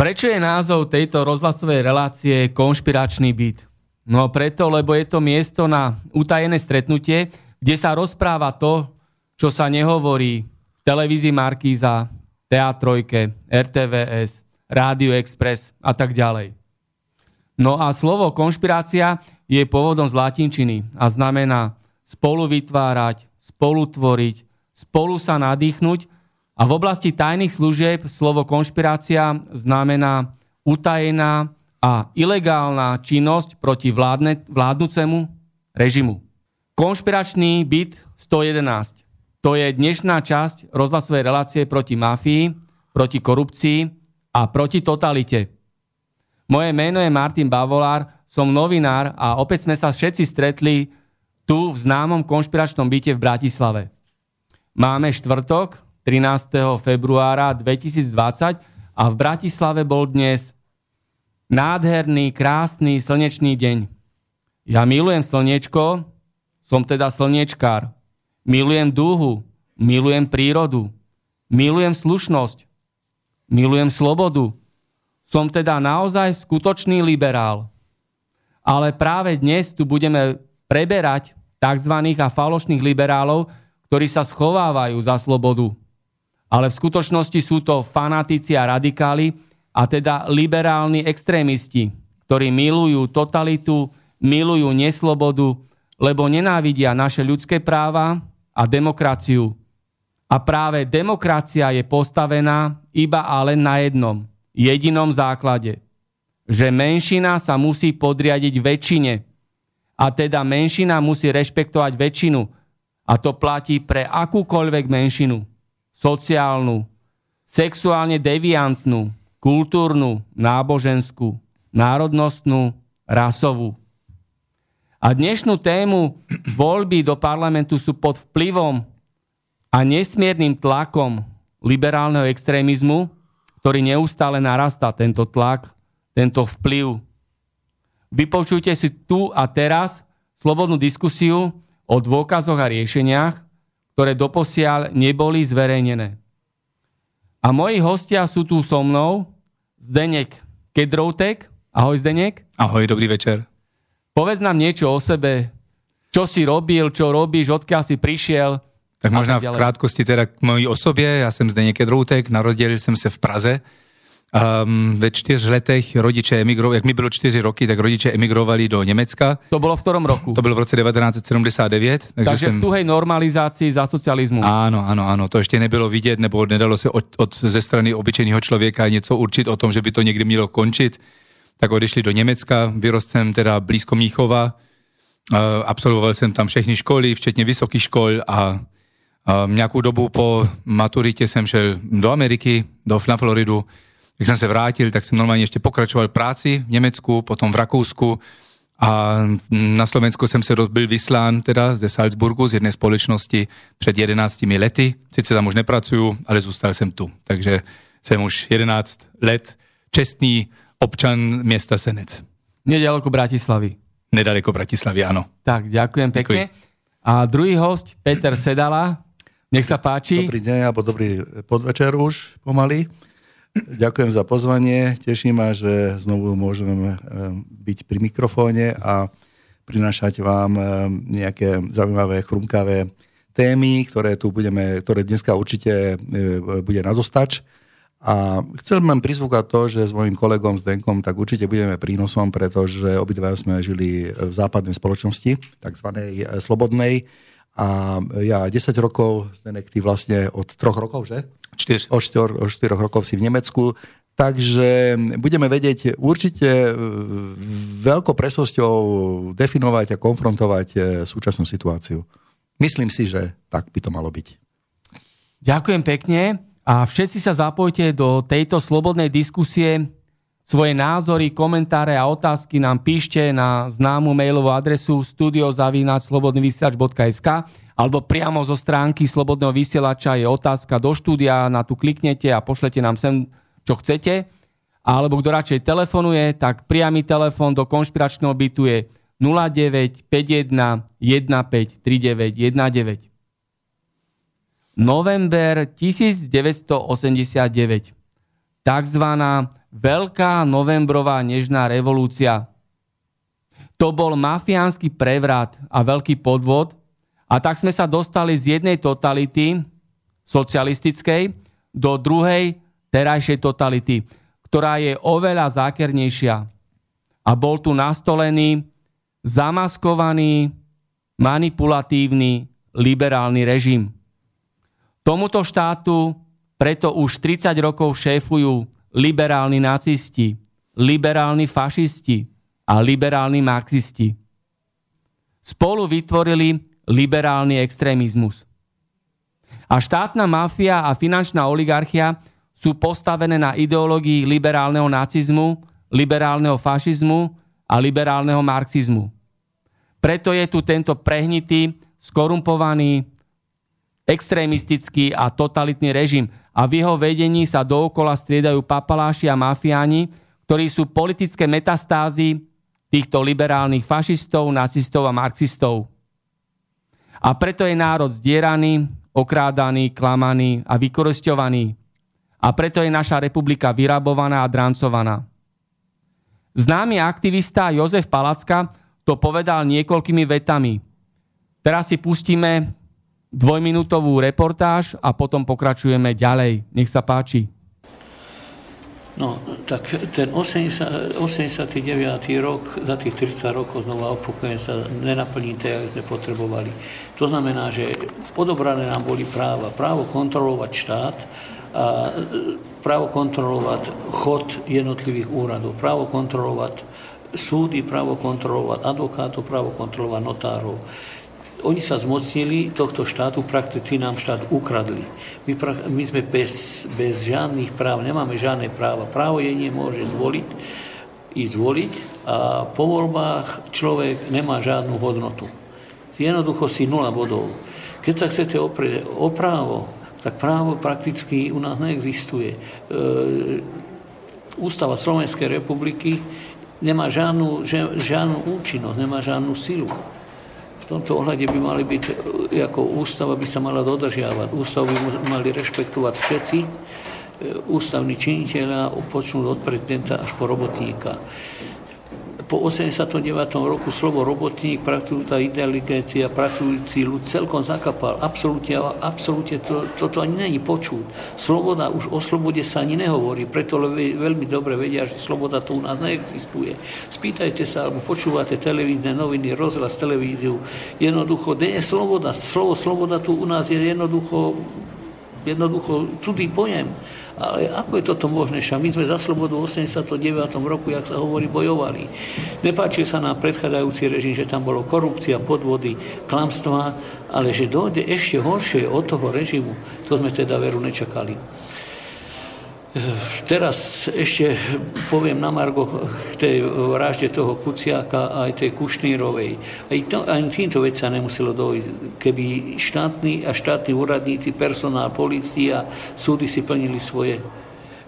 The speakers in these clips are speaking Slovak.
Prečo je názov tejto rozhlasovej relácie konšpiračný byt? No preto, lebo je to miesto na utajené stretnutie, kde sa rozpráva to, čo sa nehovorí v televízii Markíza, Teatrojke, RTVS, Rádio Express a tak ďalej. No a slovo konšpirácia je pôvodom z latinčiny a znamená spolu vytvárať, spolu tvoriť, spolu sa nadýchnuť a v oblasti tajných služieb slovo konšpirácia znamená utajená a ilegálna činnosť proti vládne, vládnucemu režimu. Konšpiračný byt 111. To je dnešná časť rozhlasovej relácie proti mafii, proti korupcii a proti totalite. Moje meno je Martin Bavolár, som novinár a opäť sme sa všetci stretli tu v známom konšpiračnom byte v Bratislave. Máme štvrtok, 13. februára 2020 a v Bratislave bol dnes nádherný, krásny, slnečný deň. Ja milujem slnečko, som teda slnečkár. Milujem dúhu, milujem prírodu, milujem slušnosť, milujem slobodu. Som teda naozaj skutočný liberál. Ale práve dnes tu budeme preberať tzv. a falošných liberálov, ktorí sa schovávajú za slobodu ale v skutočnosti sú to fanatici a radikáli, a teda liberálni extrémisti, ktorí milujú totalitu, milujú neslobodu, lebo nenávidia naše ľudské práva a demokraciu. A práve demokracia je postavená iba a len na jednom, jedinom základe. Že menšina sa musí podriadiť väčšine. A teda menšina musí rešpektovať väčšinu. A to platí pre akúkoľvek menšinu sociálnu, sexuálne deviantnú, kultúrnu, náboženskú, národnostnú, rasovú. A dnešnú tému voľby do parlamentu sú pod vplyvom a nesmiernym tlakom liberálneho extrémizmu, ktorý neustále narastá, tento tlak, tento vplyv. Vypočujte si tu a teraz slobodnú diskusiu o dôkazoch a riešeniach, ktoré doposiaľ neboli zverejnené. A moji hostia sú tu so mnou Zdenek Kedroutek. Ahoj Zdenek. Ahoj, dobrý večer. Povedz nám niečo o sebe, čo si robil, čo robíš, odkiaľ si prišiel. Tak možná v krátkosti teda k mojej osobě. Já jsem Zdeněk Kedroutek, narodil jsem se v Praze Um, ve čtyř letech rodiče emigrovali, jak mi bylo čtyři roky, tak rodiče emigrovali do Německa. To bylo v ktorom roku? To bylo v roce 1979. Takže, takže jsem... v tuhej normalizaci za socialismu. Ano, ano, ano, to ještě nebylo vidět, nebo nedalo se od, od, ze strany obyčejného člověka něco určit o tom, že by to někdy mělo končit. Tak odešli do Německa, vyrost jsem teda blízko Míchova, uh, absolvoval jsem tam všechny školy, včetně vysokých škol a uh, nějakou dobu po maturitě jsem šel do Ameriky, do, na Floridu, jak jsem se vrátil, tak jsem normálně ještě pokračoval v práci v Německu, potom v Rakousku a na Slovensku jsem se byl vyslán teda ze Salzburgu, z jedné společnosti před 11 lety. Sice tam už nepracuju, ale zůstal jsem tu. Takže jsem už 11 let čestný občan města Senec. Nedaleko Bratislavy. Nedaleko Bratislavy, áno. Tak, ďakujem pekne. A A druhý host, Peter Sedala. Nech sa páči. Dobrý deň, alebo dobrý podvečer už pomaly. Ďakujem za pozvanie. Teší ma, že znovu môžeme byť pri mikrofóne a prinášať vám nejaké zaujímavé, chrumkavé témy, ktoré tu budeme, ktoré dneska určite bude na dostač. A chcel mám prizvukať to, že s mojim kolegom Zdenkom tak určite budeme prínosom, pretože obidva sme žili v západnej spoločnosti, e, slobodnej. A ja 10 rokov, Zdenek, ty vlastne od troch rokov, že? 4. Od 4, od 4 rokov si v Nemecku. Takže budeme vedieť určite e, veľkou presosťou definovať a konfrontovať e, súčasnú situáciu. Myslím si, že tak by to malo byť. Ďakujem pekne. A všetci sa zapojte do tejto slobodnej diskusie. Svoje názory, komentáre a otázky nám píšte na známu mailovú adresu studiozavínačslobodnyvysielač.sk alebo priamo zo stránky Slobodného vysielača je otázka do štúdia, na tu kliknete a pošlete nám sem, čo chcete. Alebo kto radšej telefonuje, tak priamy telefon do konšpiračného bytu je 09 51 15 39 19 november 1989. Takzvaná Veľká novembrová nežná revolúcia. To bol mafiánsky prevrat a veľký podvod a tak sme sa dostali z jednej totality socialistickej do druhej terajšej totality, ktorá je oveľa zákernejšia. A bol tu nastolený zamaskovaný, manipulatívny, liberálny režim. Tomuto štátu preto už 30 rokov šéfujú liberálni nacisti, liberálni fašisti a liberálni marxisti. Spolu vytvorili liberálny extrémizmus. A štátna mafia a finančná oligarchia sú postavené na ideológii liberálneho nacizmu, liberálneho fašizmu a liberálneho marxizmu. Preto je tu tento prehnitý, skorumpovaný, extrémistický a totalitný režim a v jeho vedení sa dookola striedajú papaláši a mafiáni, ktorí sú politické metastázy týchto liberálnych fašistov, nacistov a marxistov. A preto je národ zdieraný, okrádaný, klamaný a vykoristovaný. A preto je naša republika vyrabovaná a drancovaná. Známy aktivista Jozef Palacka to povedal niekoľkými vetami. Teraz si pustíme dvojminútovú reportáž a potom pokračujeme ďalej. Nech sa páči. No, tak ten 80, 89. rok, za tých 30 rokov znova opakujem sa, nenaplní tak, ako sme potrebovali. To znamená, že odobrané nám boli práva. Právo kontrolovať štát a e, právo kontrolovať chod jednotlivých úradov, právo kontrolovať súdy, právo kontrolovať advokátov, právo kontrolovať notárov oni sa zmocnili tohto štátu, prakticky nám štát ukradli. My, my sme bez, bez žiadnych práv, nemáme žiadne práva. Právo je nemôže zvoliť, ísť zvoliť a po voľbách človek nemá žiadnu hodnotu. Jednoducho si nula bodov. Keď sa chcete oprieť o právo, tak právo prakticky u nás neexistuje. E, Ústava Slovenskej republiky nemá žiadnu, žiadnu účinnosť, nemá žiadnu silu tomto ohľade by mali byť, e, ako ústava by sa mala dodržiavať. Ústavu by mali rešpektovať všetci, e, ústavní činiteľa, počnúť od prezidenta až po robotníka po 89. roku slovo robotník, pracujúca inteligencia, pracujúci ľud celkom zakapal. Absolútne, absolútne to, toto ani není počuť. Sloboda, už o slobode sa ani nehovorí, preto veľmi dobre vedia, že sloboda to u nás neexistuje. Spýtajte sa, alebo počúvate televízne noviny, rozhlas, televíziu. Jednoducho, kde je sloboda? Slovo sloboda tu u nás je jednoducho jednoducho cudzí pojem. Ale ako je toto možné? Však my sme za slobodu v 89. roku, jak sa hovorí, bojovali. Nepáči sa nám predchádzajúci režim, že tam bolo korupcia, podvody, klamstvá, ale že dojde ešte horšie od toho režimu, to sme teda veru nečakali. Teraz ešte poviem na Margo k tej vražde toho Kuciaka aj tej Kušnírovej. Aj, to, aj týmto vec sa nemuselo dojsť. Keby štátni a štátni úradníci, personál, policia, súdy si plnili svoje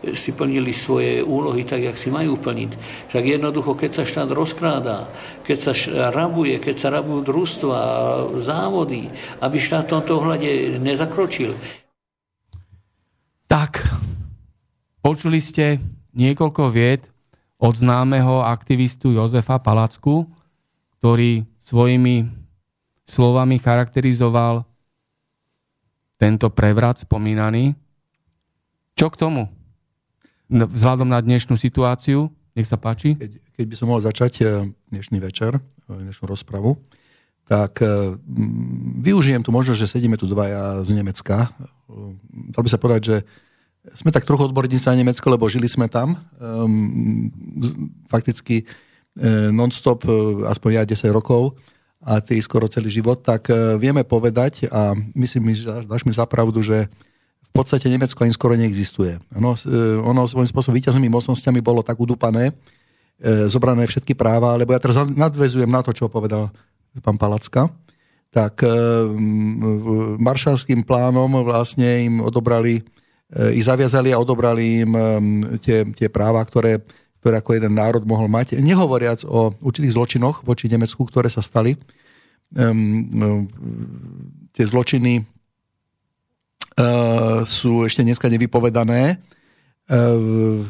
si plnili svoje úlohy tak, jak si majú plniť. Však jednoducho, keď sa štát rozkráda, keď sa rabuje, keď sa rabujú družstva, závody, aby štát v tomto ohľade nezakročil. Tak, počuli ste niekoľko vied od známeho aktivistu Jozefa Palacku, ktorý svojimi slovami charakterizoval tento prevrat spomínaný. Čo k tomu? Vzhľadom na dnešnú situáciu, nech sa páči. Keď, keď by som mohol začať eh, dnešný večer, eh, dnešnú rozpravu, tak eh, využijem tu možnosť, že sedíme tu dvaja z Nemecka. Dal by sa povedať, že sme tak trochu odborníci na Nemecko, lebo žili sme tam. Um, fakticky non-stop, aspoň ja 10 rokov a ty skoro celý život, tak vieme povedať a myslím, že dáš mi zapravdu, že v podstate Nemecko ani skoro neexistuje. Ono, e, ono svojím spôsobom výťaznými mocnosťami bolo tak udupané, e, zobrané všetky práva, lebo ja teraz nadvezujem na to, čo povedal pán Palacka, tak e, maršalským plánom vlastne im odobrali, ich zaviazali a odobrali im tie, tie práva, ktoré, ktoré ako jeden národ mohol mať. Nehovoriac o určitých zločinoch voči Nemecku, ktoré sa stali. Um, tie zločiny uh, sú ešte dneska nevypovedané. Uh,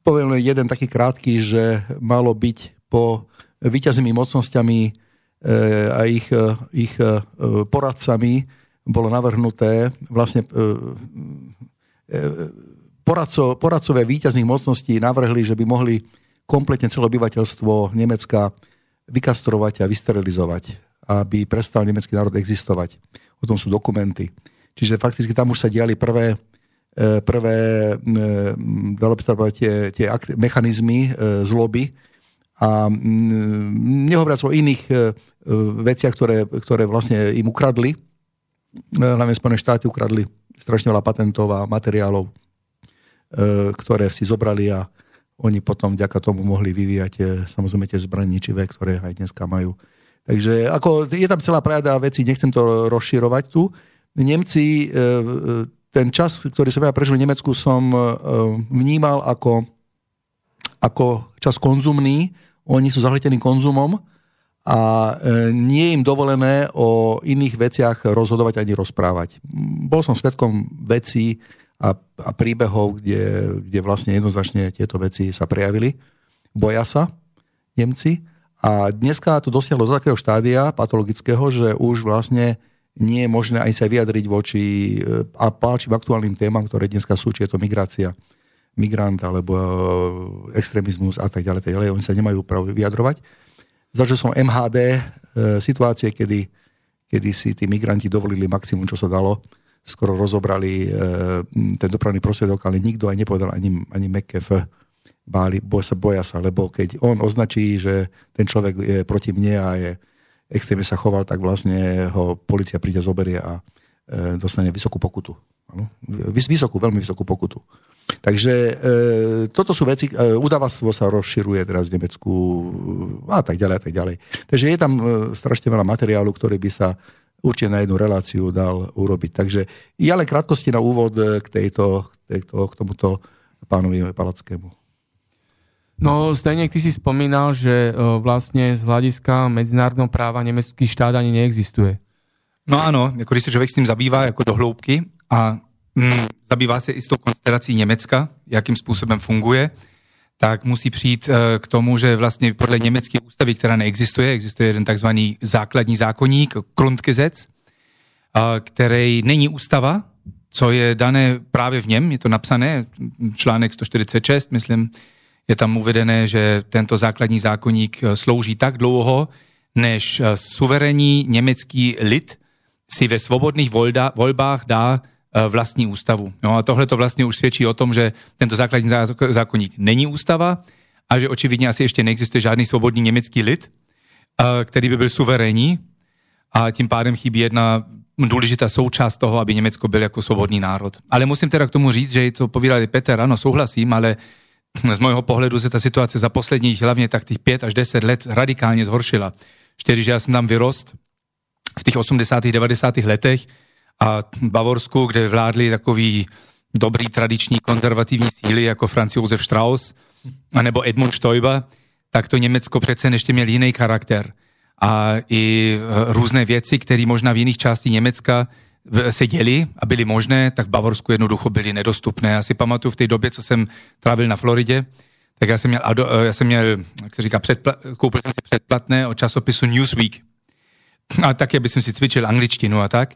poviem len jeden taký krátky, že malo byť po výťaznými mocnosťami uh, a ich, uh, ich uh, poradcami bolo navrhnuté vlastne uh, poradco, poradcové výťazných mocností navrhli, že by mohli kompletne celé obyvateľstvo Nemecka vykastrovať a vysterilizovať, aby prestal nemecký národ existovať. O tom sú dokumenty. Čiže fakticky tam už sa diali prvé, e, prvé e, dalo by sa povedať, tie, tie mechanizmy e, zloby a nehovoriac o iných veciach, ktoré, ktoré vlastne im ukradli, hlavne Spojené štáty ukradli strašne veľa patentov a materiálov, ktoré si zobrali a oni potom vďaka tomu mohli vyvíjať samozrejme tie zbraní ničivé, ktoré aj dneska majú. Takže ako, je tam celá prajada vecí, nechcem to rozširovať tu, Nemci, e, e, ten čas, ktorý som ja prežil v Nemecku, som e, vnímal ako, ako čas konzumný. Oni sú zahletení konzumom a nie je im dovolené o iných veciach rozhodovať ani rozprávať. Bol som svetkom vecí a, a príbehov, kde, kde vlastne jednoznačne tieto veci sa prejavili. Boja sa Nemci a dneska to dosiahlo z takého štádia patologického, že už vlastne nie je možné aj sa vyjadriť voči e, a páčim aktuálnym témam, ktoré dneska sú, či je to migrácia, migrant alebo e, extrémizmus a tak ďalej, tak ďalej. Oni sa nemajú právo vyjadrovať. Zažil som MHD e, situácie, kedy, kedy si tí migranti dovolili maximum, čo sa dalo. Skoro rozobrali ten dopravný prostriedok, ale nikto aj nepovedal ani, ani McKF báli, boja sa, boja sa, lebo keď on označí, že ten človek je proti mne a je, extrémne sa choval, tak vlastne ho policia príde, zoberie a e, dostane vysokú pokutu. Ano? Vysokú, veľmi vysokú pokutu. Takže e, toto sú veci, e, udavastvo sa rozširuje teraz v Nemecku a tak ďalej a tak ďalej. Takže je tam e, strašne veľa materiálu, ktorý by sa určite na jednu reláciu dal urobiť. Takže ja len krátkosti na úvod k, tejto, tejto, k tomuto pánovi Palackému. No, Zdeněk, ty si spomínal, že vlastne z hľadiska medzinárodného práva nemecký štát ani neexistuje. No ano, jako když se člověk s tím zabývá jako do hloubky a mm, zabývá se i s tou konstelací Německa, jakým způsobem funguje, tak musí přijít e, k tomu, že vlastně podle německé ústavy, která neexistuje, existuje jeden takzvaný základní zákonník, Grundgesetz, e, který není ústava, co je dané právě v něm, je to napsané, článek 146, myslím, je tam uvedené, že tento základní zákonník eh, slouží tak dlouho, než suverénní německý lid si ve svobodných volbách dá vlastní ústavu. No a tohle to vlastně už svědčí o tom, že tento základní zákonník není ústava a že očividně asi ještě neexistuje žádný svobodný německý lid, který by byl suverénní a tím pádem chybí jedna důležitá součást toho, aby Německo byl jako svobodný národ. Ale musím teda k tomu říct, že to povídal Peter, ano, souhlasím, ale z môjho pohledu sa tá situácia za posledních hlavne tak tých 5 až 10 let radikálne zhoršila. Štyri, že ja som tam vyrost v tých 80 90 letech a Bavorsku, kde vládli takoví dobrý tradiční konzervativní síly jako Franz Josef Strauss nebo Edmund Stoiber, tak to Německo přece ještě měl jiný charakter. A i e, různé věci, které možná v jiných částí Německa e, se děli a byly možné, tak v Bavorsku jednoducho byly nedostupné. Já si pamatuju v té době, co jsem trávil na Floridě, tak já jsem měl, e, já jsem měl jak se říká, předpla, koupil jsem si předplatné od časopisu Newsweek. A tak, aby jsem si cvičil angličtinu a tak.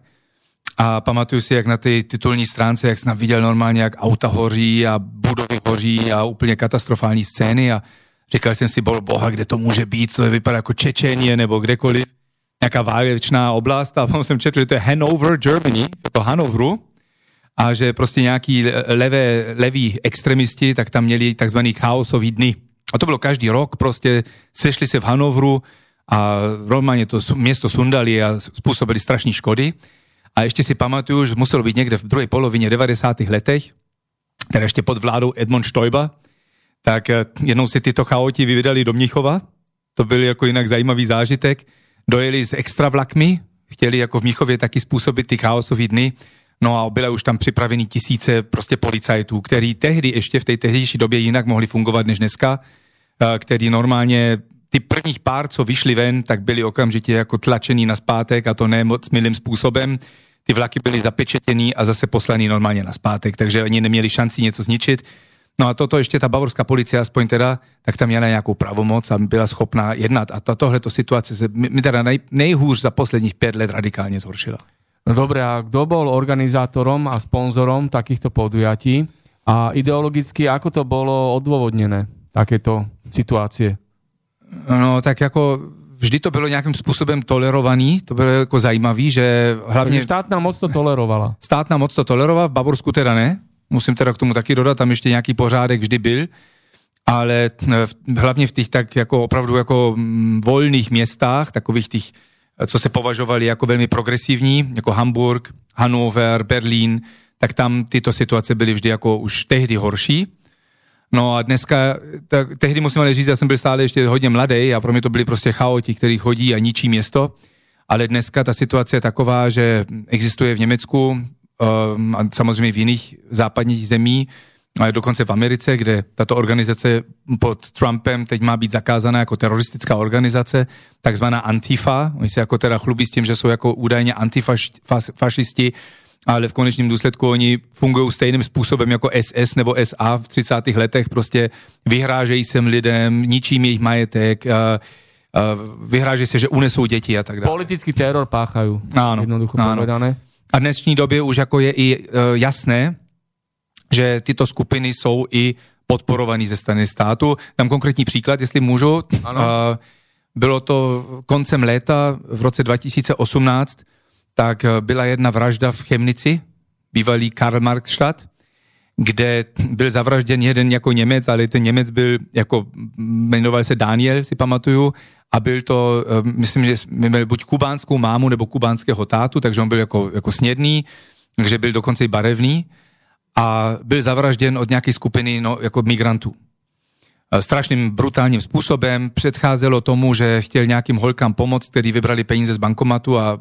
A pamatuju si, jak na té titulní stránce, jak jsem viděl normálně, jak auta hoří a budovy hoří a úplně katastrofální scény a říkal jsem si, bol boha, kde to může být, to vypadá jako Čečenie nebo kdekoliv, nějaká válečná oblast a potom jsem četl, že to je Hanover, Germany, jako Hanovru a že prostě nějaký levé, leví extremisti, tak tam měli takzvaný chaosový dny. A to bylo každý rok, prostě sešli se v Hanovru a normálně to město sundali a způsobili strašné škody. A ještě si pamatuju, že muselo být někde v druhé polovině 90. letech, teda ještě pod vládou Edmund Stoiber, tak eh, jednou si tyto chaoti vydali do Mnichova, to byl jako jinak zajímavý zážitek, dojeli s extra vlakmi, chtěli jako v Mnichově taky způsobit ty chaosové dny, no a byly už tam připraveny tisíce prostě policajtů, který tehdy ještě v té tehdejší době jinak mohli fungovat než dneska, eh, který normálně ty prvních pár, co vyšli ven, tak byli okamžitě jako tlačení na zpátek a to ne moc milým způsobem. Ty vlaky byly zapečetěný a zase poslaný normálně na zpátek, takže oni neměli šanci něco zničit. No a toto ještě ta bavorská policie, aspoň teda, tak tam měla nějakou pravomoc a byla schopná jednat. A tohleto situace se mi teda nej, nejhůř za posledních pět let radikálně zhoršila. No dobré, a kto bol organizátorom a sponzorom takýchto podujatí? A ideologicky, ako to bolo odôvodnené, takéto situácie? No tak jako vždy to bylo nějakým způsobem tolerovaný, to bylo jako zajímavý, že hlavně... Štátna moc to tolerovala. Státna moc to tolerovala, v Bavorsku teda ne, musím teda k tomu taky dodat, tam ještě nějaký pořádek vždy byl, ale hlavně v těch tak jako opravdu jako mm, volných městách, takových těch, co se považovali jako velmi progresivní, jako Hamburg, Hannover, Berlín, tak tam tyto situace byly vždy jako už tehdy horší. No a dneska, tak, tehdy musím ale říct, já jsem byl stále ještě hodně mladý a pro mě to byli prostě chaoti, kteří chodí a ničí město, ale dneska ta situace je taková, že existuje v Německu um, a samozřejmě v jiných západních zemí, ale dokonce v Americe, kde tato organizace pod Trumpem teď má být zakázána jako teroristická organizace, takzvaná Antifa. Oni se jako teda chlubí s tím, že jsou jako údajně antifašisti, ale v konečném důsledku oni fungují stejným způsobem jako SS nebo SA v 30. letech, prostě vyhrážejí sem lidem, ničím jejich majetek, vyhrážejí se, že unesou děti a tak dále. Politický teror páchají, ano, jednoducho ano. povedané. A v dnešní době už jako je i uh, jasné, že tyto skupiny jsou i podporovaný ze strany státu. Tam konkrétní příklad, jestli můžu. Ano. Bylo to koncem léta v roce 2018, tak eh, byla jedna vražda v Chemnici, bývalý Karl Marxstadt, kde byl zavražděn jeden jako Němec, ale ten Němec byl jako, jmenoval se Daniel, si pamatuju, a byl to, eh, myslím, že měl buď kubánskou mámu nebo kubánského tátu, takže on byl jako, jako snědný, takže byl dokonce i barevný a byl zavražděn od nějaké skupiny no, jako migrantů. Eh, strašným brutálním způsobem. Předcházelo tomu, že chtěl nějakým holkám pomoct, který vybrali peníze z bankomatu a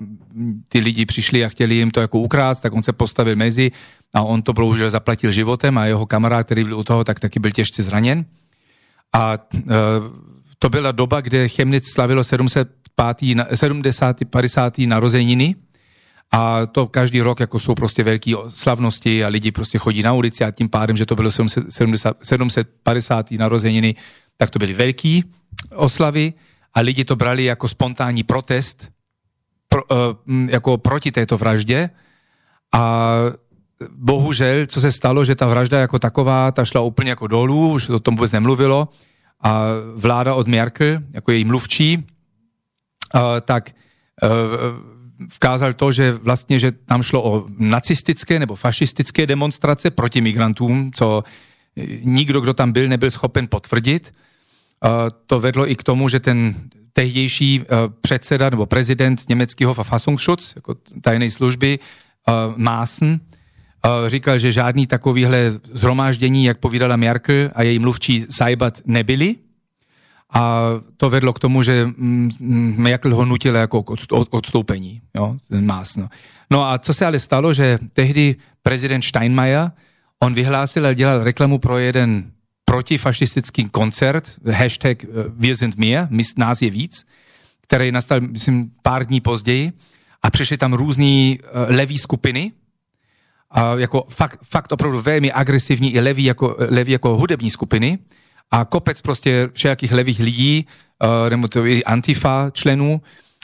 ty lidi přišli a chtěli jim to jako ukrát, tak on se postavil mezi a on to bohužel zaplatil životem a jeho kamarád, který byl u toho, tak taky byl těžce zraněn. A e, to byla doba, kde Chemnitz slavilo 705, 70. 50. narozeniny a to každý rok jako jsou prostě velké slavnosti a lidi prostě chodí na ulici a tím pádem, že to bylo 770, 750. narozeniny, tak to byly velké oslavy a lidi to brali jako spontánní protest pro, jako proti této vraždě a bohužel, co se stalo, že ta vražda jako taková, ta šla úplně jako dolů, už o tom vůbec nemluvilo a vláda od Merkel, jako její mluvčí, uh, tak uh, vkázal to, že vlastně, že tam šlo o nacistické nebo fašistické demonstrace proti migrantům, co nikdo, kdo tam byl, nebyl schopen potvrdit. To vedlo i k tomu, že ten tehdejší předseda nebo prezident německého Verfassungsschutz, jako tajné služby, Maaßen, říkal, že žádný takovýhle zhromáždění, jak povídala Merkel a její mluvčí Seibat, nebyly, a to vedlo k tomu, že mm, Merkel ho nutil jako odstoupení, jo, ten más. No. a co se ale stalo, že tehdy prezident Steinmeier, on vyhlásil a dělal reklamu pro jeden protifašistický koncert, hashtag eh, Wir sind mehr, nás je víc, který nastal, myslím, pár dní později a přišly tam různý uh, levý skupiny, a jako fakt, fakt opravdu velmi agresivní i levý jako, levý jako hudební skupiny a kopec prostě všelijakých levých lidí, uh, antifa členů,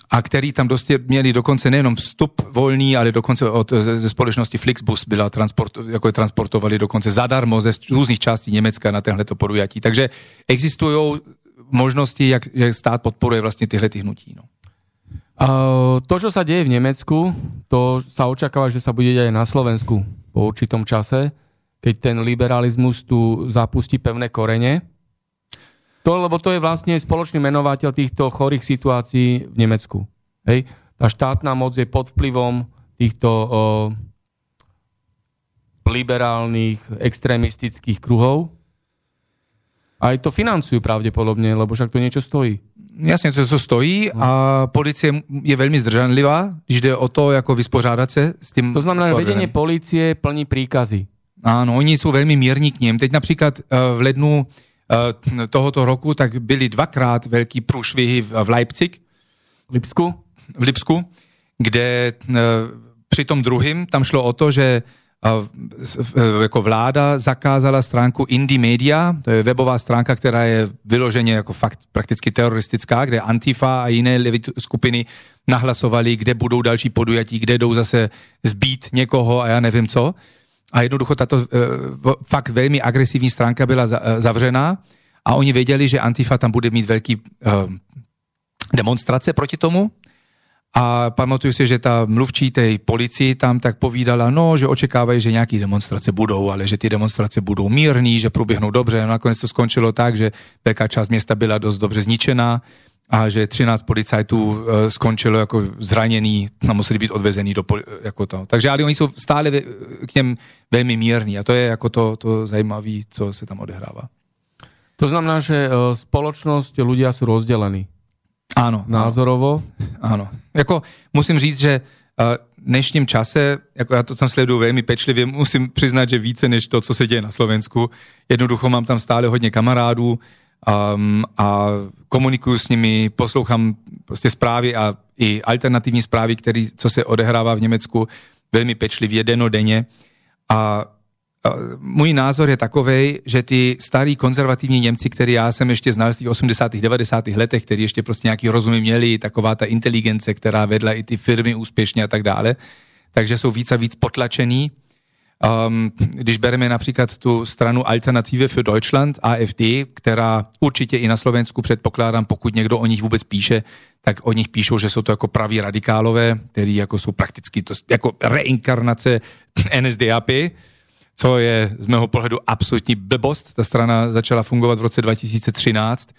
a který tam dosti měli dokonce nejenom vstup volný, ale dokonce od, ze, ze společnosti Flixbus byla transport, jako je transportovali dokonce zadarmo ze různých částí Německa na tenhleto podujatí. Takže existují možnosti, jak, jak stát podporuje vlastně tyhle ty hnutí. No. Uh, to, čo sa deje v Nemecku, to sa očakáva, že sa bude deť aj na Slovensku po určitom čase, keď ten liberalizmus tu zapustí pevné korene. To, lebo to je vlastne spoločný menovateľ týchto chorých situácií v Nemecku. Hej? Tá štátna moc je pod vplyvom týchto uh, liberálnych, extrémistických kruhov. Aj to financujú pravdepodobne, lebo však to niečo stojí. Jasně, to, co stojí a policie je velmi zdrženlivá, když jde o to, jako vyspořádat se s tím. To znamená, že vedenie policie plní príkazy. Áno, oni sú veľmi mierní k ním. Teď napríklad uh, v lednu tohoto roku tak byli dvakrát veľký průšvihy v, Leipzig. V Lipsku? V Lipsku, kde uh, při tom druhým tam šlo o to, že jako vláda zakázala stránku Indie Media, to je webová stránka, která je vyloženě jako fakt prakticky teroristická, kde Antifa a jiné skupiny nahlasovali, kde budou další podujatí, kde jdou zase zbít někoho a já nevím co. A jednoducho tato e, fakt velmi agresivní stránka byla e, zavřená a oni věděli, že Antifa tam bude mít velký e, demonstrace proti tomu a pamatuju si, že ta mluvčí tej policii tam tak povídala, no, že očekávají, že nějaký demonstrace budou, ale že ty demonstrace budou mírný, že proběhnou dobře. No, nakonec to skončilo tak, že velká část města byla dost dobře zničená a že 13 policajtů uh, skončilo jako zraněný a museli být odvezený do poli- jako to. Takže ale oni jsou stále k něm velmi mírní a to je jako to, to zajímavé, co se tam odehrává. To znamená, že uh, spoločnosť, ľudia sú rozdelení. Áno. Názorovo? Áno. Jako, musím říct, že v dnešním čase, jako já to tam sleduju velmi pečlivě, musím přiznat, že více než to, co se děje na Slovensku. Jednoducho mám tam stále hodně kamarádů um, a komunikuju s nimi, poslouchám prostě zprávy a i alternativní zprávy, který, co se odehrává v Německu velmi pečlivě, denodenně. A můj názor je takový, že ty starí konzervativní Němci, který já jsem ještě znal z těch 80. 90. letech, který ještě prostě nějaký rozumy měli, taková ta inteligence, která vedla i ty firmy úspěšně a tak dále, takže jsou víc a víc potlačený. Um, když bereme například tu stranu Alternative für Deutschland, AfD, která určitě i na Slovensku předpokládám, pokud někdo o nich vůbec píše, tak o nich píšou, že jsou to jako praví radikálové, který jako jsou prakticky to, jako reinkarnace NSDAP, co je z mého pohledu absolutní blbost. Ta strana začala fungovat v roce 2013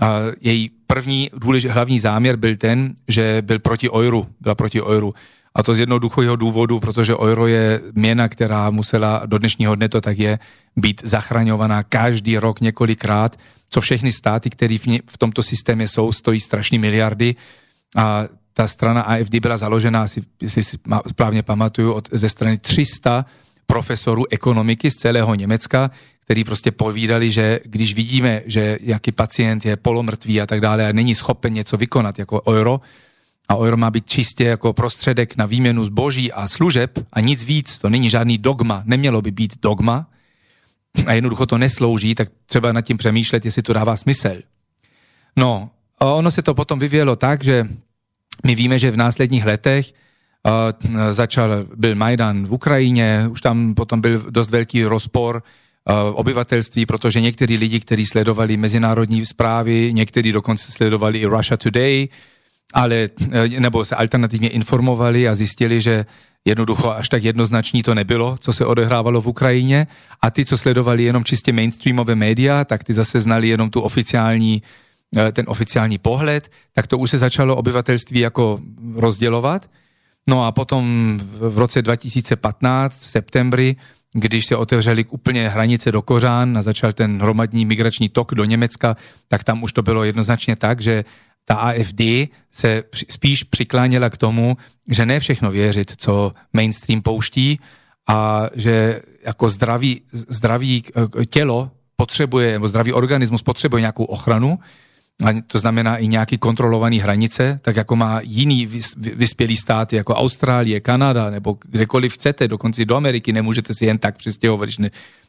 a její první důležitý hlavní záměr byl ten, že byl proti euru, byla proti euru. A to z jednoduchého důvodu, protože euro je měna, která musela do dnešního dne to tak je, být zachraňovaná každý rok několikrát, co všechny státy, které v, v tomto systémě jsou, stojí strašní miliardy. A ta strana AFD byla založena, si, si správně pamatuju, od, ze strany 300 profesorů ekonomiky z celého Německa, který prostě povídali, že když vidíme, že jaký pacient je polomrtvý a tak dále a není schopen něco vykonat jako euro, a euro má být čistě jako prostředek na výměnu zboží a služeb a nic víc, to není žádný dogma, nemělo by být dogma. A jednoducho to neslouží, tak třeba nad tím přemýšlet, jestli to dává smysl. No, a ono se to potom vyvíjelo tak, že my víme, že v následních letech začal, byl Majdan v Ukrajině, už tam potom byl dost velký rozpor v obyvatelství, protože někteří lidi, kteří sledovali mezinárodní zprávy, někteří dokonce sledovali i Russia Today, ale, e, nebo se alternativně informovali a zjistili, že jednoducho až tak jednoznačný to nebylo, co se odehrávalo v Ukrajině. A ty, co sledovali jenom čistě mainstreamové média, tak ty zase znali jenom tu oficiální, e, ten oficiální pohled, tak to už se začalo obyvatelství jako rozdělovat. No a potom v roce 2015, v septembri, když se otevřeli úplně hranice do Kořán a začal ten hromadní migrační tok do Německa, tak tam už to bylo jednoznačně tak, že ta AFD se spíš přikláněla k tomu, že ne všechno věřit, co mainstream pouští a že jako zdravý, zdravý tělo potřebuje, nebo zdravý organismus potřebuje nějakou ochranu, to znamená i nějaký kontrolovaný hranice, tak jako má jiný vyspělý státy, jako Austrálie, Kanada, nebo kdekoliv chcete, dokonce do Ameriky, nemůžete si jen tak přistěhovat,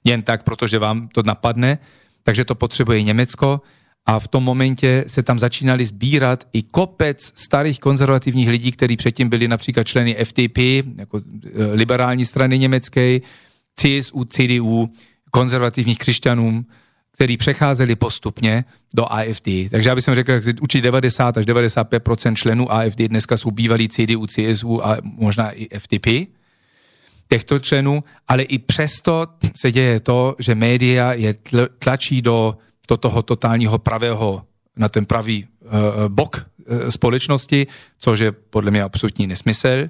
jen tak, protože vám to napadne, takže to potřebuje Německo a v tom momentě se tam začínali sbírat i kopec starých konzervativních lidí, kteří předtím byli například členy FDP, jako e, liberální strany německé, CSU, CDU, konzervativních křesťanů, kteří přecházeli postupně do AFD. Takže já bych řekl, že určitě 90 až 95% členů AFD dneska jsou bývalí CDU, CSU a možná i FDP těchto členů, ale i přesto se děje to, že média je tlačí do, do toho totálního pravého, na ten pravý uh, bok uh, společnosti, což je podle mě absolutní nesmysl.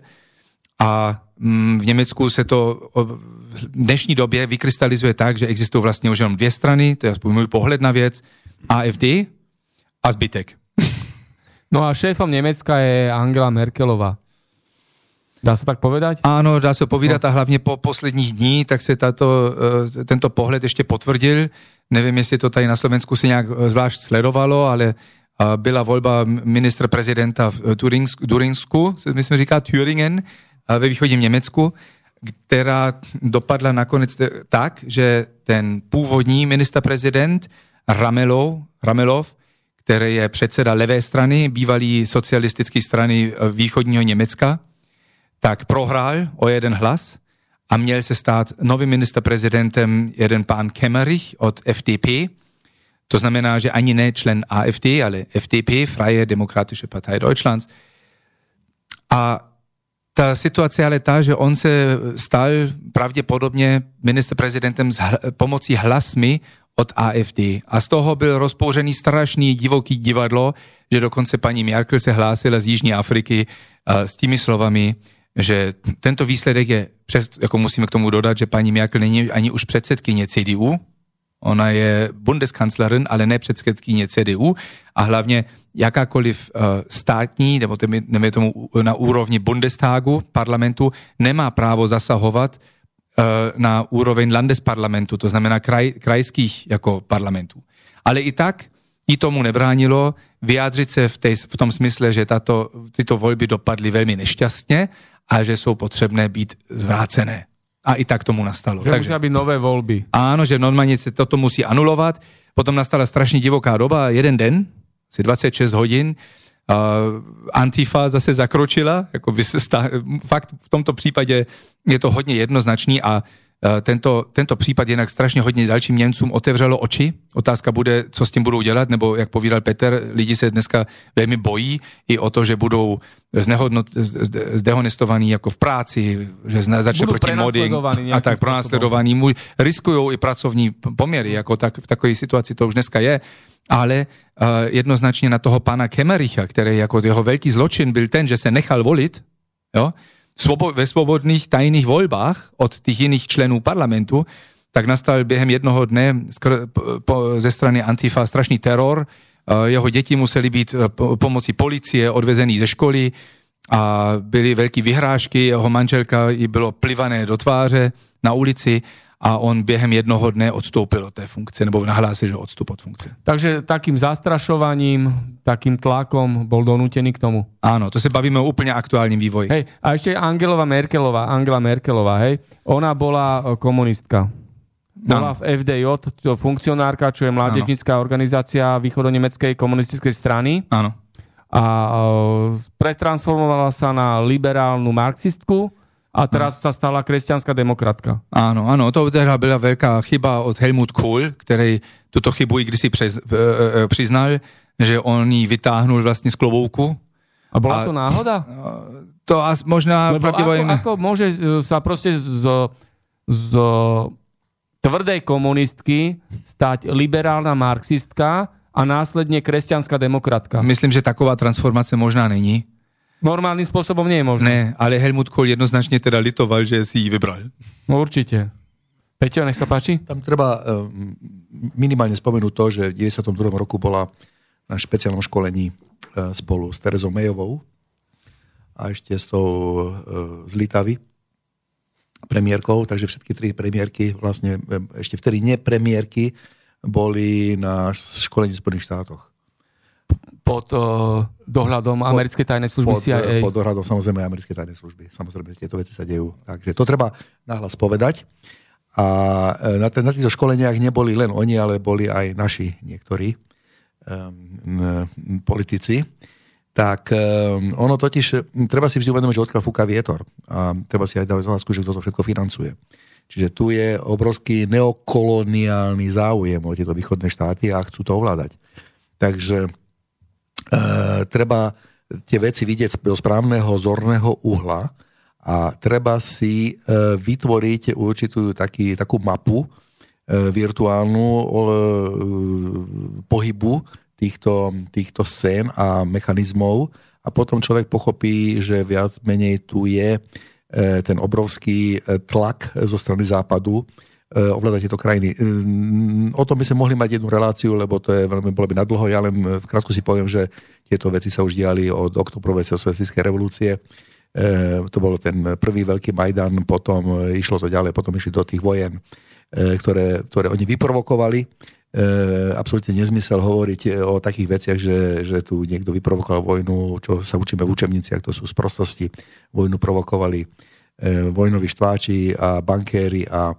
A mm, v Německu se to v dnešní době vykrystalizuje tak, že existují vlastně už jenom dvě strany, to je aspoň můj pohled na věc, AFD a zbytek. No a šéfom Německa je Angela Merkelová. Dá se tak povedať? Áno, dá se povedať no. a hlavně po posledních dní, tak se tato, eh, tento pohled ještě potvrdil. Nevím, jestli to tady na Slovensku si nějak eh, zvlášť sledovalo, ale eh, byla volba ministra prezidenta v Turinsku, my jsme říká Thüringen, ve východním Německu, která dopadla nakonec tak, že ten původní minister prezident Ramelov, Ramelov který je předseda levé strany, bývalý socialistické strany východního Německa, tak prohrál o jeden hlas a měl se stát novým ministerprezidentem jeden pán Kemmerich od FDP. To znamená, že ani ne člen AFD, ale FDP, Freie Demokratische Partei Deutschlands. A ta situace ale ta, že on se stal pravděpodobně ministerprezidentem s pomocí hlasmi od AFD. A z toho byl rozpouřený strašný divoký divadlo, že dokonce paní Merkel se hlásila z Jižní Afriky s těmi slovami, že tento výsledek je, přes, jako musíme k tomu dodat, že paní Merkel není ani už předsedkyně CDU, ona je Bundeskanzlerin, ale ne předsedkyně CDU a hlavně jakákoliv uh, státní, nebo tomu na úrovni Bundestagu, parlamentu, nemá právo zasahovat uh, na úroveň Landesparlamentu, to znamená kraj, krajských jako parlamentů. Ale i tak i tomu nebránilo vyjádřit se v, tej, v tom smysle, že tato, tyto volby dopadly velmi nešťastně a že jsou potřebné být zvrácené. A i tak tomu nastalo. Že Takže, musia byť nové voľby. Áno, že normálne sa toto musí anulovať. Potom nastala strašne divoká doba, jeden den, asi 26 hodín, uh, Antifa zase zakročila, jako by se stá, fakt v tomto případě je to hodně jednoznačný a tento, tento případ jinak strašně hodně dalším Němcům otevřelo oči. Otázka bude, co s tím budou dělat, nebo jak povídal Peter, lidi se dneska velmi bojí i o to, že budou znehodnot, zdehonestovaní jako v práci, že začne budou proti modding a tak pronásledovaní. Riskují i pracovní poměry, jako tak, v takové situaci to už dneska je. Ale uh, jednoznačně na toho pana Kemericha, který jako jeho velký zločin byl ten, že se nechal volit, jo, ve svobodných tajných voľbách od tých iných členů parlamentu, tak nastal během jednoho dne ze strany Antifa strašný teror. Jeho děti museli být e, pomocí policie odvezený ze školy a byly velké vyhrážky. Jeho manželka jí bylo plivané do tváře na ulici a on během jednoho dne odstoupil od té funkce, nebo nahlásil, že odstup od funkce. Takže takým zastrašovaním, takým tlakom bol donútený k tomu. Áno, to se bavíme o úplne aktuálním vývoji. Hej, a ešte Angelova Merkelová, Angela Merkelová, hej, ona bola e, komunistka. Bola v FDJ, to funkcionárka, čo je mládežnická organizácia východonemeckej komunistickej strany. Áno. A uh, pretransformovala sa na liberálnu marxistku a teraz sa stala kresťanská demokratka. Áno, áno, to teda byla veľká chyba od Helmut Kohl, který tuto chybu i kdysi přez, e, e, přiznal, že on ji vytáhnul vlastně z klobouku. A bola a, to náhoda? To as, možná Lebo pravdepodobne... Ako, ako môže sa proste z, z tvrdej komunistky stať liberálna marxistka a následne kresťanská demokratka? Myslím, že taková transformace možná není. Normálnym spôsobom nie je možné. Ne, ale Helmut Kohl jednoznačne teda litoval, že si ji vybral. No určite. Peťo, nech sa páči. Tam treba eh, minimálne spomenúť to, že v 92. roku bola na špeciálnom školení eh, spolu s Terezou Mejovou a ešte s tou eh, z Litavy. premiérkou, takže všetky tri premiérky, vlastne ešte vtedy nepremiérky, boli na školení v Spojených štátoch. Pod uh, dohľadom pod, americkej tajnej služby pod, CIA. Pod dohľadom samozrejme americkej tajnej služby. Samozrejme, tieto veci sa dejú. Takže to treba nahlas povedať. A e, na, na týchto školeniach neboli len oni, ale boli aj naši niektorí um, politici. Tak um, ono totiž, treba si vždy uvedomiť, že odkiaľ fúka vietor. A treba si aj dávať otázku, že kto to všetko financuje. Čiže tu je obrovský neokoloniálny záujem o tieto východné štáty a chcú to ovládať. Takže treba tie veci vidieť z správneho zorného uhla a treba si e, vytvoriť určitú taký, takú mapu e, virtuálnu e, pohybu týchto, týchto scén a mechanizmov. A potom človek pochopí, že viac menej tu je ten obrovský tlak zo strany západu ovládať tieto krajiny. O tom by sme mohli mať jednu reláciu, lebo to je veľmi, bolo by nadlho. Ja len v krátku si poviem, že tieto veci sa už diali od oktobrovej socialistickej revolúcie E, to bol ten prvý veľký Majdan, potom e, išlo to ďalej, potom išli do tých vojen, e, ktoré, ktoré oni vyprovokovali. Absolutne nezmysel hovoriť o takých veciach, že, že tu niekto vyprovokoval vojnu, čo sa učíme v učebniciach, to sú sprostosti. Vojnu provokovali vojnoví štváči a bankéri a,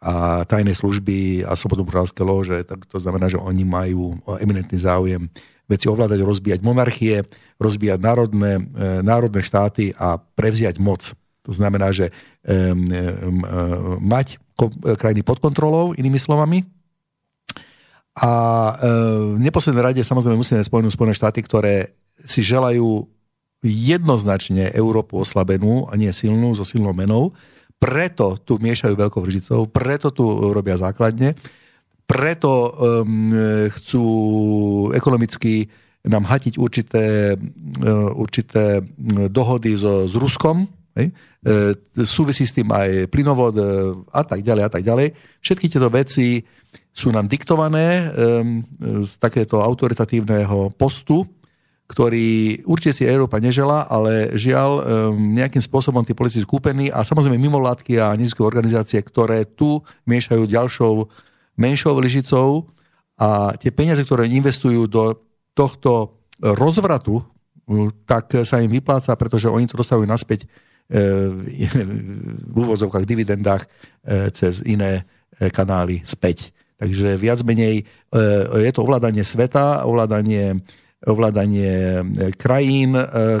a tajné služby a slobodnoprávské lože. Tak to znamená, že oni majú eminentný záujem veci ovládať, rozbíjať monarchie, rozbíjať národné, e, národné štáty a prevziať moc. To znamená, že um, um, mať krajiny pod kontrolou, inými slovami. A um, v neposlednej rade samozrejme musíme spomenúť Spojené štáty, ktoré si želajú jednoznačne Európu oslabenú a nie silnú, so silnou menou. Preto tu miešajú veľkou vržicou, preto tu robia základne preto um, chcú ekonomicky nám hatiť určité, uh, určité dohody so, s Ruskom, hej? E, súvisí s tým aj plynovod e, a tak ďalej a tak ďalej. Všetky tieto veci sú nám diktované um, z takéto autoritatívneho postu, ktorý určite si Európa nežela, ale žiaľ um, nejakým spôsobom tí politici kúpení a samozrejme mimovládky a nízke organizácie, ktoré tu miešajú ďalšou menšou lyžicou a tie peniaze, ktoré investujú do tohto rozvratu, tak sa im vypláca, pretože oni to dostavujú naspäť e, v úvozovkách, dividendách e, cez iné e, kanály späť. Takže viac menej je to ovládanie sveta, ovládanie, ovládanie krajín,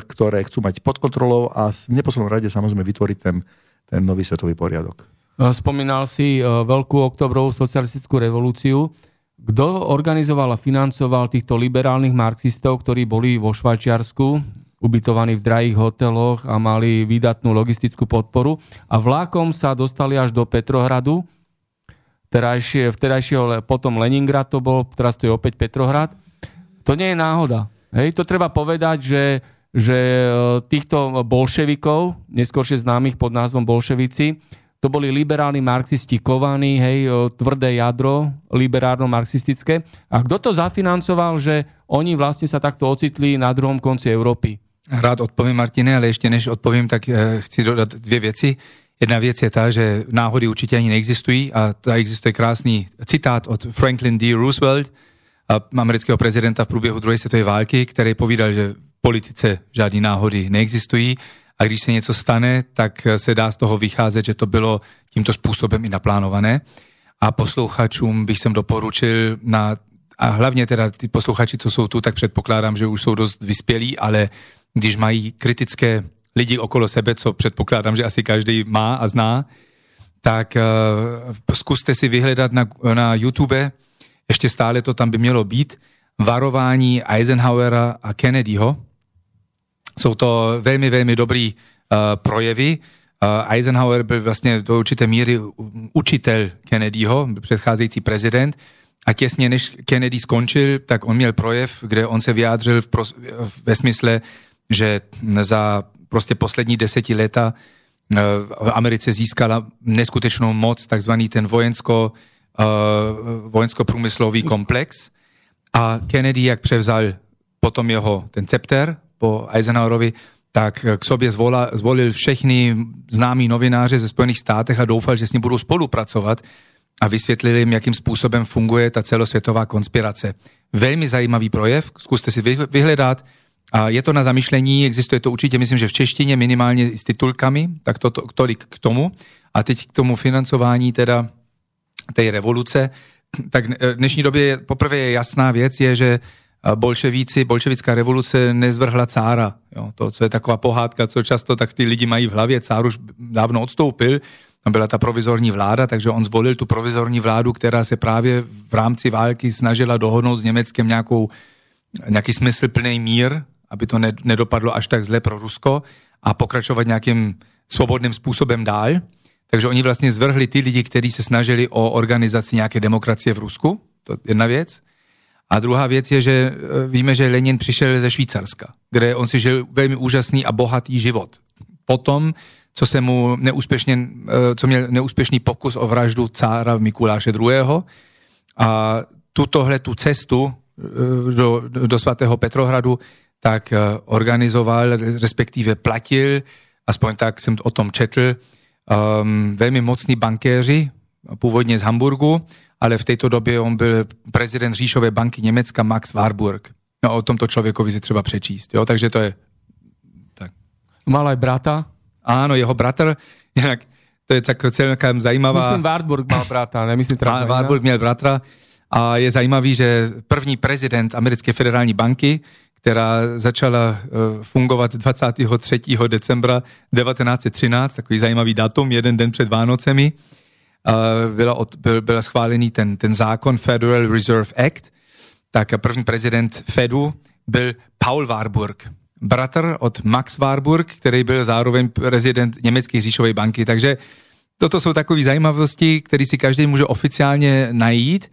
ktoré chcú mať pod kontrolou a v neposlednom rade samozrejme vytvoriť ten, ten nový svetový poriadok. Eh, spomínal si veľkú oktobrovú socialistickú revolúciu. Kto organizoval a financoval týchto liberálnych marxistov, ktorí boli vo Švajčiarsku, ubytovaní v drahých hoteloch a mali výdatnú logistickú podporu a vlákom sa dostali až do Petrohradu, terajšie, vtedajšieho potom Leningrad to bol, teraz to je opäť Petrohrad. To nie je náhoda. Hej, to treba povedať, že, že eh, týchto bolševikov, neskôršie známych pod názvom bolševici, to boli liberálni marxisti kovaní, hej, tvrdé jadro, liberárno-marxistické. A kto to zafinancoval, že oni vlastne sa takto ocitli na druhom konci Európy? Rád odpovím, Martine, ale ešte než odpovím, tak e, chci dodať dvě věci. Jedna věc je ta, že náhody určitě ani neexistují a ta existuje krásný citát od Franklin D. Roosevelt, amerického prezidenta v průběhu druhé světové války, který povídal, že v politice žádné náhody neexistují a když se něco stane, tak se dá z toho vycházet, že to bylo tímto způsobem i naplánované. A posluchačům bych sem doporučil na a hlavně teda ty posluchači, co jsou tu, tak předpokládám, že už jsou dost vyspělí, ale když mají kritické lidi okolo sebe, co předpokládám, že asi každý má a zná, tak uh, zkuste si vyhledat na, na YouTube, ještě stále to tam by mělo být, varování Eisenhowera a Kennedyho, jsou to velmi, velmi dobrý uh, projevy. Uh, Eisenhower byl vlastně do určité míry učitel Kennedyho, předcházející prezident, a těsně než Kennedy skončil, tak on měl projev, kde on se vyjádřil v pros- ve smysle, že za prostě poslední deseti leta uh, v Americe získala neskutečnou moc, takzvaný ten vojensko, vojensko-průmyslový komplex. A Kennedy, jak převzal potom jeho ten cepter po Eisenhowerovi, tak k sobě zvola, zvolil všechny známí novináře ze Spojených státech a doufal, že s ním budou spolupracovat a vysvětlili jim, jakým způsobem funguje ta celosvětová konspirace. Velmi zajímavý projev, zkuste si vyhledat. A je to na zamýšlení, existuje to určitě, myslím, že v češtině minimálně s titulkami, tak to, to, tolik k tomu. A teď k tomu financování teda té revoluce. Tak v dnešní době poprvé je jasná věc, je, že bolševíci, bolševická revoluce nezvrhla cára. Jo, to, co je taková pohádka, co často tak ty lidi mají v hlavě, cár už dávno odstoupil, tam byla ta provizorní vláda, takže on zvolil tu provizorní vládu, která se právě v rámci války snažila dohodnout s Německem nějakou, nějaký smysluplný mír, aby to nedopadlo až tak zle pro Rusko a pokračovat nějakým svobodným způsobem dál. Takže oni vlastně zvrhli ty lidi, kteří se snažili o organizaci nějaké demokracie v Rusku, to je jedna věc. A druhá věc je, že e, víme, že Lenin přišel ze Švýcarska, kde on si žil velmi úžasný a bohatý život. Potom, co se mu neúspěšně, e, co měl neúspěšný pokus o vraždu cára Mikuláše II. A tutohle tu cestu e, do, do svatého Petrohradu tak organizoval, respektive platil, aspoň tak jsem o tom četl, um, velmi mocní bankéři, původně z Hamburgu, ale v této době on byl prezident Říšové banky Německa Max Warburg. No, o tomto člověkovi si třeba přečíst. Jo? Takže to je... Tak. Mal aj brata? Áno, jeho bratr. Jinak to je tak celkem zajímavá... Myslím, Warburg mal brata, nemyslím teda... Warburg měl bratra a je zajímavý, že první prezident americké federální banky, která začala eh, fungovat 23. decembra 1913, takový zajímavý datum, jeden den před Vánocemi, byla, od, byl, byl schválený ten, ten zákon Federal Reserve Act, tak první prezident Fedu byl Paul Warburg, bratr od Max Warburg, který byl zároveň prezident Německé říšové banky. Takže toto jsou takové zajímavosti, které si každý může oficiálně najít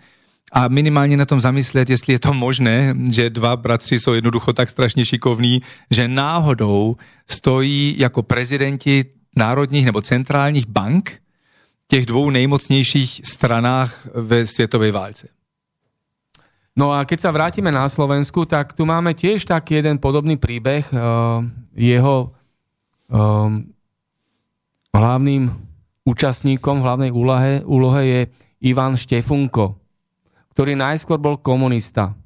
a minimálně na tom zamyslet, jestli je to možné, že dva bratři jsou jednoducho tak strašně šikovní, že náhodou stojí jako prezidenti národních nebo centrálních bank těch dvou nejmocnějších stranách ve světové válce. No a keď sa vrátime na Slovensku, tak tu máme tiež taký jeden podobný príbeh. Uh, jeho um, hlavným účastníkom v hlavnej úlohe, úlohe je Ivan Štefunko, ktorý najskôr bol komunista,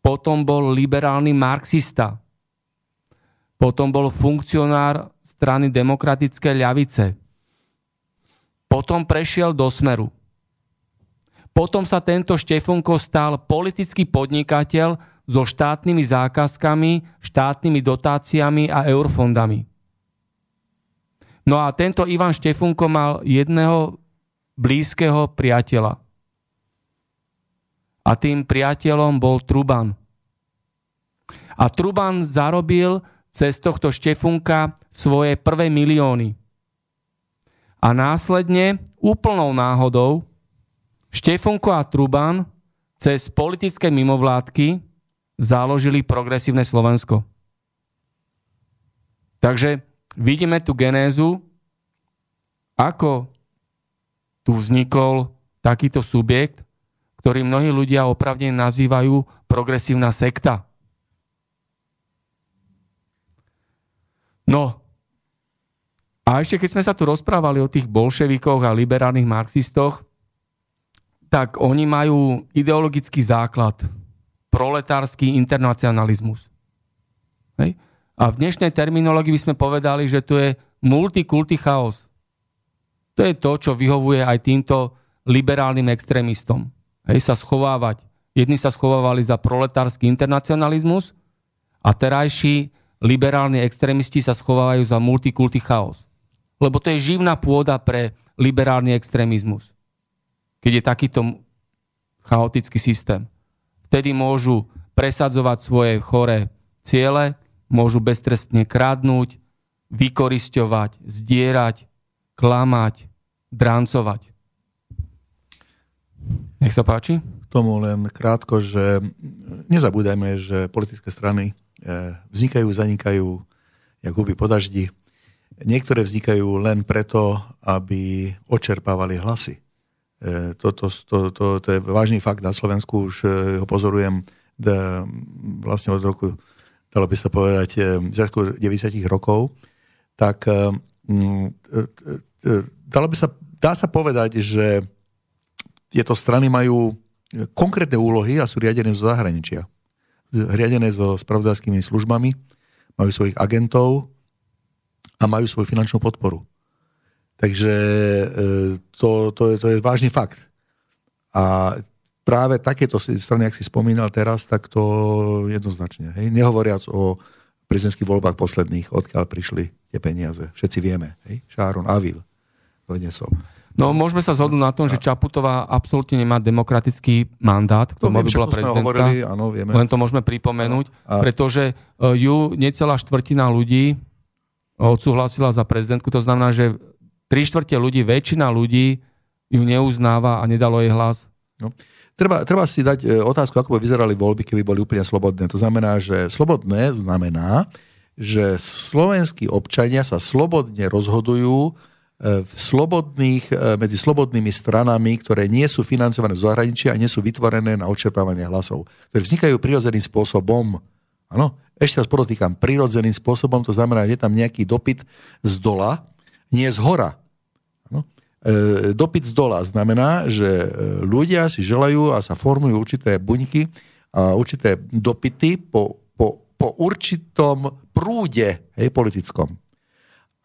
potom bol liberálny marxista, potom bol funkcionár strany demokratické ľavice, potom prešiel do Smeru. Potom sa tento Štefunko stal politický podnikateľ so štátnymi zákazkami, štátnymi dotáciami a eurofondami. No a tento Ivan Štefunko mal jedného blízkeho priateľa. A tým priateľom bol Truban. A Truban zarobil cez tohto Štefunka svoje prvé milióny. A následne úplnou náhodou Štefunko a Truban cez politické mimovládky založili progresívne Slovensko. Takže vidíme tu genézu, ako tu vznikol takýto subjekt, ktorý mnohí ľudia opravne nazývajú progresívna sekta. No, a ešte keď sme sa tu rozprávali o tých bolševikoch a liberálnych marxistoch, tak oni majú ideologický základ. Proletársky internacionalizmus. Hej? A v dnešnej terminológii by sme povedali, že to je multikulty chaos. To je to, čo vyhovuje aj týmto liberálnym extrémistom. Hej, sa schovávať. Jedni sa schovávali za proletársky internacionalizmus a terajší liberálni extrémisti sa schovávajú za multikulty chaos. Lebo to je živná pôda pre liberálny extrémizmus. Keď je takýto chaotický systém. Vtedy môžu presadzovať svoje choré ciele, môžu beztrestne kradnúť, vykorisťovať, zdierať, klamať, drancovať. Nech sa páči. K tomu len krátko, že nezabúdajme, že politické strany eh, vznikajú, zanikajú, jak huby po Niektoré vznikajú len preto, aby očerpávali hlasy. E, toto, to, to, to je vážny fakt na Slovensku, už e, ho pozorujem vlastne od roku dalo by sa povedať, začiatku 90 rokov, tak dalo by sa, dá sa povedať, že tieto strany majú konkrétne úlohy a sú riadené zo zahraničia. Riadené so spravodajskými službami, majú svojich agentov a majú svoju finančnú podporu. Takže e, to, to, je, to je vážny fakt. A práve takéto strany, ak si spomínal teraz, tak to jednoznačne. Hej? Nehovoriac o prezidentských voľbách posledných, odkiaľ prišli tie peniaze. Všetci vieme. Hej? Šáron Avil doniesol. No môžeme sa zhodnúť na tom, že Čaputová absolútne nemá demokratický mandát k tomu, aby bola prezidentka. Hovorili, áno, vieme. Len to môžeme pripomenúť, a... pretože e, ju necelá štvrtina ľudí odsúhlasila za prezidentku. To znamená, že tri štvrte ľudí, väčšina ľudí ju neuznáva a nedalo jej hlas. No. Treba, treba si dať e, otázku, ako by vyzerali voľby, keby boli úplne slobodné. To znamená, že slobodné znamená, že slovenskí občania sa slobodne rozhodujú v slobodných, e, medzi slobodnými stranami, ktoré nie sú financované z zahraničia a nie sú vytvorené na odčerpávanie hlasov, ktoré vznikajú prirodzeným spôsobom. Áno, ešte raz podotýkam, prirodzeným spôsobom, to znamená, že je tam nejaký dopyt z dola, nie z hora. Áno. E, dopyt z dola znamená, že e, ľudia si želajú a sa formujú určité buňky a určité dopyty po, po, po určitom prúde hej, politickom.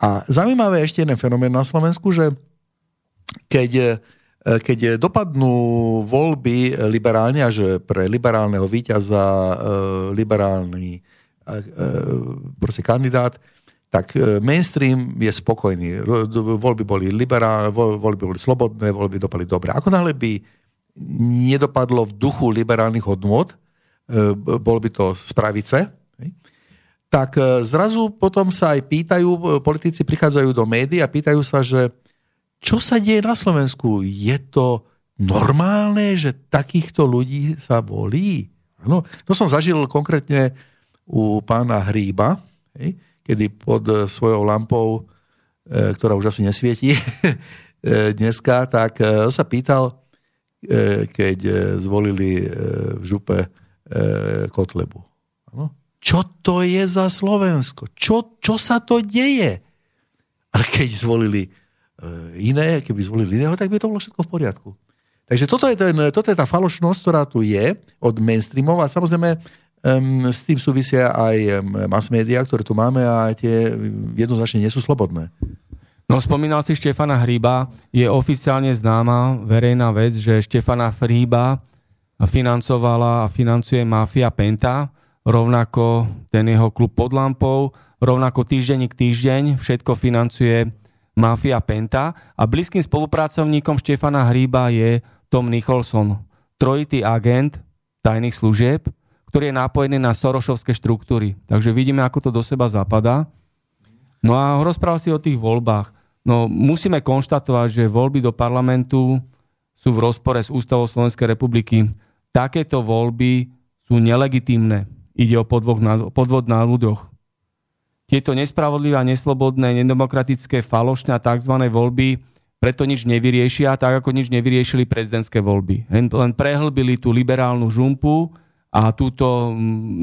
A zaujímavé ešte jeden fenomén na Slovensku, že keď, e, keď dopadnú voľby liberálne a že pre liberálneho víťaza e, liberálny e, kandidát, tak mainstream je spokojný. Voľby boli liberálne, voľby boli slobodné, voľby dopadli dobre. Ako náhle by nedopadlo v duchu liberálnych hodnôt, bol by to z pravice, tak e, zrazu potom sa aj pýtajú, e, politici prichádzajú do médií a pýtajú sa, že čo sa deje na Slovensku? Je to normálne, že takýchto ľudí sa volí? No, to som zažil konkrétne u pána Hríba, hej, kedy pod e, svojou lampou, ktorá už asi nesvietí e, dneska, tak sa pýtal, keď zvolili v župe Kotlebu. Ano? Čo to je za Slovensko? Čo, čo sa to deje? Ale keď zvolili e, iné, keby zvolili iného, tak by to bolo všetko v poriadku. Takže toto je, ten, toto je tá falošnosť, ktorá tu je od mainstreamov a samozrejme s tým súvisia aj mass media, ktoré tu máme a tie jednoznačne nie sú slobodné. No spomínal si Štefana Hríba, je oficiálne známa verejná vec, že Štefana Hríba financovala a financuje mafia Penta, rovnako ten jeho klub pod lampou, rovnako týždenník týždeň, všetko financuje Mafia Penta a blízkym spolupracovníkom Štefana Hríba je Tom Nicholson, trojitý agent tajných služieb, ktorý je nápojený na Sorošovské štruktúry. Takže vidíme, ako to do seba zapadá. No a rozprával si o tých voľbách. No musíme konštatovať, že voľby do parlamentu sú v rozpore s Ústavou Slovenskej republiky. Takéto voľby sú nelegitímne Ide o podvod na, podvod na ľuďoch. Tieto nespravodlivé neslobodné, nedemokratické, falošné a tzv. voľby preto nič nevyriešia, tak ako nič nevyriešili prezidentské voľby. Len prehlbili tú liberálnu žumpu a túto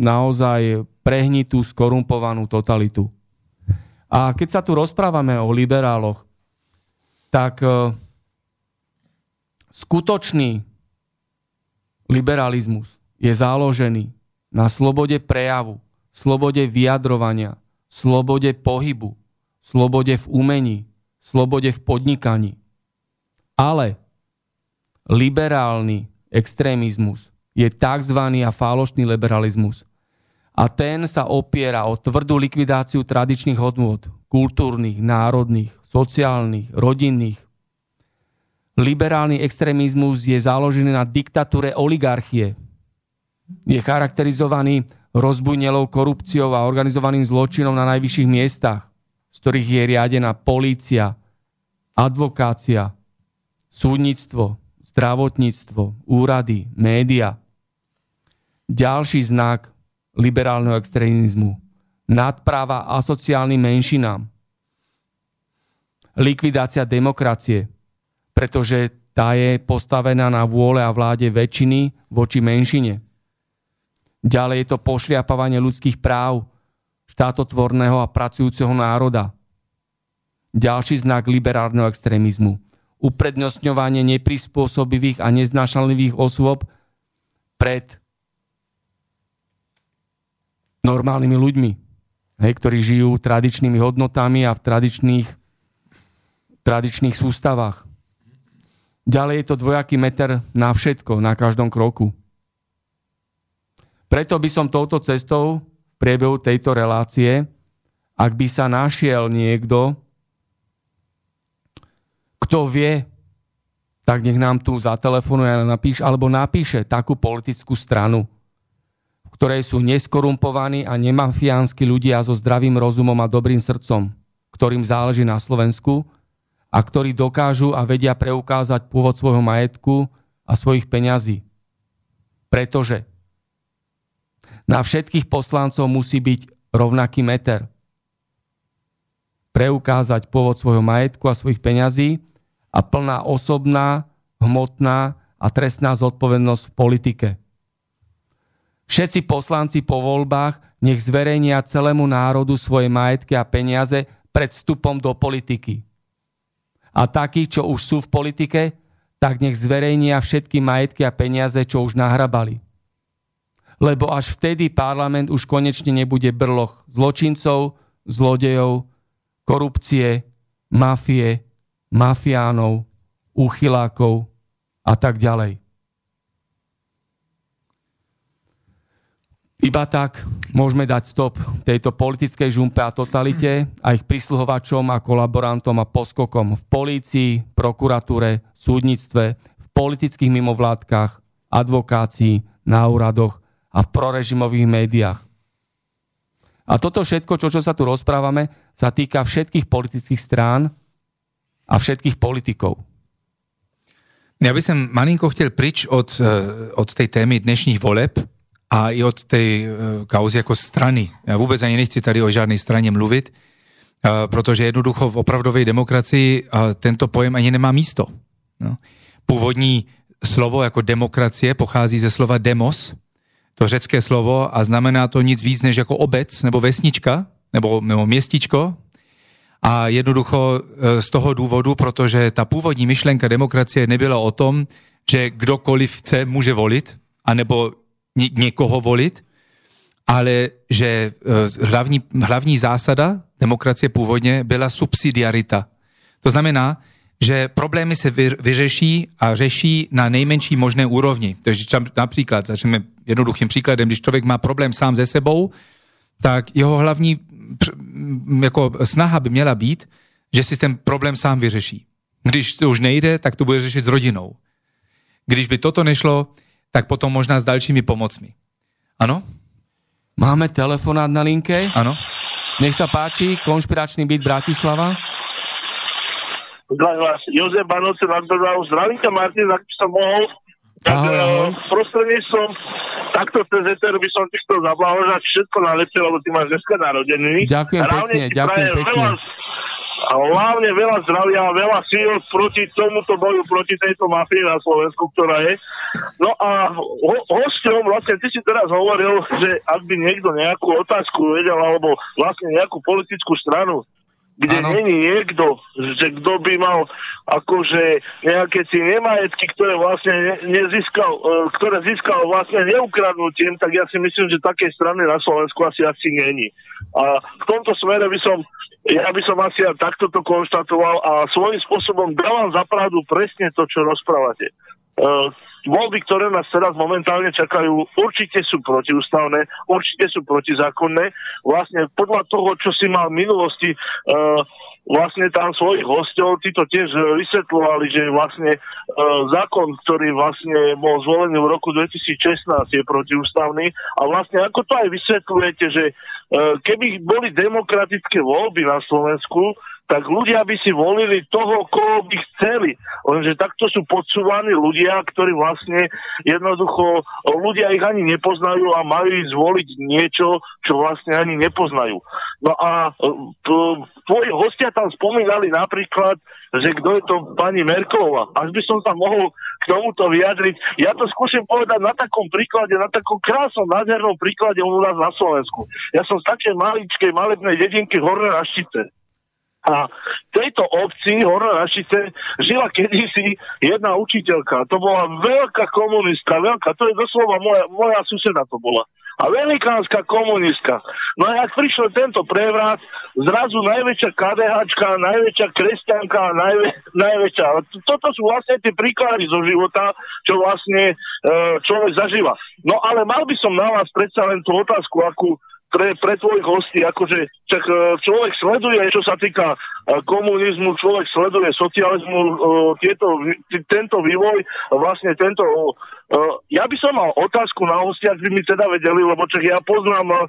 naozaj prehnitú, skorumpovanú totalitu. A keď sa tu rozprávame o liberáloch, tak e, skutočný liberalizmus je založený na slobode prejavu, slobode vyjadrovania, slobode pohybu, slobode v umení, slobode v podnikaní. Ale liberálny extrémizmus je tzv. a falošný liberalizmus. A ten sa opiera o tvrdú likvidáciu tradičných hodnôt, kultúrnych, národných, sociálnych, rodinných. Liberálny extrémizmus je založený na diktatúre oligarchie, je charakterizovaný rozbujnelou korupciou a organizovaným zločinom na najvyšších miestach, z ktorých je riadená polícia, advokácia, súdnictvo, zdravotníctvo, úrady, média. Ďalší znak liberálneho extrémizmu. Nadpráva a sociálnym menšinám. Likvidácia demokracie, pretože tá je postavená na vôle a vláde väčšiny voči menšine Ďalej je to pošliapávanie ľudských práv štátotvorného a pracujúceho národa. Ďalší znak liberálneho extrémizmu. Uprednostňovanie neprispôsobivých a neznášanlivých osôb pred normálnymi ľuďmi, hej, ktorí žijú tradičnými hodnotami a v tradičných, tradičných sústavách. Ďalej je to dvojaký meter na všetko, na každom kroku. Preto by som touto cestou v priebehu tejto relácie, ak by sa našiel niekto, kto vie, tak nech nám tu zatelefonuje a napíše, alebo napíše takú politickú stranu, v ktorej sú neskorumpovaní a nemafiánsky ľudia so zdravým rozumom a dobrým srdcom, ktorým záleží na Slovensku a ktorí dokážu a vedia preukázať pôvod svojho majetku a svojich peňazí. Pretože na všetkých poslancov musí byť rovnaký meter. Preukázať pôvod svojho majetku a svojich peňazí a plná osobná, hmotná a trestná zodpovednosť v politike. Všetci poslanci po voľbách nech zverejnia celému národu svoje majetky a peniaze pred vstupom do politiky. A takí, čo už sú v politike, tak nech zverejnia všetky majetky a peniaze, čo už nahrabali lebo až vtedy parlament už konečne nebude brloch zločincov, zlodejov, korupcie, mafie, mafiánov, úchylákov a tak ďalej. Iba tak môžeme dať stop tejto politickej žumpe a totalite a ich prísluhovačom a kolaborantom a poskokom v polícii, prokuratúre, súdnictve, v politických mimovládkach, advokácii, na úradoch a v prorežimových médiách. A toto všetko, čo, čo sa tu rozprávame, sa týka všetkých politických strán a všetkých politikov. Ja by som malinko chtěl pryč od, eh, od tej témy dnešních voleb a i od tej eh, kauzy jako strany. Já vůbec ani nechci tady o žádnej straně mluvit, eh, protože jednoducho v opravdovej demokracii tento pojem ani nemá místo. No. Původní slovo jako demokracie pochází ze slova demos, to řecké slovo a znamená to nic víc než jako obec nebo vesnička nebo, nebo městičko. A jednoducho e, z toho důvodu, protože ta původní myšlenka demokracie nebyla o tom, že kdokoliv chce, může volit, anebo někoho volit, ale že e, hlavní, hlavní zásada demokracie původně byla subsidiarita. To znamená, že problémy se vyřeší a řeší na nejmenší možné úrovni. Takže například, začneme jednoduchým příkladem, když člověk má problém sám se sebou, tak jeho hlavní jako snaha by měla být, že si ten problém sám vyřeší. Když to už nejde, tak to bude řešit s rodinou. Když by toto nešlo, tak potom možná s dalšími pomocmi. Ano? Máme telefonát na linke. Ano. Nech sa páči, konšpiračný byt Bratislava. Vás, Jozef Banoce, Magdalena, zdravím ťa Martin, ak by som mohol, tak ahoj, eh, ahoj. prostredníctvom takto cez ETR by som ti chcel zablahožať všetko najlepšie, lebo ty máš dneska narodeniny. Ďakujem pekne, ďakujem pekne. Veľa, a hlavne veľa zdravia a veľa síl proti tomuto boju, proti tejto mafii na Slovensku, ktorá je. No a ho, hosťom, vlastne ty si teraz hovoril, že ak by niekto nejakú otázku vedel, alebo vlastne nejakú politickú stranu kde ano. není niekto, že kto by mal akože nejaké tie nemajetky, ktoré vlastne nezískal, e, ktoré získal vlastne neukradnutím, tak ja si myslím, že také strany na Slovensku asi asi není. A v tomto smere by som ja by som asi takto to konštatoval a svojím spôsobom dávam za pravdu presne to, čo rozprávate. Voľby, ktoré nás teraz momentálne čakajú, určite sú protiústavné, určite sú protizákonné. Vlastne podľa toho, čo si mal v minulosti uh, vlastne tam svojich hostov, tí to tiež vysvetľovali, že vlastne e, zákon, ktorý vlastne bol zvolený v roku 2016 je protiústavný a vlastne ako to aj vysvetľujete, že e, keby boli demokratické voľby na Slovensku, tak ľudia by si volili toho, koho by chceli. Lenže takto sú podsúvaní ľudia, ktorí vlastne jednoducho, ľudia ich ani nepoznajú a majú ich zvoliť niečo, čo vlastne ani nepoznajú. No a tvoji hostia tam spomínali napríklad, že kto je to pani Merkelová. Až by som sa mohol k tomuto vyjadriť. Ja to skúsim povedať na takom príklade, na takom krásnom, nádhernom príklade u nás na Slovensku. Ja som z také maličkej, malebnej dedinky Horné Raštice. A v tejto obci, Horné Rašice, žila kedysi jedna učiteľka. To bola veľká komunistka, veľká, to je doslova moja, moja suseda to bola a velikánska komunistka. No a ak prišiel tento prevrat, zrazu najväčšia KDHčka, najväčšia kresťanka, najvä, najväčšia. Toto sú vlastne tie príklady zo života, čo vlastne e, človek zažíva. No ale mal by som na vás predsa len tú otázku, akú pre, pre tvojich hostí, akože čak, e, človek sleduje, čo sa týka e, komunizmu, človek sleduje socializmu, e, tieto, tento vývoj, vlastne tento... Ja by som mal otázku na hostia, ak by mi teda vedeli, lebo čak ja poznám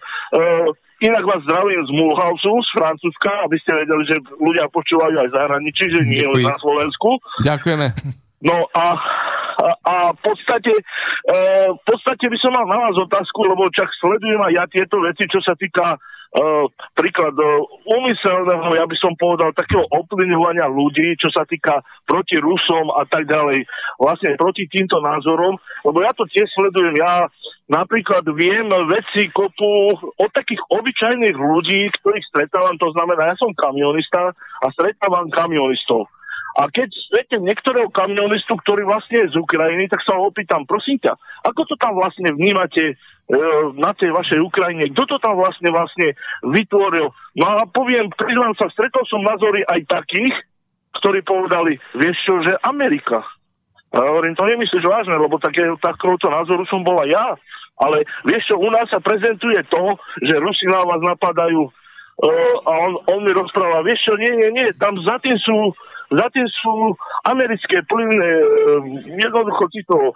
Inak vás zdravím z Mulhausu, z Francúzska, aby ste vedeli, že ľudia počúvajú aj zahraničí, že nie len na Slovensku. Ďakujeme. No a, a, a v, podstate, e, v podstate by som mal na vás otázku, lebo čak sledujem aj ja tieto veci, čo sa týka Uh, príklad uh, umyselného, ja by som povedal, takého ovplyvňovania ľudí, čo sa týka proti Rusom a tak ďalej, vlastne proti týmto názorom, lebo ja to tiež sledujem, ja napríklad viem veci kopu od takých obyčajných ľudí, ktorých stretávam, to znamená, ja som kamionista a stretávam kamionistov. A keď stretnem niektorého kamionistu, ktorý vlastne je z Ukrajiny, tak sa ho opýtam, prosím ťa, ako to tam vlastne vnímate e, na tej vašej Ukrajine, kto to tam vlastne vlastne vytvoril. No a poviem, priznám sa, stretol som názory aj takých, ktorí povedali, vieš čo, že Amerika. A ja hovorím, to nemyslíš vážne, lebo také, takéhoto názoru som bola ja. Ale vieš čo, u nás sa prezentuje to, že Rusi na vás napadajú uh, a on, on mi rozpráva, vieš čo, nie, nie, nie, tam za tým sú za tým sú americké plynné, e, jednoducho títo e,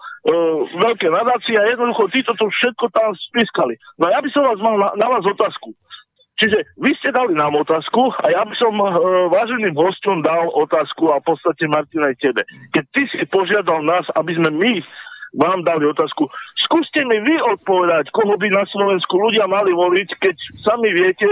veľké nadácie a jednoducho títo to všetko tam spiskali. No ja by som vás mal na, na vás otázku. Čiže vy ste dali nám otázku a ja by som e, váženým hostom dal otázku a v podstate Martin aj tebe. Keď ty si požiadal nás, aby sme my vám dali otázku. Skúste mi vy odpovedať, koho by na Slovensku ľudia mali voliť, keď sami viete,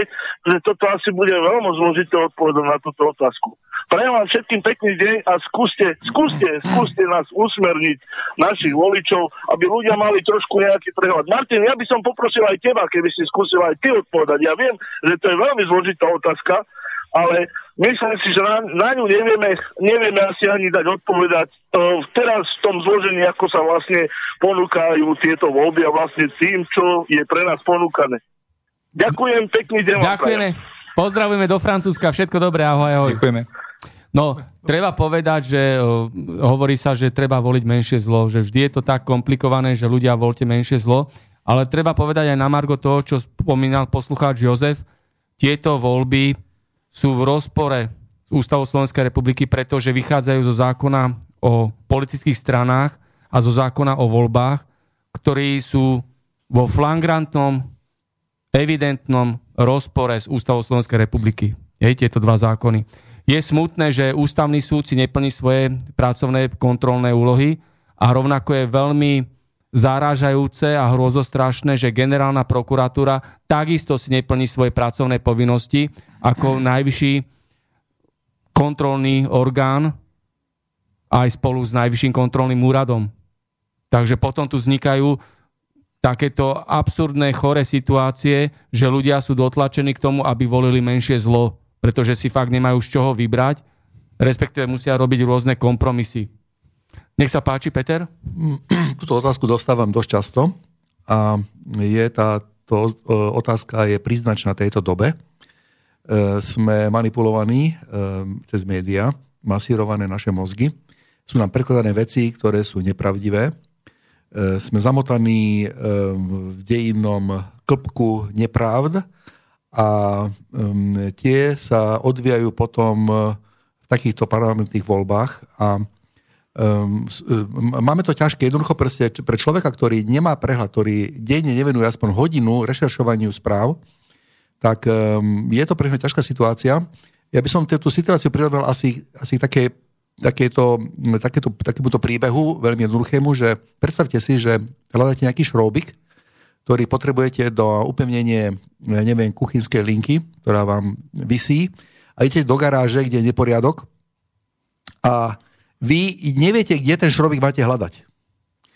že toto asi bude veľmi zložité odpovedať na túto otázku. Prajem vám všetkým pekný deň a skúste, skúste, skúste nás usmerniť, našich voličov, aby ľudia mali trošku nejaký prehľad. Martin, ja by som poprosil aj teba, keby si skúsil aj ty odpovedať. Ja viem, že to je veľmi zložitá otázka, ale myslím si, že na, na ňu nevieme, nevieme asi ani dať odpovedať uh, teraz v tom zložení, ako sa vlastne ponúkajú tieto voľby a vlastne tým, čo je pre nás ponúkané. Ďakujem, pekný deň. Ďakujeme. Pozdravujeme do Francúzska. Všetko dobré, ahoj, ahoj. Ďakujeme. No, treba povedať, že uh, hovorí sa, že treba voliť menšie zlo, že vždy je to tak komplikované, že ľudia volte menšie zlo, ale treba povedať aj na Margo toho, čo spomínal poslucháč Jozef, tieto voľby sú v rozpore s Ústavou Slovenskej republiky, pretože vychádzajú zo zákona o politických stranách a zo zákona o voľbách, ktorí sú vo flagrantnom, evidentnom rozpore s Ústavou Slovenskej republiky. Hej, tieto dva zákony. Je smutné, že ústavný súd si neplní svoje pracovné kontrolné úlohy a rovnako je veľmi zarážajúce a hrozostrašné, že generálna prokuratúra takisto si neplní svoje pracovné povinnosti ako najvyšší kontrolný orgán aj spolu s najvyšším kontrolným úradom. Takže potom tu vznikajú takéto absurdné, chore situácie, že ľudia sú dotlačení k tomu, aby volili menšie zlo, pretože si fakt nemajú z čoho vybrať, respektíve musia robiť rôzne kompromisy. Nech sa páči, Peter. Túto otázku dostávam dosť často a je tá to, e, otázka je príznačná tejto dobe. E, sme manipulovaní e, cez médiá, masírované naše mozgy. Sú nám prekladané veci, ktoré sú nepravdivé. Sme zamotaní v dejinnom klpku nepravd a tie sa odvíjajú potom v takýchto parlamentných voľbách a Um, máme to ťažké, jednoducho proste pre človeka, ktorý nemá prehľad, ktorý denne nevenuje aspoň hodinu rešeršovaniu správ, tak um, je to pre mňa ťažká situácia. Ja by som tú situáciu prirovnal asi, asi také, takéto, takéto, takémuto príbehu, veľmi jednoduchému, že predstavte si, že hľadáte nejaký šróbik, ktorý potrebujete do upevnenie, neviem, kuchynskej linky, ktorá vám vysí a idete do garáže, kde je neporiadok a vy neviete, kde ten šrobik máte hľadať.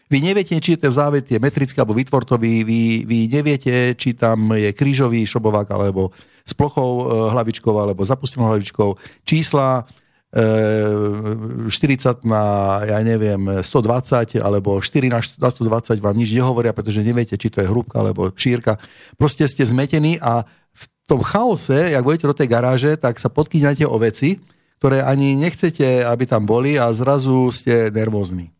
Vy neviete, či ten závet je metrický alebo vytvortový, vy, vy neviete, či tam je krížový šrobovák alebo s plochou e, hlavičkou alebo zapustenou hlavičkou. Čísla 40 e, na, ja neviem, 120 alebo 4 na 120 vám nič nehovoria, pretože neviete, či to je hrúbka alebo šírka. Proste ste zmetení a v tom chaose, ak budete do tej garáže, tak sa podkýňate o veci, ktoré ani nechcete, aby tam boli a zrazu ste nervózni.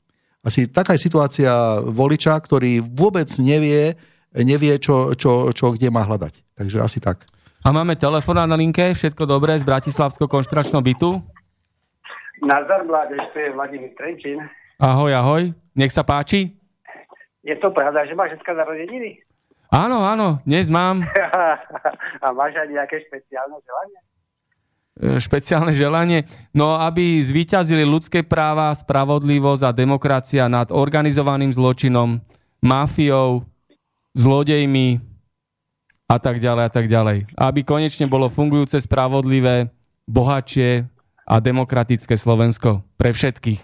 Asi taká je situácia voliča, ktorý vôbec nevie, nevie čo, čo, čo kde má hľadať. Takže asi tak. A máme telefón na linke, všetko dobré z Bratislavského konšpiračného bytu. Nazdar, mládež, to je Vladimír Trenčín. Ahoj, ahoj, nech sa páči. Je to pravda, že máš dneska narodeniny? Áno, áno, dnes mám. A máš aj nejaké špeciálne želanie? E, špeciálne želanie, no aby zvíťazili ľudské práva, spravodlivosť a demokracia nad organizovaným zločinom, mafiou, zlodejmi a tak ďalej a tak ďalej. Aby konečne bolo fungujúce, spravodlivé, bohatšie a demokratické Slovensko pre všetkých.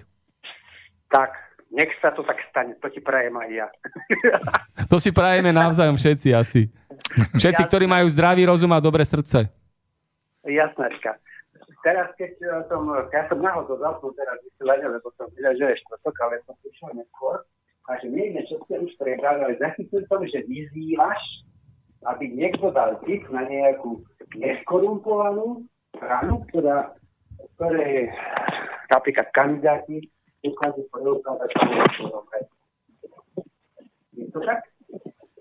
Tak, nech sa to tak stane, to ti prajem aj ja. to si prajeme navzájom všetci asi. Všetci, ktorí majú zdravý rozum a dobré srdce. Jasnačka. Teraz, keď eh, som, ja som náhodou zapnul teraz vysielanie, lebo som videl, že je štvrtok, ale som prišiel neskôr. A že neviem, čo ste už prebrali, ale zachytil som, že vyzývaš, aby niekto dal tip na nejakú neskorumpovanú stranu, ktorá, ktoré napríklad kandidáti dokážu preukázať Je to tak?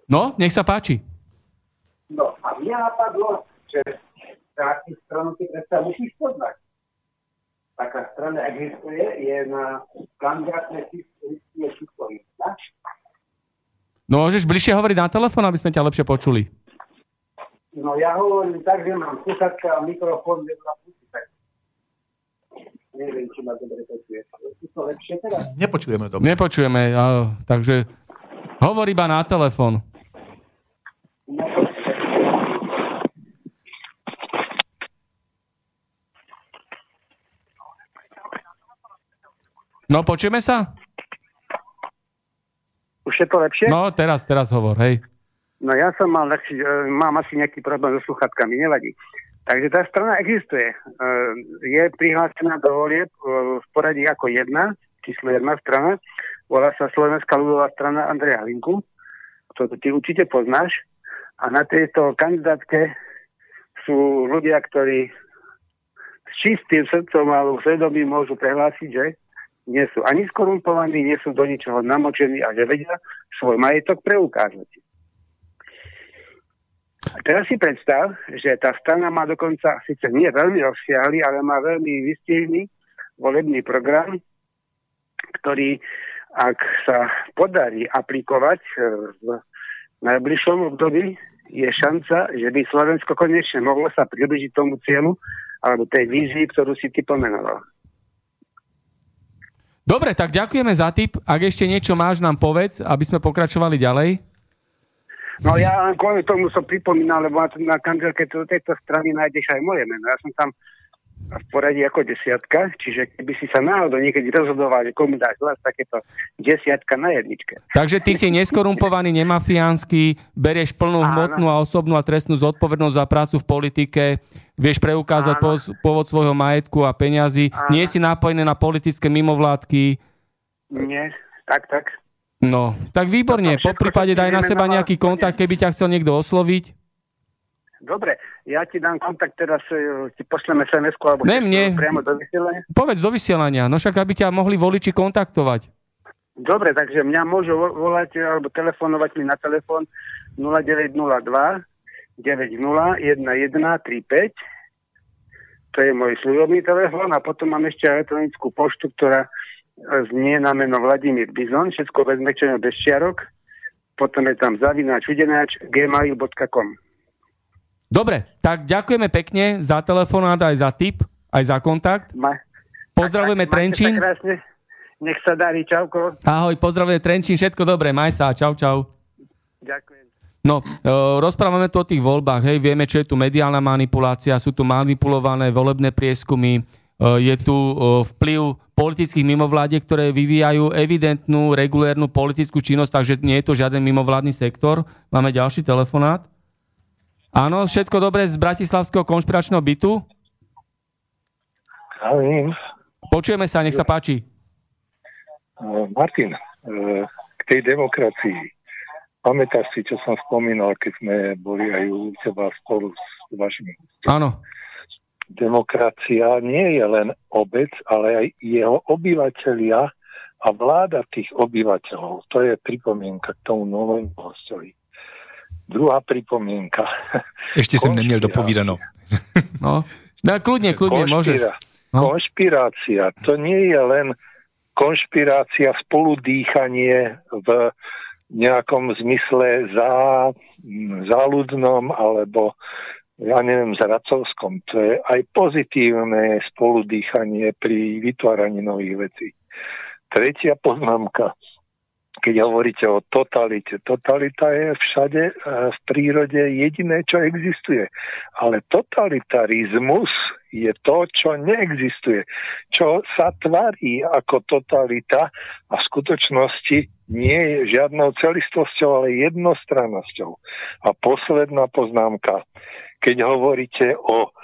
No, nech sa páči. No a mňa napadlo, že takú stranu si predsa musíš poznať. Taká strana existuje, je na kandidátne listie všetko No môžeš bližšie hovoriť na telefón, aby sme ťa lepšie počuli. No ja hovorím tak, že mám sluchatka a mikrofón pusy, tak neviem, či ma dobre počuješ. Je to lepšie teraz? Nepočujeme dobre. Nepočujeme, takže hovor iba na telefón. No, počujeme sa? Už je to lepšie? No, teraz, teraz hovor, hej. No ja som mal, e, mám asi nejaký problém so sluchatkami, nevadí. Takže tá strana existuje. E, je prihlásená do volieb e, v poradí ako jedna, číslo jedna strana. Volá sa Slovenská ľudová strana Andreja Linku. To ty určite poznáš. A na tejto kandidátke sú ľudia, ktorí s čistým srdcom alebo svedomím môžu prehlásiť, že nie sú ani skorumpovaní, nie sú do ničoho namočení a že vedia svoj majetok preukázať. A teraz si predstav, že tá strana má dokonca, síce nie veľmi rozsiahly, ale má veľmi vystižný volebný program, ktorý, ak sa podarí aplikovať e, v najbližšom období, je šanca, že by Slovensko konečne mohlo sa približiť tomu cieľu alebo tej vízii, ktorú si ty pomenoval. Dobre, tak ďakujeme za tip. Ak ešte niečo máš, nám povedz, aby sme pokračovali ďalej. No ja len kvôli tomu som pripomínal, lebo na kandidátke tejto strany nájdeš aj moje meno. Ja som tam v poradí ako desiatka, čiže keby si sa náhodou niekedy rozhodoval, že komu dáš hlas, tak je to desiatka na jedničke. Takže ty si neskorumpovaný, nemafiánsky, berieš plnú hmotnú a osobnú a trestnú zodpovednosť za prácu v politike, vieš preukázať Áno. pôvod svojho majetku a peňazí, Áno. nie si napojený na politické mimovládky. Nie, tak, tak. No, tak výborne. Po prípade daj na seba nejaký kontakt, keby ťa chcel niekto osloviť. Dobre, ja ti dám kontakt teraz, e, ti pošleme sms alebo ne, mne. priamo do vysielania. Povedz do vysielania, no však aby ťa mohli voliči kontaktovať. Dobre, takže mňa môžu volať alebo telefonovať mi na telefón 0902 901135. To je môj služobný telefón a potom mám ešte elektronickú poštu, ktorá znie na meno Vladimír Bizon, všetko bez mečenia bez čiarok. Potom je tam zavináč udenáč gmail.com. Dobre, tak ďakujeme pekne za telefonát, aj za tip, aj za kontakt. Ma... Pozdravujeme tak, Trenčín. Sa krásne. Nech sa darí, čauko. Ahoj, pozdravujeme Trenčín, všetko dobré, maj sa, čau, čau. Ďakujem. No, e, rozprávame tu o tých voľbách, hej, vieme, čo je tu mediálna manipulácia, sú tu manipulované volebné prieskumy, e, je tu e, vplyv politických mimovládiek, ktoré vyvíjajú evidentnú, regulérnu politickú činnosť, takže nie je to žiaden mimovládny sektor. Máme ďalší telefonát. Áno, všetko dobré z Bratislavského konšpiračného bytu? Zdravím. Počujeme sa, nech sa páči. Martin, k tej demokracii Pamätáš si, čo som spomínal, keď sme boli aj u teba spolu s vašimi Áno. Demokracia nie je len obec, ale aj jeho obyvateľia a vláda tých obyvateľov. To je pripomienka k tomu novému hostovi. Druhá pripomienka. Ešte som nemiel dopovídano. No, no kľudne, kľudne, môžeš. No. Konšpirácia, to nie je len konšpirácia, spoludýchanie v nejakom zmysle za, záľudnom alebo ja neviem, zradcovskom. To je aj pozitívne spoludýchanie pri vytváraní nových vecí. Tretia poznámka keď hovoríte o totalite. Totalita je všade e, v prírode jediné, čo existuje. Ale totalitarizmus je to, čo neexistuje. Čo sa tvarí ako totalita a v skutočnosti nie je žiadnou celistvosťou, ale jednostrannosťou. A posledná poznámka. Keď hovoríte o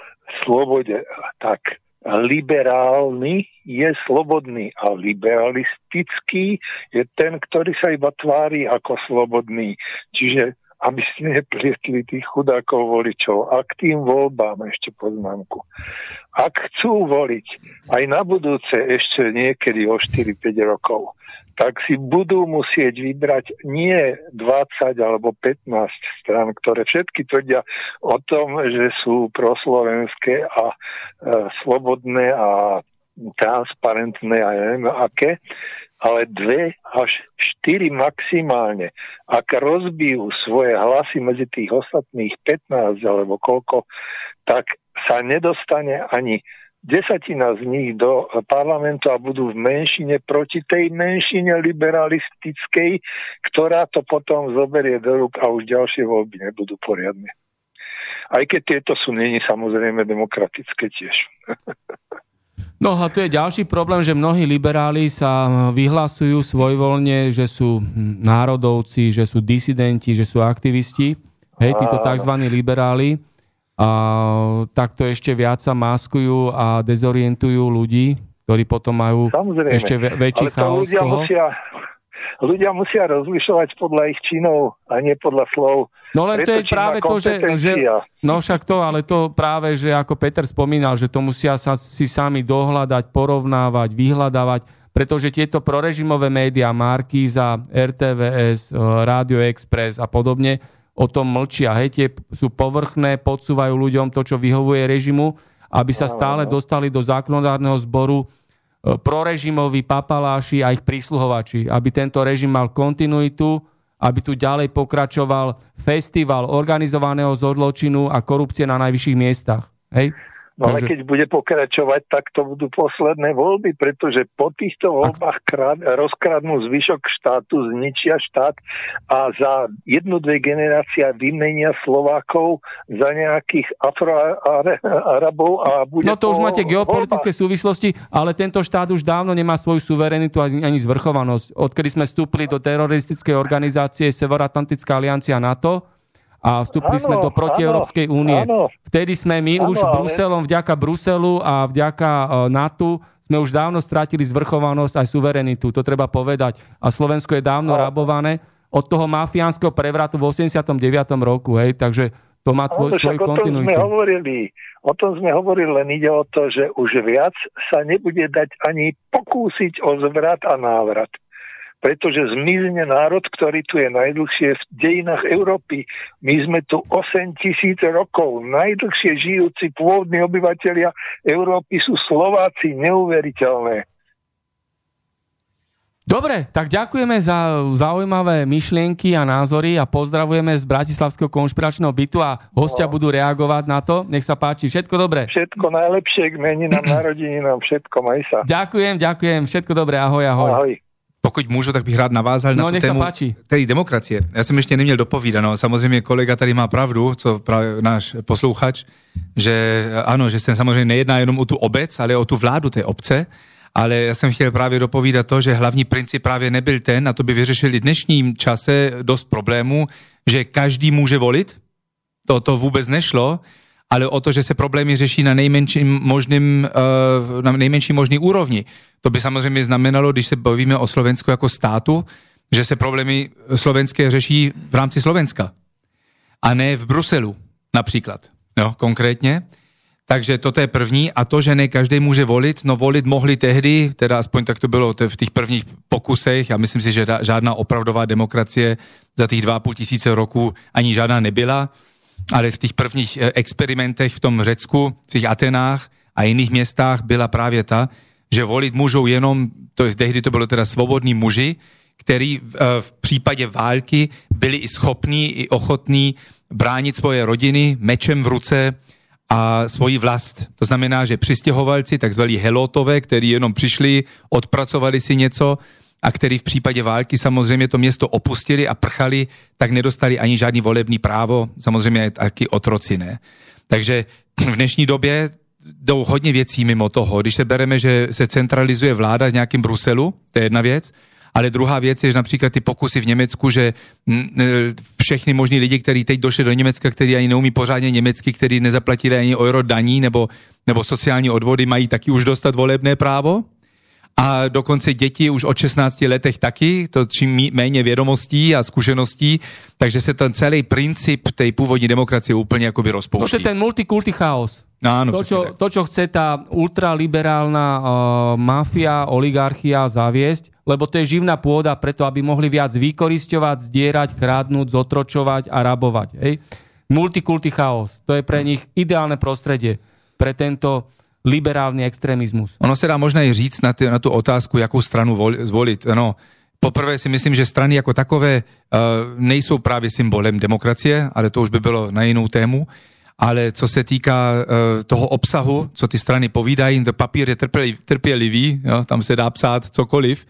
slobode, tak liberálny je slobodný a liberalistický je ten, ktorý sa iba tvári ako slobodný. Čiže aby ste neplietli tých chudákov voličov. A k tým voľbám ešte poznámku. Ak chcú voliť aj na budúce ešte niekedy o 4-5 rokov, tak si budú musieť vybrať nie 20 alebo 15 stran, ktoré všetky tvrdia o tom, že sú proslovenské a e, slobodné a transparentné a neviem aké, ale dve až štyri maximálne. Ak rozbijú svoje hlasy medzi tých ostatných 15 alebo koľko, tak sa nedostane ani desatina z nich do parlamentu a budú v menšine proti tej menšine liberalistickej, ktorá to potom zoberie do rúk a už ďalšie voľby nebudú poriadne. Aj keď tieto sú není samozrejme demokratické tiež. No a tu je ďalší problém, že mnohí liberáli sa vyhlasujú svojvoľne, že sú národovci, že sú disidenti, že sú aktivisti. Hej, títo tzv. liberáli a takto ešte viac sa maskujú a dezorientujú ľudí, ktorí potom majú Samozrejme, ešte väčší chaos. Ľudia musia, ľudia musia rozlišovať podľa ich činov a nie podľa slov. No len to je práve to, že, že... No však to, ale to práve, že ako Peter spomínal, že to musia sa si sami dohľadať, porovnávať, vyhľadávať, pretože tieto prorežimové médiá, Markíza, RTVS, Radio Express a podobne, o tom mlčia. Hej, tie sú povrchné, podsúvajú ľuďom to, čo vyhovuje režimu, aby sa stále dostali do zákonodárneho zboru e, prorežimoví papaláši a ich prísluhovači, aby tento režim mal kontinuitu, aby tu ďalej pokračoval festival organizovaného zločinu a korupcie na najvyšších miestach. Hej? No ale keď bude pokračovať, tak to budú posledné voľby, pretože po týchto voľbách krát, rozkradnú zvyšok štátu, zničia štát a za jednu, dve generácia vymenia Slovákov za nejakých Afroarabov a bude No to už máte geopolitické voľbách. súvislosti, ale tento štát už dávno nemá svoju suverenitu ani, ani zvrchovanosť. Odkedy sme vstúpili do teroristickej organizácie Severoatlantická aliancia NATO, a vstúpili áno, sme do protieurópskej únie. Áno, Vtedy sme my áno, už. Bruselom, vďaka Bruselu a vďaka e, NATO sme už dávno strátili zvrchovanosť aj suverenitu, to treba povedať. A Slovensko je dávno áno. rabované od toho mafiánskeho prevratu v 89. roku, hej, takže to má tvoj, áno, svoju kontinuitu. Sme hovorili, o tom sme hovorili, len ide o to, že už viac sa nebude dať ani pokúsiť o zvrat a návrat pretože zmizne národ, ktorý tu je najdlhšie v dejinách Európy. My sme tu 8 tisíc rokov. Najdlhšie žijúci pôvodní obyvateľia Európy sú Slováci, neuveriteľné. Dobre, tak ďakujeme za zaujímavé myšlienky a názory a pozdravujeme z Bratislavského konšpiračného bytu a hostia no. budú reagovať na to. Nech sa páči, všetko dobré. Všetko najlepšie k meninám, narodeninám, všetko, maj sa. Ďakujem, ďakujem, všetko dobré, ahoj, ahoj. Ahoj. Pokud můžu, tak bych rád navázal no, na tu tému tej demokracie. Já jsem ještě neměl dopovídat. Samozřejmě kolega tady má pravdu, co právě náš posluchač, že ano, že se samozřejmě nejedná jenom o tu obec, ale o tu vládu té obce ale já jsem chtěl právě dopovídat to, že hlavní princip právě nebyl ten, a to by vyřešili v dnešním čase dost problémů, že každý může volit, to, to vůbec nešlo, ale o to, že se problémy řeší na nejmenším možným, uh, na nejmenší možný úrovni. To by samozřejmě znamenalo, když se bavíme o Slovensku jako státu, že se problémy slovenské řeší v rámci Slovenska a ne v Bruselu například, jo, konkrétně. Takže toto je první a to, že ne každý může volit, no volit mohli tehdy, teda aspoň tak to bylo v těch prvních pokusech, já myslím si, že žádná opravdová demokracie za těch dva půl tisíce roku ani žádná nebyla, ale v těch prvních eh, experimentech v tom Řecku, v těch Atenách a jiných městách byla právě ta, že volit můžou jenom, to tehdy to bylo teda svobodní muži, který eh, v případě války byli i schopní, i ochotní bránit svoje rodiny mečem v ruce, a svoji vlast. To znamená, že přistěhovalci, takzvaní helotové, kteří jenom přišli, odpracovali si něco a který v případě války samozřejmě to město opustili a prchali, tak nedostali ani žádný volební právo, samozřejmě taky otroci ne. Takže v dnešní době jdou hodně věcí mimo toho. Když se bereme, že se centralizuje vláda v nějakém Bruselu, to je jedna věc, ale druhá věc je, že například ty pokusy v Německu, že všechny možní lidi, kteří teď došli do Německa, kteří ani neumí pořádně německy, kteří nezaplatili ani euro daní nebo, nebo sociální odvody, mají taky už dostat volebné právo. A dokonce děti už od 16 letech taky, to čím méně vědomostí a zkušeností, takže se ten celý princip tej původní demokracie úplně jakoby rozpouští. To je ten multikulty chaos. Áno, to, čo, to, čo chce tá ultraliberálna uh, mafia, oligarchia zaviesť, lebo to je živná pôda preto, aby mohli viac vykoristovať, zdierať, krádnuť, zotročovať a rabovať. Hej? Multikulty chaos. To je pre nich ideálne prostredie pre tento liberálny extrémizmus. Ono se dá možná i říct na, ty, na tu otázku, jakou stranu vol, zvolit. No, poprvé si myslím, že strany jako takové uh, nejsou právě symbolem demokracie, ale to už by bylo na jinou tému ale co se týká uh, toho obsahu, co ty strany povídají, to papír je trpělivý, jo, tam se dá psát cokoliv,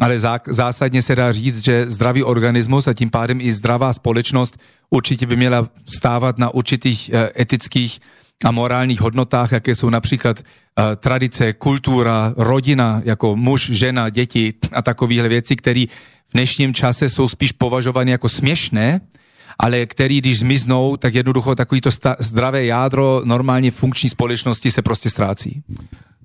ale zá, zásadně se dá říct, že zdravý organismus a tím pádem i zdravá společnost určitě by měla stávat na určitých uh, etických a morálních hodnotách, jaké jsou například uh, tradice, kultura, rodina, jako muž, žena, děti a takovéhle věci, které v dnešním čase jsou spíš považovány jako směšné, ale který, když zmiznou, tak jednoducho takovýto zdravé jádro normálně funkční společnosti se prostě ztrácí.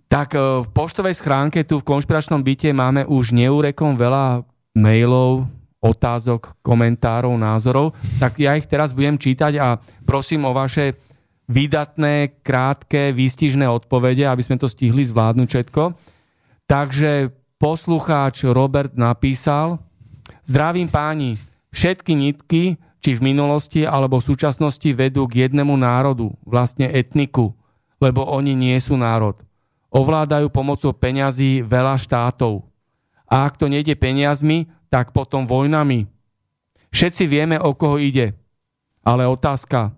Tak eh, v poštovej schránke tu v konšpiračnom byte máme už neurekom veľa mailov, otázok, komentárov, názorov, tak ja ich teraz budem čítať a prosím o vaše výdatné, krátke, výstižné odpovede, aby sme to stihli zvládnuť všetko. Takže poslucháč Robert napísal Zdravím páni, všetky nitky či v minulosti alebo v súčasnosti vedú k jednému národu, vlastne etniku, lebo oni nie sú národ. Ovládajú pomocou peňazí veľa štátov. A ak to nejde peniazmi, tak potom vojnami. Všetci vieme, o koho ide. Ale otázka.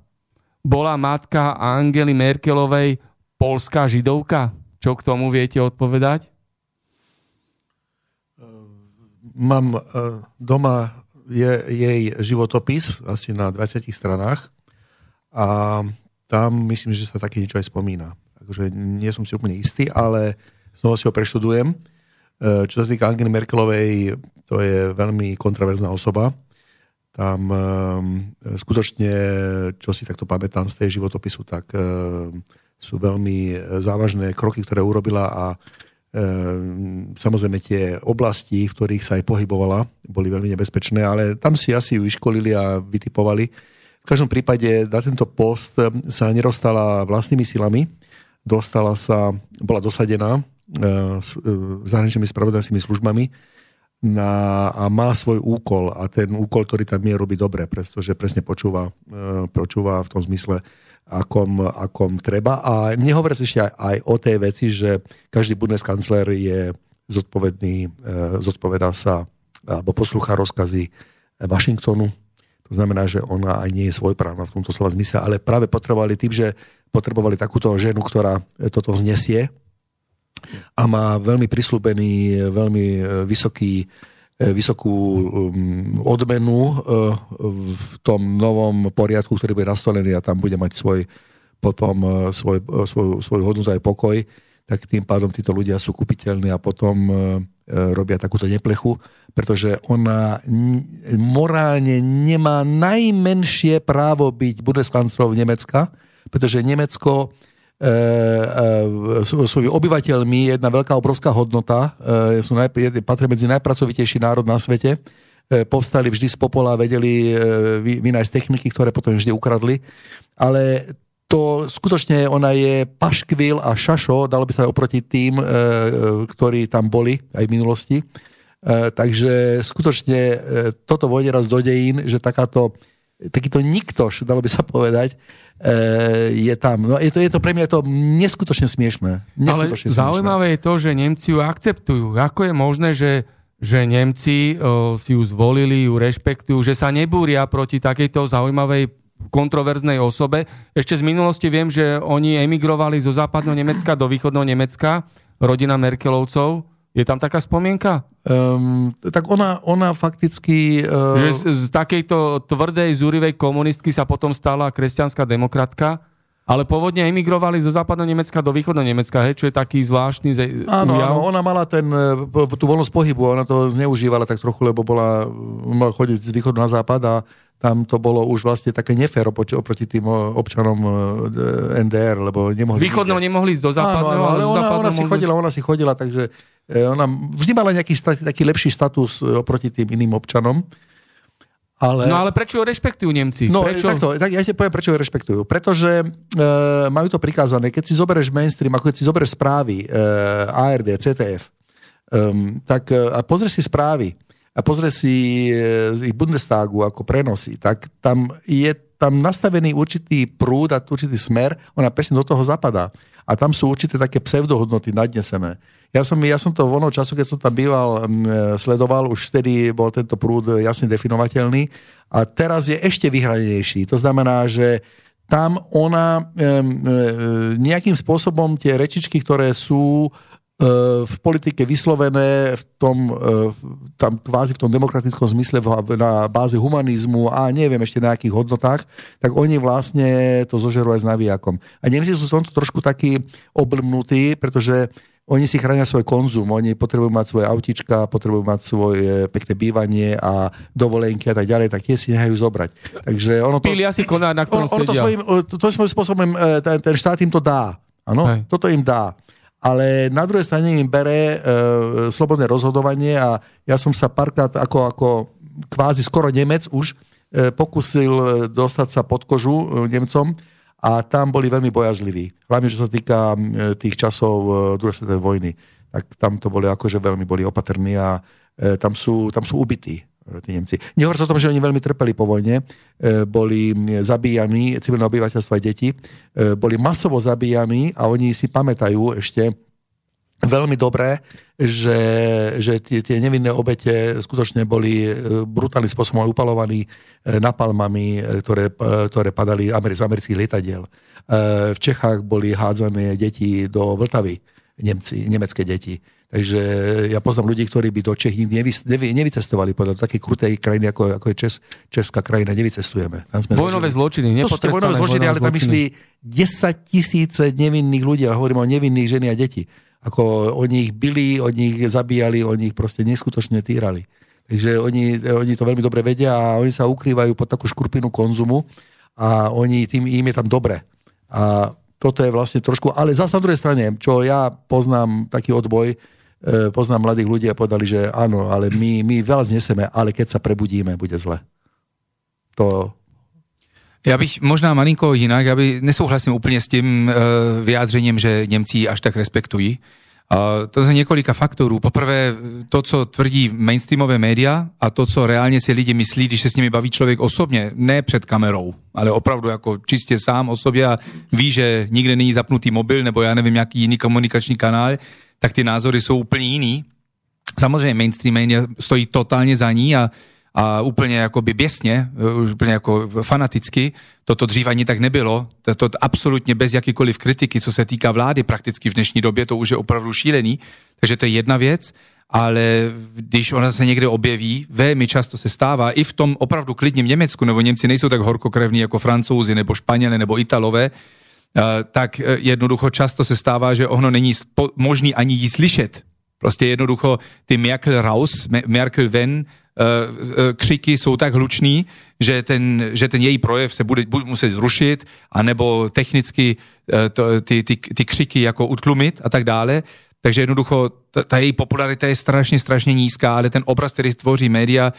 Bola matka Angely Merkelovej polská židovka? Čo k tomu viete odpovedať? Mám eh, doma je jej životopis asi na 20 stranách a tam myslím, že sa také niečo aj spomína. Takže nie som si úplne istý, ale znova si ho preštudujem. E, čo sa týka Angely Merkelovej, to je veľmi kontroverzná osoba. Tam e, skutočne, čo si takto pamätám z tej životopisu, tak e, sú veľmi závažné kroky, ktoré urobila a samozrejme tie oblasti, v ktorých sa aj pohybovala, boli veľmi nebezpečné, ale tam si asi ju iškolili a vytipovali. V každom prípade na tento post sa nerostala vlastnými silami, dostala sa, bola dosadená ehm, s ehm, zahraničnými spravodajskými službami na, a má svoj úkol a ten úkol, ktorý tam je, robí dobre, pretože presne počúva, počúva v tom zmysle, akom, akom treba. A nehovoriac ešte aj, aj o tej veci, že každý Bundeskancler je zodpovedný, zodpovedá sa alebo poslúcha rozkazy Washingtonu. To znamená, že ona aj nie je svojprávna v tomto slova zmysle, ale práve potrebovali tým, že potrebovali takúto ženu, ktorá toto znesie a má veľmi prislúbený, veľmi vysoký vysokú um, odmenu v tom novom poriadku, ktorý bude nastolený a tam bude mať svoj potom svoj, svoj, svoj hodnotu aj pokoj, tak tým pádom títo ľudia sú kupiteľní a potom E, robia takúto neplechu, pretože ona morálne nemá najmenšie právo byť Bundeskanzlerov Nemecka, pretože Nemecko e, e, svojimi obyvateľmi jedna veľká obrovská hodnota, e, sú najpr- patria medzi najpracovitejší národ na svete, povstali vždy z popola, vedeli vynájsť techniky, ktoré potom vždy ukradli, ale to skutočne ona je paškvil a šašo, dalo by sa oproti tým, ktorí tam boli aj v minulosti. Takže skutočne toto vojde raz do dejín, že takáto, takýto niktoš, dalo by sa povedať, je tam. No je to, je to pre mňa to neskutočne smiešné. Neskutočne Ale zaujímavé je to, že Nemci ju akceptujú. Ako je možné, že, že Nemci o, si ju zvolili, ju rešpektujú, že sa nebúria proti takejto zaujímavej kontroverznej osobe. Ešte z minulosti viem, že oni emigrovali zo západného Nemecka do východného Nemecka, rodina Merkelovcov. Je tam taká spomienka? Um, tak ona, ona fakticky... Uh... Že z, z takejto tvrdej, zúrivej komunistky sa potom stala kresťanská demokratka, ale pôvodne emigrovali zo západného Nemecka do východného Nemecka, hej, čo je taký zvláštny ze... áno, áno, ona mala ten, e, tú voľnosť pohybu, ona to zneužívala tak trochu, lebo bola, mala chodiť z východu na západ a tam to bolo už vlastne také nefér oproti, tým občanom e, NDR, lebo nemohli... Z východného nemohli ísť do západného, áno, áno, ale ona, ona si chodila, ona si chodila, takže e, ona vždy mala nejaký taký lepší status e, oproti tým iným občanom. Ale... No ale prečo ho rešpektujú Nemci? No prečo? takto, tak ja ti poviem, prečo ho rešpektujú. Pretože e, majú to prikázané. Keď si zoberieš mainstream, ako keď si zoberieš správy e, ARD, CTF, e, tak e, a pozrieš si správy, a pozrie si z ich Bundestagu ako prenosy, tak tam je tam nastavený určitý prúd a určitý smer, ona presne do toho zapadá. A tam sú určité také pseudohodnoty nadnesené. Ja som, ja som to voľnou času, keď som tam býval, sledoval, už vtedy bol tento prúd jasne definovateľný a teraz je ešte vyhranejší. To znamená, že tam ona nejakým spôsobom tie rečičky, ktoré sú E, v politike vyslovené v tom, e, tam kvázi v tom demokratickom zmysle na báze humanizmu a neviem ešte na akých hodnotách, tak oni vlastne to zožerú aj s navijakom. A Nemci sú v tomto trošku takí oblmnutí, pretože oni si chránia svoj konzum, oni potrebujú mať svoje autička, potrebujú mať svoje pekné bývanie a dovolenky a tak ďalej, tak tie si nehajú zobrať. Takže ono to... Pili asi konár, na ktorom ono, ono to, svojím, to, svojím spôsobom e, ten, ten štát im to dá. Áno, toto im dá ale na druhej strane im bere e, slobodné rozhodovanie a ja som sa párkrát ako, ako kvázi skoro Nemec už e, pokusil e, dostať sa pod kožu e, Nemcom a tam boli veľmi bojazliví. Hlavne, čo sa týka e, tých časov e, druhej svetovej vojny. Tak tam to boli akože veľmi boli opatrní a e, tam, sú, tam sú ubití tí Nemci. Nehovor sa o tom, že oni veľmi trpeli po vojne, e, boli zabíjani, civilné obyvateľstvo aj deti, e, boli masovo zabíjani a oni si pamätajú ešte veľmi dobré, že, že tie, tie nevinné obete skutočne boli e, brutálnym spôsobom upalovaní napalmami, ktoré, ktoré padali z amerických lietadiel. V Čechách boli hádzané deti do Vltavy, Nemci, nemecké deti Takže ja poznám ľudí, ktorí by do Čech nikdy nevy, nevy, nevycestovali podľa takej krutej krajiny, ako, ako je Čes, Česká krajina, nevycestujeme. Tam sme vojnové zločiny, To sú vojnové zločiny, ale tam išli 10 tisíce nevinných ľudí, ale hovorím o nevinných ženy a deti. Ako oni ich byli, oni ich zabíjali, oni ich proste neskutočne týrali. Takže oni, oni to veľmi dobre vedia a oni sa ukrývajú pod takú škrupinu konzumu a oni, tým im je tam dobre. A toto je vlastne trošku, ale zase na druhej strane, čo ja poznám taký odboj, E, poznám mladých ľudí a povedali, že áno, ale my, my veľa zneseme, ale keď sa prebudíme, bude zle. To... Já bych možná malinko jinak, já nesouhlasím úplně s tím uh, vyjádřením, že Němci až tak respektují. Uh, to je několika faktorů. Poprvé to, co tvrdí mainstreamové média a to, co reálně si lidi myslí, když se s nimi baví člověk osobně, ne před kamerou, ale opravdu jako čistě sám o sobě a ví, že nikde není zapnutý mobil nebo já nevím, jaký jiný komunikační kanál, tak ty názory jsou úplně jiný. Samozřejmě mainstream média stojí totálně za ní a, a úplně jakoby běsně, úplně jako fanaticky. Toto dřív ani tak nebylo. To, absolutně bez jakýkoliv kritiky, co se týká vlády prakticky v dnešní době, to už je opravdu šílený. Takže to je jedna věc ale když ona se někde objeví, velmi často se stává, i v tom opravdu klidním Německu, nebo Němci nejsou tak horkokrevní jako Francouzi, nebo Španělé, nebo Italové, eh, tak eh, jednoducho často se stává, že ono není možný ani jí slyšet. Prostě jednoducho ty Merkel raus, Merkel ven, křiky jsou tak hluční, že ten, že ten její projev se bude, bude muset zrušit, anebo technicky to, ty, ty, ty křiky jako utlumit a tak dále. Takže jednoducho ta, ta její popularita je strašně, strašně nízká, ale ten obraz, který tvoří média,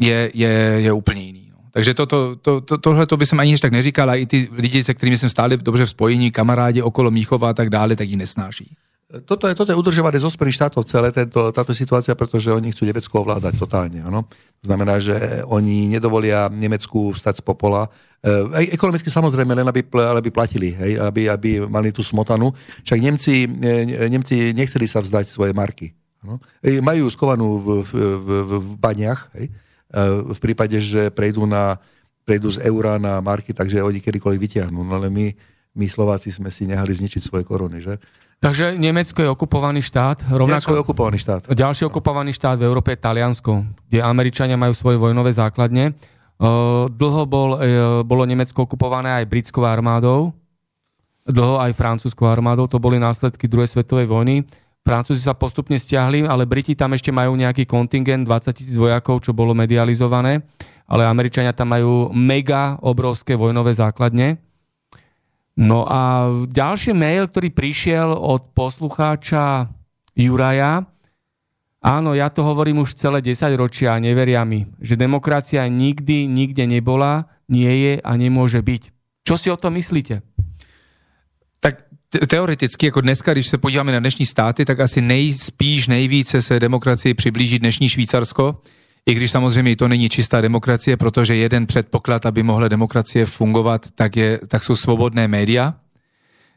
je, je, je úplně jiný. No. Takže to, to, to, to, tohle to by jsem ani tak neříkal, a i ty lidi, se kterými jsem stále dobře v spojení, kamarádi okolo Míchova a tak dále, tak ji nesnáší. Toto je, toto je udržované zo Spojených štátov celé tento, táto situácia, pretože oni chcú Nemecko ovládať totálne. Ano? To znamená, že oni nedovolia Nemecku vstať z popola. E, ekonomicky samozrejme, len aby, aby platili, hej? Aby, aby mali tú smotanu. Však Nemci, e, Nemci nechceli sa vzdať svoje marky. Ano? E, majú skovanú v, v, v, v baniach, hej? E, v prípade, že prejdú, na, prejdú z eura na marky, takže oni kedykoľvek vyťahnú. No ale my, my Slováci sme si nehali zničiť svoje korony, že? Takže Nemecko je okupovaný štát. Rovnako Nemecko je okupovaný štát. Ďalší okupovaný štát v Európe je Taliansko, kde Američania majú svoje vojnové základne. Dlho bol, e, bolo Nemecko okupované aj britskou armádou, dlho aj francúzskou armádou, to boli následky druhej svetovej vojny. Francúzi sa postupne stiahli, ale Briti tam ešte majú nejaký kontingent 20 tisíc vojakov, čo bolo medializované, ale Američania tam majú mega obrovské vojnové základne. No a ďalší mail, ktorý prišiel od poslucháča Juraja, áno, ja to hovorím už celé 10 ročia a neveria mi, že demokracia nikdy, nikde nebola, nie je a nemôže byť. Čo si o tom myslíte? Tak teoreticky, jako dneska, když se podíváme na dnešní státy, tak asi nejspíš nejvíce se demokracii přiblíží dnešní Švýcarsko, i když samozřejmě to není čistá demokracie, protože jeden předpoklad, aby mohla demokracie fungovat, tak, je, tak jsou svobodné média.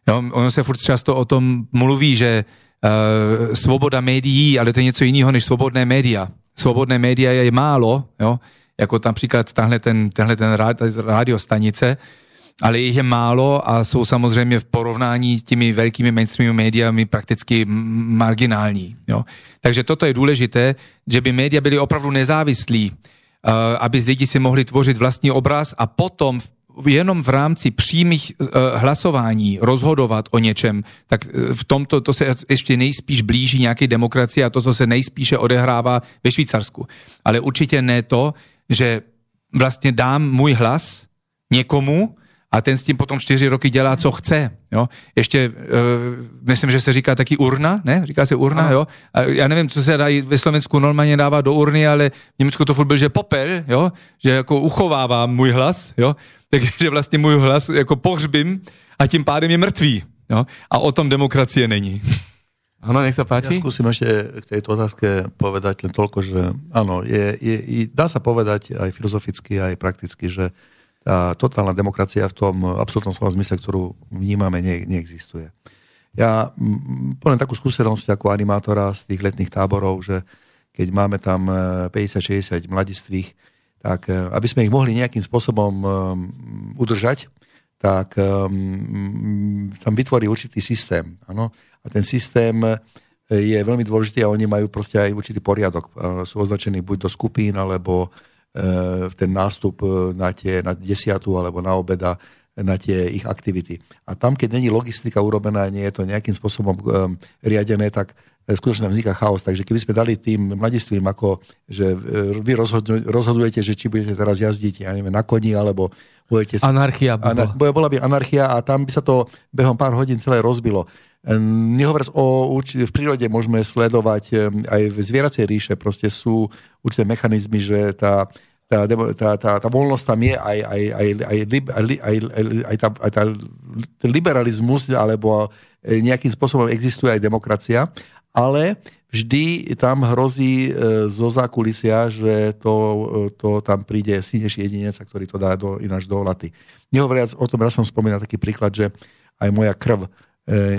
Jo, ono se furt často o tom mluví, že uh, svoboda médií, ale to je něco jiného než svobodné média. Svobodné média je málo, jo, jako například tahle ten, tenhle ten rádiostanice, ale jich je málo a jsou samozřejmě v porovnání s těmi velkými mainstreamovými médiami prakticky marginální. Jo. Takže toto je důležité, že by média byly opravdu nezávislí, uh, aby lidi si mohli tvořit vlastní obraz a potom jenom v rámci přímých uh, hlasování rozhodovat o něčem, tak uh, v tomto to se ještě nejspíš blíží nějaké demokracie a to, co se nejspíše odehrává ve Švýcarsku. Ale určitě ne to, že vlastně dám můj hlas někomu, a ten s tím potom čtyři roky dělá, co chce. Jo? Ještě, uh, myslím, že se říká taky urna, ne? Říká se urna, jo? A já nevím, co se dá ve Slovensku normálně dává do urny, ale v Německu to furt byl, že popel, jo? Že jako uchovává můj hlas, jo? Takže vlastně můj hlas jako pohřbím a tím pádem je mrtvý. Jo? A o tom demokracie není. Áno, nech sa páči. Ja skúsim ešte k tejto otázke povedať len toľko, že áno, je, je, dá sa povedať aj filozoficky, aj prakticky, že tá totálna demokracia v tom absolútnom slova zmysle, ktorú vnímame, ne, neexistuje. Ja poviem takú skúsenosť ako animátora z tých letných táborov, že keď máme tam 50-60 e, mladistvých, tak e, aby sme ich mohli nejakým spôsobom um, udržať, tak tam vytvorí určitý systém. Ano? A ten systém je veľmi dôležitý a oni majú proste aj určitý poriadok. Sú označení buď do skupín, alebo ten nástup eh, na, tie, na desiatu alebo na obeda na tie ich aktivity. A tam, keď není logistika urobená, nie je to nejakým spôsobom riadené, tak skutočne vzniká chaos. Takže keby sme dali tým mladistvím, ako, že vy rozhodujete, že či budete teraz jazdiť, ja neviem, na koni, alebo budete... Anarchia by bola. Ana, bola by anarchia a tam by sa to behom pár hodín celé rozbilo. Nehovoriac o, v prírode môžeme sledovať aj v zvieracej ríše, proste sú určité mechanizmy, že tá tá, tá, tá, tá voľnosť tam je, aj, aj, aj, aj, aj, aj, aj, tá, aj tá, liberalizmus, alebo e, nejakým spôsobom existuje aj demokracia, ale vždy tam hrozí e, zo zákulisia, že to, e, to tam príde silnejší jedinec, ktorý to dá do, ináč do laty. Nehovoriac o tom, ja som spomínal taký príklad, že aj moja krv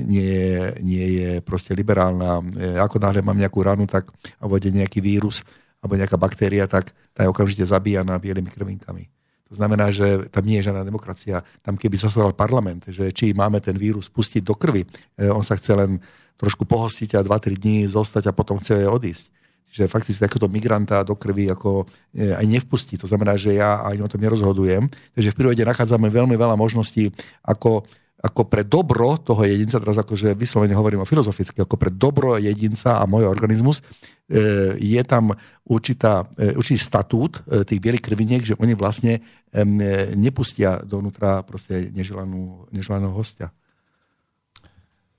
nie je, nie je proste liberálna. Ako náhle mám nejakú ranu, tak a vode nejaký vírus alebo nejaká baktéria, tak tá je okamžite zabíjaná bielými krvinkami. To znamená, že tam nie je žiadna demokracia. Tam keby zasadal parlament, že či máme ten vírus pustiť do krvi, on sa chce len trošku pohostiť a 2-3 dní zostať a potom chce odísť že fakticky takéto migranta do krvi ako e, aj nevpustí. To znamená, že ja ani o tom nerozhodujem. Takže v prírode nachádzame veľmi veľa možností, ako, ako pre dobro toho jedinca, teraz akože vyslovene hovorím o filozoficky, ako pre dobro jedinca a môj organizmus, e, je tam určitá, e, určitý statút tých bielých krviniek, že oni vlastne nepustia dovnútra proste neželanú, neželaného hostia.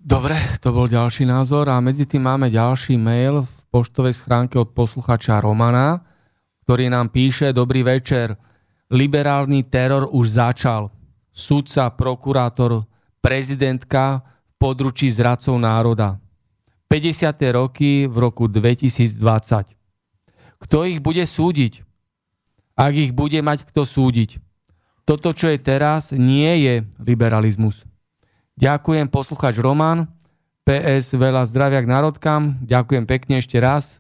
Dobre, to bol ďalší názor a medzi tým máme ďalší mail v poštovej schránke od posluchača Romana, ktorý nám píše Dobrý večer. Liberálny teror už začal. Sudca, prokurátor, prezidentka v područí zradcov národa. 50. roky v roku 2020. Kto ich bude súdiť? Ak ich bude mať kto súdiť. Toto, čo je teraz, nie je liberalizmus. Ďakujem posluchač Roman PS, veľa zdravia k národkám. Ďakujem pekne ešte raz.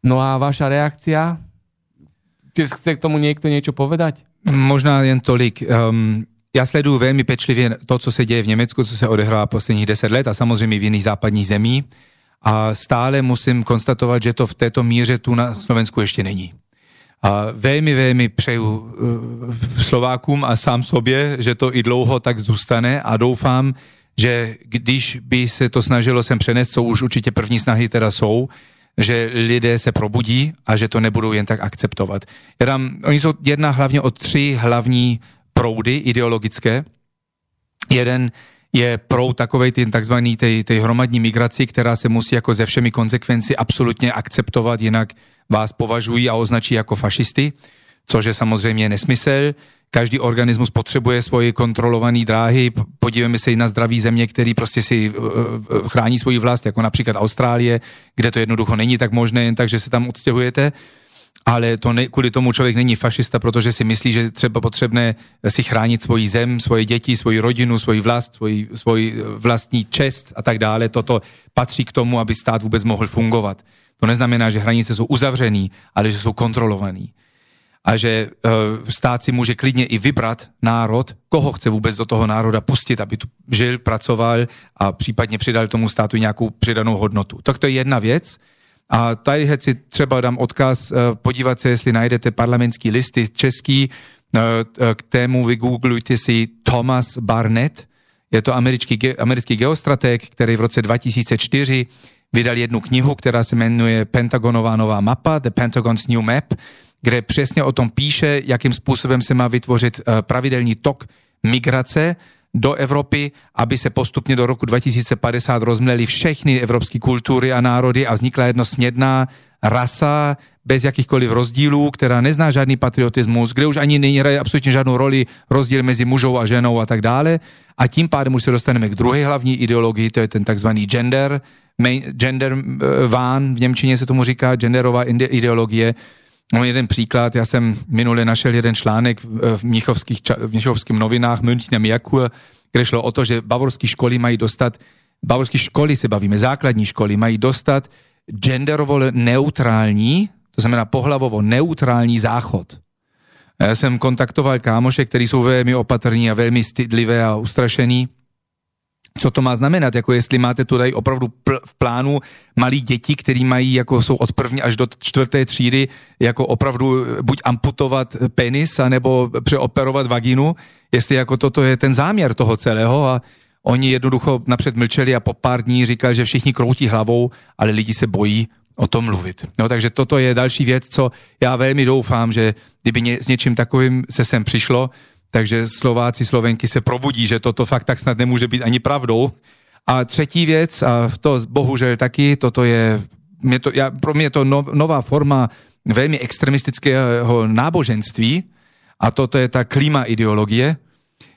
No a vaša reakcia? Chce k tomu niekto niečo povedať? Možná jen tolik. Um, já sleduju velmi pečlivě to, co se děje v Německu, co se odehrává posledních deset let a samozřejmě v jiných západních zemí. A stále musím konstatovat, že to v této míře tu na Slovensku ještě není. A velmi, velmi přeju uh, Slovákům a sám sobě, že to i dlouho tak zůstane a doufám, že když by se to snažilo sem přenést, co už určitě první snahy teda jsou, že lidé se probudí a že to nebudou jen tak akceptovat. Já dám, oni jsou jedna hlavně o tři hlavní proudy ideologické. Jeden je proud takovej ty takzvaný tej, tej hromadní migraci, která se musí jako ze všemi konsekvenci absolutně akceptovat, jinak vás považují a označí jako fašisty, což je samozřejmě nesmysl. Každý organismus potřebuje svoje kontrolované dráhy. Podívejme se i na zdraví země, který prostě si uh, uh, chrání svoji vlast, jako například Austrálie, kde to jednoducho není tak možné, jen tak, že se tam odstěhujete. Ale to ne, kvůli tomu člověk není fašista, protože si myslí, že třeba potřebné si chránit svoji zem, svoje děti, svoji rodinu, svoji vlast, svoji, svoji vlastní čest a tak dále. Toto patří k tomu, aby stát vůbec mohl fungovat. To neznamená, že hranice jsou uzavřený, ale že jsou kontrolovaný a že uh, stát si může klidně i vybrat národ, koho chce vůbec do toho národa pustit, aby tu žil, pracoval a případně přidal tomu státu nějakou přidanou hodnotu. Tak to je jedna věc. A tady si třeba dám odkaz, uh, podívat se, jestli najdete parlamentský listy český, uh, k tému vygooglujte si Thomas Barnett, je to americký, americký geostrateg, který v roce 2004 vydal jednu knihu, která se jmenuje Pentagonová nová mapa, The Pentagon's New Map, kde přesně o tom píše, jakým způsobem se má vytvořit eh, pravidelný tok migrace do Evropy, aby se postupně do roku 2050 rozmleli všechny evropské kultury a národy a vznikla jedno snědná rasa bez jakýchkoliv rozdílů, která nezná žádný patriotismus, kde už ani není absolutně žádnou roli rozdíl mezi mužou a ženou a tak dále. A tím pádem už se dostaneme k druhé hlavní ideologii, to je ten takzvaný gender, main, gender uh, ván, v Němčině se tomu říká genderová ideologie, No jeden příklad, já jsem minule našel jeden článek v Mnichovských, v Mnichovských novinách Münchner Merkur, kde šlo o to, že bavorské školy mají dostat, bavorské školy se bavíme, základní školy mají dostat genderovo neutrální, to znamená pohlavovo neutrální záchod. Já jsem kontaktoval kámoše, kteří jsou velmi opatrní a velmi stydlivé a ustrašení co to má znamenat, jako jestli máte tu tady opravdu pl- v plánu malí děti, který mají, jako jsou od první až do čtvrté třídy, jako opravdu buď amputovat penis, anebo přeoperovat vaginu, jestli jako toto je ten záměr toho celého? A oni jednoducho napřed mlčeli a po pár dní říkali, že všichni kroutí hlavou, ale lidi se bojí o tom mluvit. No, takže toto je další věc, co já velmi doufám, že kdyby ně, s něčím takovým se sem přišlo, takže Slováci, Slovenky se probudí, že toto fakt tak snad nemůže být ani pravdou. A třetí věc, a to bohužel taky, toto je, mě to, ja, pro mě je to no, nová forma velmi extremistického náboženství a toto je ta klima ideologie,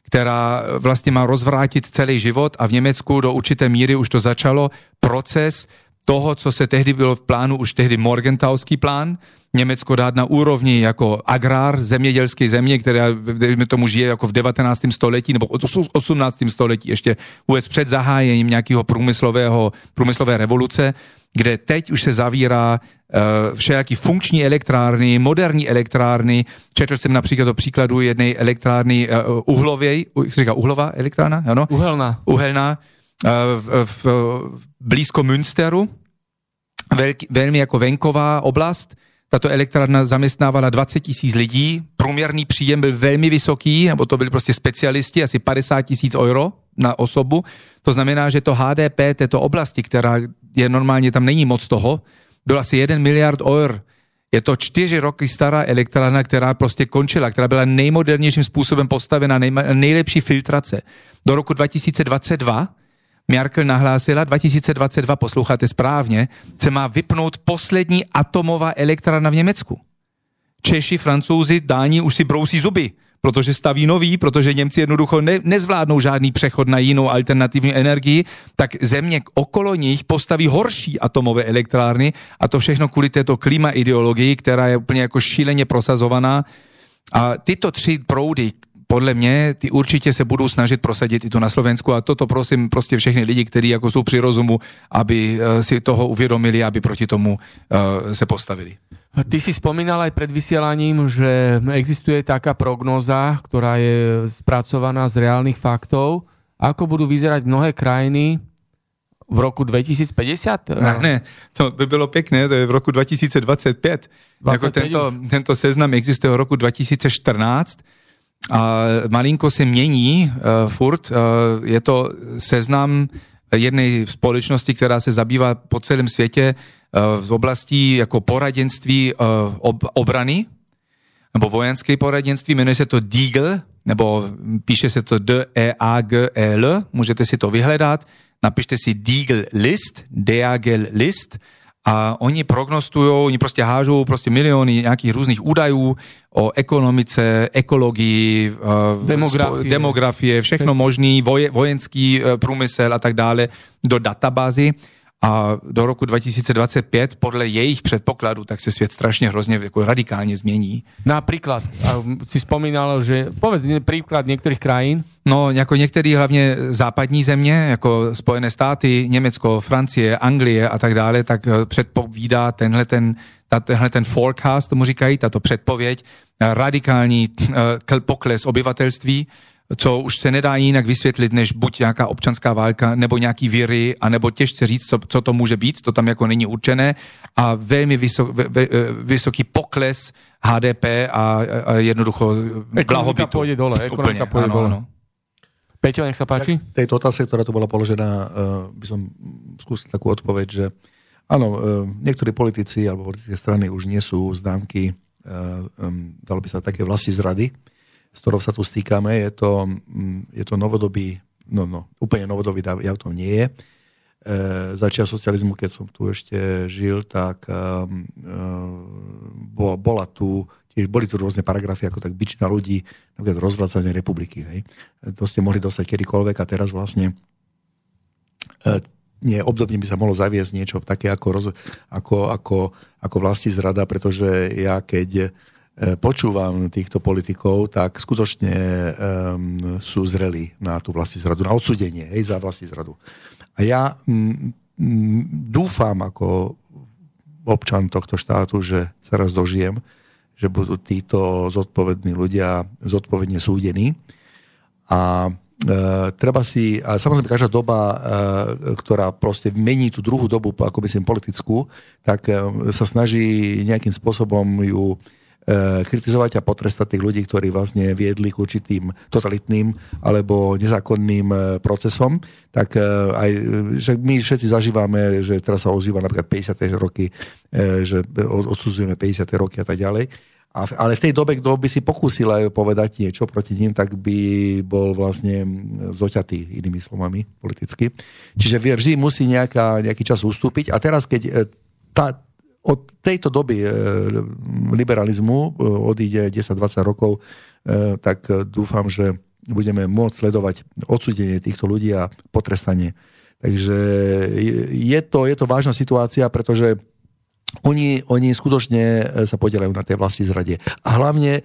která vlastně má rozvrátit celý život a v Německu do určité míry už to začalo proces toho, co se tehdy bylo v plánu, už tehdy Morgenthauský plán, Německo dát na úrovni jako agrár zemědělské země, která dejme tomu žije jako v 19. století nebo 18. století, ještě vůbec před zahájením nějakého průmyslového, průmyslové revoluce, kde teď už se zavírá uh, všelijaký funkční elektrárny, moderní elektrárny. Četl jsem například o příkladu jedné elektrárny uh, jak se říká uhlová elektrárna? Ano? Uhelná. Uhelná uh, v, v, blízko Münsteru, veľký, veľmi jako venková oblast. Tato elektrárna zaměstnávala 20 tisíc lidí, průměrný příjem byl velmi vysoký, nebo to byli prostě specialisti, asi 50 tisíc euro na osobu. To znamená, že to HDP této oblasti, která je normálně, tam není moc toho, byl asi 1 miliard eur. Je to čtyři roky stará elektrárna, která prostě končila, která byla nejmodernějším způsobem postavena, nejlepší filtrace. Do roku 2022 Merkel nahlásila 2022, posloucháte správně, se má vypnout poslední atomová elektrárna v Německu. Češi, Francouzi, Dáni už si brousí zuby, protože staví nový, protože Němci jednoducho ne, nezvládnou žádný přechod na jinou alternativní energii, tak země okolo nich postaví horší atomové elektrárny a to všechno kvůli této klima ideologii, která je úplně jako šíleně prosazovaná. A tyto tři proudy, podle mě ty určitě se budou snažit prosadit i tu na Slovensku a toto prosím prostě všechny lidi, kteří jako jsou při rozumu, aby eh, si toho uvědomili, aby proti tomu uh, se postavili. Ty si spomínal aj pred vysielaním, že existuje taká prognoza, ktorá je spracovaná z reálnych faktov, ako budú vyzerať mnohé krajiny v roku 2050? Ne, ne, to by bylo pěkné, to je v roku 2025. 25 jako tento, tento seznam existuje v roku 2014 malinko se mění uh, furt. Uh, je to seznam jednej společnosti, která se zabývá po celém světě uh, v oblasti jako poradenství uh, ob, obrany, nebo vojenské poradenství, jmenuje se to Deagle, nebo píše se to D-E-A-G-E-L, můžete si to vyhledat, napište si Deagle List, Deagel List, a oni prognostujú, oni proste hážu proste milióny nejakých různých údajů o ekonomice, ekologii, eh, demografie, demografie všechno možný, voje, vojenský eh, průmysel a tak dále do databázy a do roku 2025 podle jejich předpokladu, tak se svět strašně hrozně jako radikálně změní. Například, si spomínal, že povedz příklad některých krajín. No, jako některé hlavně západní země, jako Spojené státy, Německo, Francie, Anglie a tak dále, tak eh, předpovídá tenhle ten, tenhle ten forecast, tomu říkají, tato předpověď, eh, radikální eh, pokles obyvatelství, co už se nedá jinak vysvětlit, než buď nějaká občanská válka, nebo nějaký víry, anebo těžce říct, co, co to může být, to tam jako není určené, a velmi vysok, vysoký pokles HDP a, a jednoducho blahobytu. pôjde dole, ekonomika pôjde dole. Ano. Peťo, nech sa páči. Tak, tejto otázke, ktorá tu bola položená, uh, by som skúsil takú odpoveď, že áno, uh, niektorí politici alebo politické strany už nie sú známky, uh, um, dalo by sa také vlasti zrady, s ktorou sa tu stýkame. Je to, mm, je to novodobý, no, no, úplne novodobý jav to nie je. E, začia socializmu, keď som tu ešte žil, tak e, bola, bola tu, tiež boli tu rôzne paragrafy, ako tak byč na ľudí, napríklad rozvracanie republiky. Hej. To ste mohli dostať kedykoľvek a teraz vlastne e, nie, obdobne by sa mohlo zaviesť niečo také ako, roz, ako, ako, ako vlasti zrada, pretože ja keď E, počúvam týchto politikov, tak skutočne um, sú zreli na tú zradu, na odsudenie hej, za zradu. A ja m, m, dúfam ako občan tohto štátu, že sa raz dožijem, že budú títo zodpovední ľudia zodpovedne súdení. A Uh, treba si, a samozrejme každá doba, uh, ktorá proste mení tú druhú dobu, ako myslím politickú, tak uh, sa snaží nejakým spôsobom ju kritizovať a potrestať tých ľudí, ktorí vlastne viedli k určitým totalitným alebo nezákonným e, procesom, tak e, aj, že my všetci zažívame, že teraz sa ozýva napríklad 50. roky, že odsudzujeme 50. roky a tak ďalej. Ale v tej dobe, kto by si pokúsil aj povedať niečo proti ním, tak by bol vlastne zoťatý inými slovami politicky. Čiže vždy musí nejaká, nejaký čas ustúpiť. A teraz, keď tá, od tejto doby e, liberalizmu e, odíde 10-20 rokov, e, tak dúfam, že budeme môcť sledovať odsudenie týchto ľudí a potrestanie Takže je to, je to vážna situácia, pretože oni, oni skutočne sa podielajú na tej vlasti zrade. A hlavne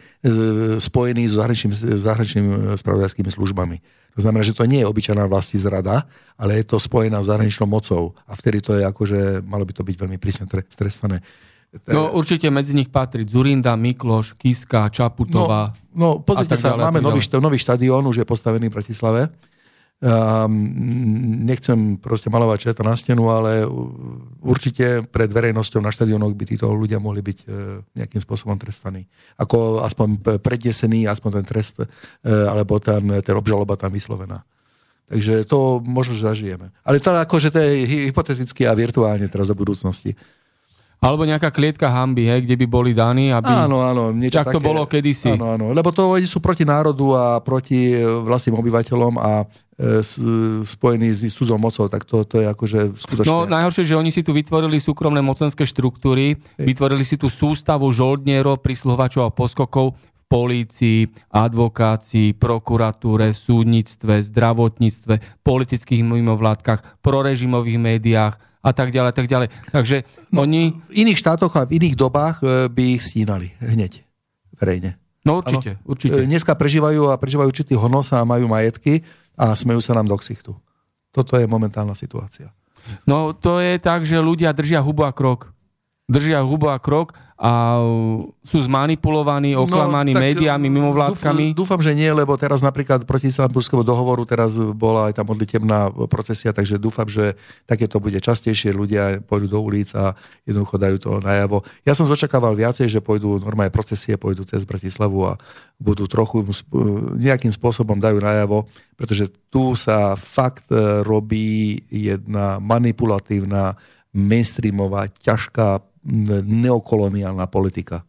spojení s zahraničným, zahraničným spravodajskými službami. To znamená, že to nie je obyčajná vlasti zrada, ale je to spojená s zahraničnou mocou. A vtedy to je akože, malo by to byť veľmi prísne trestané. No určite medzi nich patrí Zurinda, Mikloš, Kiska, Čaputová. No, no pozrite sa, ďalej, máme nový, nový štadión, už je postavený v Bratislave Um, nechcem proste malovať čerta na stenu, ale určite pred verejnosťou na štadionoch by títo ľudia mohli byť uh, nejakým spôsobom trestaní. Ako aspoň prednesený, aspoň ten trest, uh, alebo ten, ten obžaloba tam vyslovená. Takže to možno, zažijeme. Ale to akože to je hypoteticky a virtuálne teraz do budúcnosti. Alebo nejaká klietka hamby, hej, kde by boli daní, aby... Áno, áno. Niečo tak také, to bolo kedysi. Áno, áno. Lebo to oni sú proti národu a proti e, vlastným obyvateľom a e, spojení s cudzou mocou, tak to, to je akože skutočne... No najhoršie, že oni si tu vytvorili súkromné mocenské štruktúry, hej. vytvorili si tú sústavu žoldnierov, prisluhovačov a poskokov v polícii, advokácii, prokuratúre, súdnictve, zdravotníctve, politických mimovládkach, prorežimových médiách, a tak ďalej, tak ďalej. Takže no, oni... V iných štátoch a v iných dobách e, by ich stínali hneď, verejne. No určite, ano. určite. E, dneska prežívajú a prežívajú určitý honos a majú majetky a smejú sa nám do ksichtu. Toto je momentálna situácia. No to je tak, že ľudia držia hubu a krok. Držia hubu a krok a sú zmanipulovaní, no, oklamaní no, médiami, mimovládkami? Dúfam, že nie, lebo teraz napríklad proti Istanbulskému dohovoru teraz bola aj tá modlitebná procesia, takže dúfam, že takéto bude častejšie, ľudia pôjdu do ulic a jednoducho dajú to najavo. Ja som zočakával viacej, že pôjdu normálne procesie, pôjdu cez Bratislavu a budú trochu nejakým spôsobom dajú najavo, pretože tu sa fakt e, robí jedna manipulatívna, mainstreamová, ťažká neokoloniálna politika.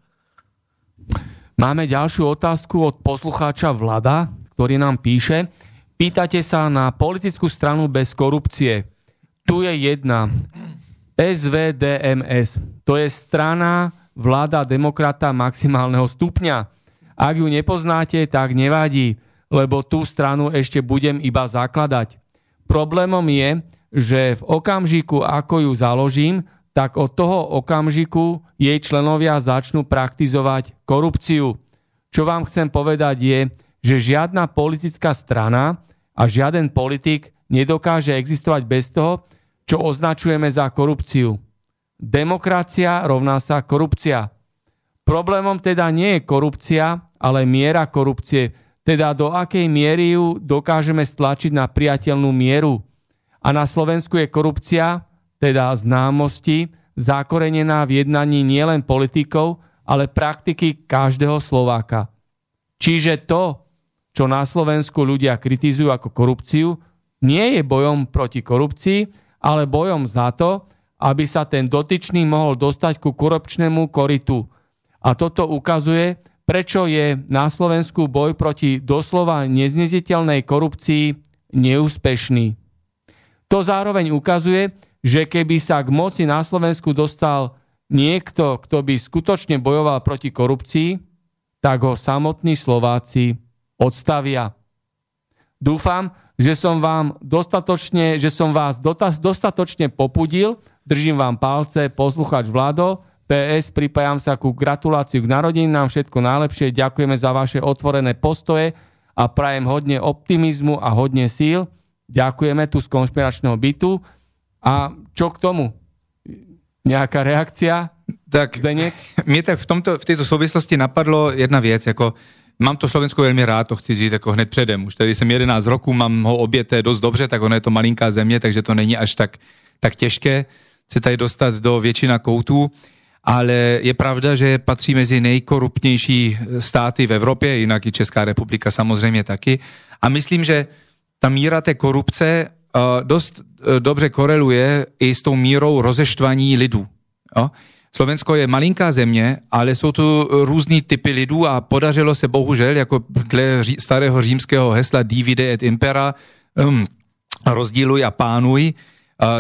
Máme ďalšiu otázku od poslucháča Vlada, ktorý nám píše. Pýtate sa na politickú stranu bez korupcie. Tu je jedna. SVDMS. To je strana vláda demokrata maximálneho stupňa. Ak ju nepoznáte, tak nevadí, lebo tú stranu ešte budem iba zakladať. Problémom je, že v okamžiku, ako ju založím, tak od toho okamžiku jej členovia začnú praktizovať korupciu. Čo vám chcem povedať je, že žiadna politická strana a žiaden politik nedokáže existovať bez toho, čo označujeme za korupciu. Demokracia rovná sa korupcia. Problémom teda nie je korupcia, ale miera korupcie, teda do akej miery ju dokážeme stlačiť na priateľnú mieru. A na Slovensku je korupcia teda známosti, zakorenená v jednaní nielen politikov, ale praktiky každého Slováka. Čiže to, čo na Slovensku ľudia kritizujú ako korupciu, nie je bojom proti korupcii, ale bojom za to, aby sa ten dotyčný mohol dostať ku korupčnému koritu. A toto ukazuje, prečo je na Slovensku boj proti doslova nezneziteľnej korupcii neúspešný. To zároveň ukazuje, že keby sa k moci na Slovensku dostal niekto, kto by skutočne bojoval proti korupcii, tak ho samotní Slováci odstavia. Dúfam, že som vám dostatočne, že som vás dostatočne popudil. Držím vám palce, posluchač Vlado. PS, pripájam sa ku gratuláciu k narodinám, všetko najlepšie, ďakujeme za vaše otvorené postoje a prajem hodne optimizmu a hodne síl. Ďakujeme tu z konšpiračného bytu. A čo k tomu? Nejaká reakcia? Tak Zdeněk? mě tak v, tomto, v této souvislosti napadlo jedna věc, jako mám to Slovensko velmi rád, to chci říct jako hned předem. Už tady jsem 11 roků, mám ho oběté dost dobře, tak ono je to malinká země, takže to není až tak, tak těžké se tady dostat do většina koutů. Ale je pravda, že patří mezi nejkorupnější státy v Evropě, jinak i Česká republika samozřejmě taky. A myslím, že ta míra té korupce dost e, dobře koreluje i s tou mírou rozeštvaní lidů. Jo? Slovensko je malinká země, ale jsou tu různý typy lidů a podařilo se bohužel, jako dle starého římského hesla divide et impera, um, rozdíluj a pánuj,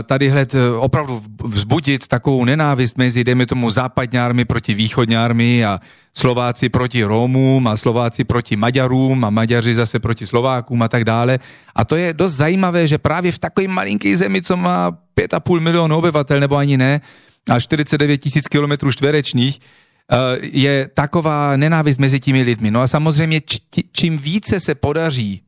tady hled e, opravdu vzbudit takovou nenávist mezi, dejme tomu, západňármi proti východňármi a Slováci proti Rómům a Slováci proti Maďarům a Maďaři zase proti Slovákům a tak dále. A to je dost zajímavé, že právě v takové malinké zemi, co má 5,5 milionu obyvatel, nebo ani ne, a 49 tisíc kilometrů čtverečných, Eh, je taková nenávist mezi těmi lidmi. No a samozřejmě čím více se podaří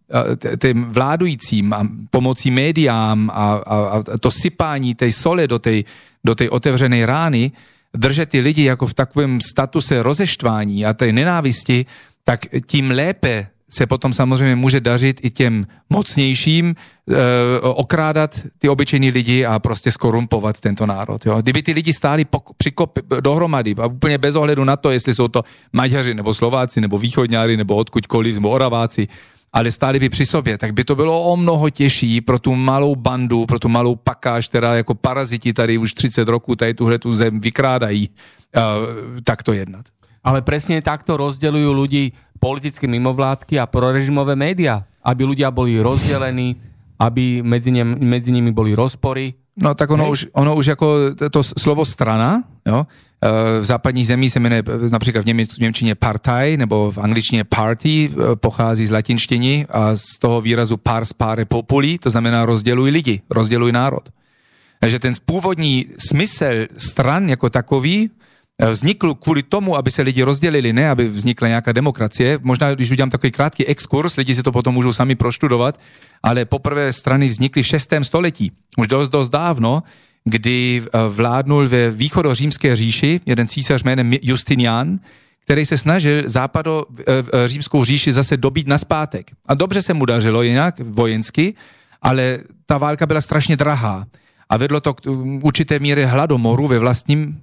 eh, tým vládujícím a pomocí médiám a, a, a to sypání tej sole do tej, do tej otevřenej rány, držet ty lidi jako v takovém statuse rozeštvání a té nenávisti, tak tím lépe se potom samozřejmě může dařit i těm mocnějším e, okrádat ty obyčejní lidi a prostě skorumpovat tento národ. Jo. Kdyby ty lidi stáli pok- přikop, dohromady a úplně bez ohledu na to, jestli jsou to Maďaři nebo Slováci nebo východňári nebo odkudkoliv, nebo Oraváci, ale stáli by při sobě, tak by to bylo o mnoho těžší pro tu malou bandu, pro tu malou pakáž, která jako paraziti tady už 30 roků tady tuhle tu zem vykrádají, uh, takto jednat. Ale presne takto rozdeľujú ľudí politické mimovládky a prorežimové médiá, aby ľudia boli rozdelení, aby medzi, ne, medzi nimi boli rozpory. No tak ono už, ono už jako to slovo strana, jo, e, v západních zemí se jmenuje například v, Němec, v Němčině partaj nebo v angličtině party, e, pochází z latinštiny a z toho výrazu pars pare populi, to znamená rozděluj lidi, rozděluj národ. Takže ten původní smysl stran jako takový Eh, vznikl kvůli tomu, aby se lidi rozdělili, ne aby vznikla nějaká demokracie. Možná, když udělám takový krátký exkurs, lidi si to potom můžou sami proštudovat, ale poprvé strany vznikly v 6. století, už dost, dost dávno, kdy eh, vládnul ve východořímské říši jeden císař jménem Justinian, který se snažil západo eh, římskou říši zase dobít na zpátek. A dobře se mu dařilo jinak vojensky, ale ta válka byla strašně drahá a vedlo to k určité míře hladomoru ve vlastním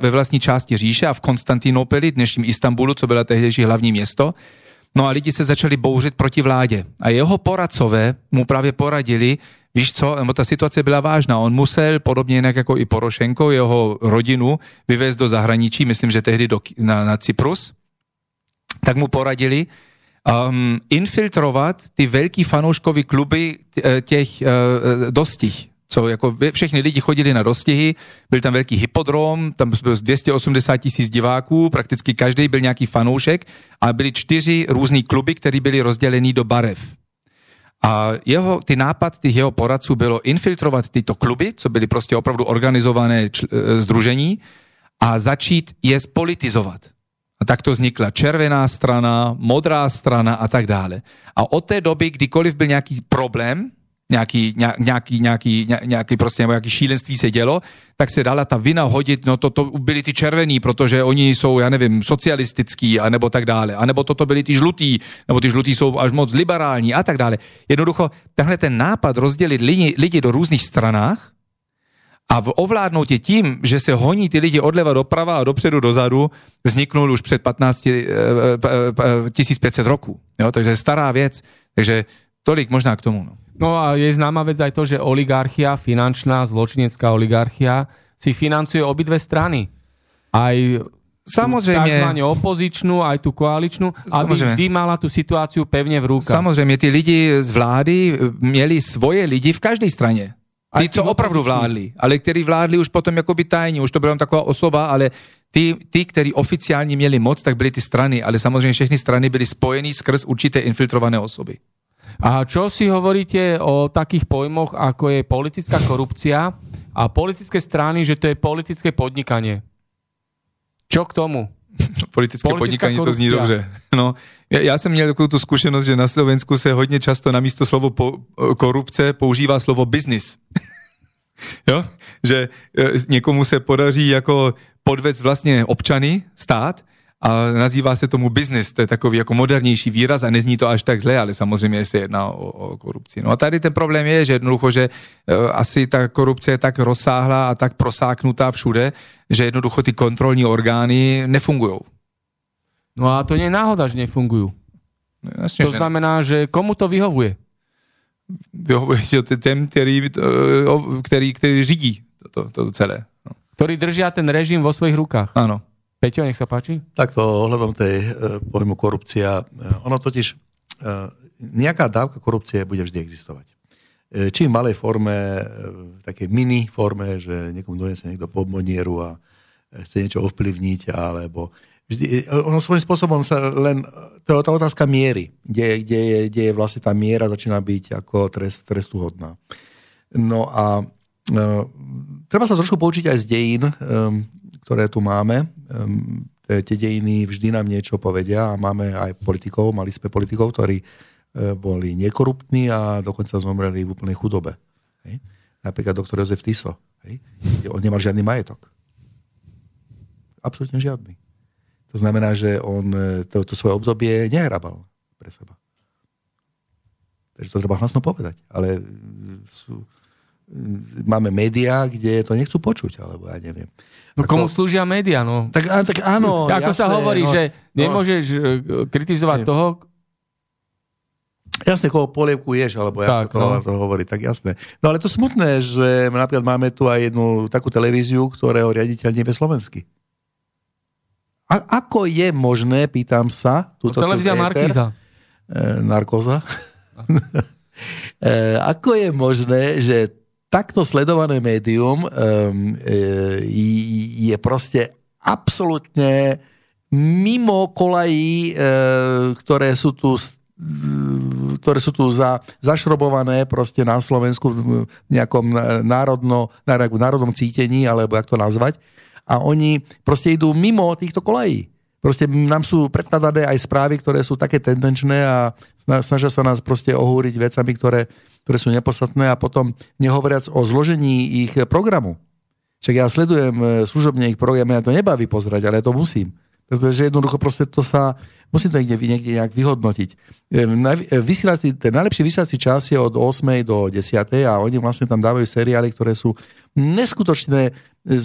ve vlastní části říše a v Konstantinopoli, dnešním Istanbulu, co byla tehdejší hlavní město. No a lidi se začali bouřit proti vládě. A jeho poradcové mu právě poradili, víš co, nebo ta situace byla vážná. On musel, podobně jinak jako i Porošenko, jeho rodinu vyvést do zahraničí, myslím, že tehdy do, na, na Cyprus, tak mu poradili, um, infiltrovat ty velký fanouškový kluby těch uh, dostih, co jako všechny lidi chodili na dostihy, byl tam velký hypodrom, tam bylo 280 tisíc diváků, prakticky každý byl nějaký fanoušek a byly čtyři různý kluby, které byly rozdělený do barev. A jeho, ty nápad těch jeho poradců bylo infiltrovat tyto kluby, co byly prostě opravdu organizované čl, e, združení a začít je spolitizovat. A tak to vznikla červená strana, modrá strana a tak dále. A od té doby, kdykoliv byl nějaký problém, nějaký, nějaký, nějaký, nějaký prostě nebo nějaký šílenství se dělo, tak se dala ta vina hodit, no to, to byli ty červení, protože oni jsou, já nevím, socialistický, anebo tak dále, anebo toto byli ty žlutý, nebo ty žlutý jsou až moc liberální a tak dále. Jednoducho, tenhle ten nápad rozdělit lidi, lidi do různých stranách a ovládnout je tím, že se honí ty lidi odleva doprava a dopředu dozadu, vzniknul už před 15 1500 roků. Jo? Takže stará věc. Takže tolik možná k tomu. No. No a je známa vec aj to, že oligarchia, finančná, zločinecká oligarchia si financuje obidve strany. Aj Samozrejme. Takzvané opozičnú, aj tú koaličnú, aby vždy mala tú situáciu pevne v rukách. Samozrejme, tí lidi z vlády mieli svoje lidi v každej strane. Tí, co opravdu vládli, ale ktorí vládli už potom akoby tajne, už to byla taková osoba, ale tí, tí, ktorí oficiálne mieli moc, tak byli ty strany, ale samozrejme všechny strany byly spojení skrz určité infiltrované osoby. A čo si hovoríte o takých pojmoch, ako je politická korupcia a politické strany, že to je politické podnikanie? Čo k tomu? Politické podnikanie to zní dobře. No, já, já jsem měl takovou tu zkušenost, že na Slovensku se hodně často na místo slovo po, korupce používá slovo business. jo? Že e, někomu se podaří jako podvec vlastně občany, stát, a nazývá se tomu business, to je takový jako modernější výraz a nezní to až tak zle, ale samozřejmě se jedná o, o korupci. No a tady ten problém je, že jednoducho, že uh, asi ta korupce je tak rozsáhlá a tak prosáknutá všude, že jednoducho ty kontrolní orgány nefungují. No a to nie je náhoda, že nefungujú. Jasne, to znamená, že komu to vyhovuje? Vyhovuje to který, který, který řídí to, to, to celé. No. Ktorí držia ten režim vo svojich rukách. Áno. Peťo, nech sa páči. Takto ohľadom tej e, pojmu korupcia. E, ono totiž, e, nejaká dávka korupcie bude vždy existovať. či v malej forme, v takej mini forme, že niekomu donesie niekto po monieru a chce niečo ovplyvniť, alebo vždy, ono svojím spôsobom sa len, to tá otázka miery, kde, kde, je, kde je vlastne tá miera začína byť ako trest, trestuhodná. No a treba sa trošku poučiť aj z dejín, e, ktoré tu máme. E, tie dejiny vždy nám niečo povedia a máme aj politikov, mali sme politikov, ktorí e, boli nekoruptní a dokonca zomreli v úplnej chudobe. Hej? Napríklad doktor Jozef Tiso. Hej? On nemal žiadny majetok Absolutne žiadny. To znamená, že on e, to, to svoje obdobie nehrabal pre seba. Takže to treba hlasno povedať. Ale sú, máme médiá, kde to nechcú počuť, alebo ja neviem. No komu to... slúžia médiá, no? Tak, tak áno, Ako jasné, sa hovorí, no, že no. nemôžeš no, kritizovať nie. toho, Jasne, koho polievku ješ, alebo jak to, no. to hovorí, tak jasné. No ale to smutné, že napríklad máme tu aj jednu takú televíziu, ktorého riaditeľ nevie slovensky. A ako je možné, pýtam sa, túto no, televízia Markíza. E, narkoza. e, ako je možné, že takto sledované médium e, e, je proste absolútne mimo kolají, e, ktoré sú tu ktoré sú tu za, zašrobované proste na Slovensku v nejakom národno, národnom cítení, alebo jak to nazvať a oni proste idú mimo týchto kolají. Proste nám sú predkladané aj správy, ktoré sú také tendenčné a snažia sa nás proste ohúriť vecami, ktoré, ktoré sú nepodstatné a potom nehovoriac o zložení ich programu. Však ja sledujem e, služobne ich program, ja to nebaví pozerať, ale ja to musím. Pretože jednoducho proste to sa, musím to niekde, niekde nejak vyhodnotiť. E, e, vysielací, ten najlepší vysielací čas je od 8. do 10. a oni vlastne tam dávajú seriály, ktoré sú neskutočné E,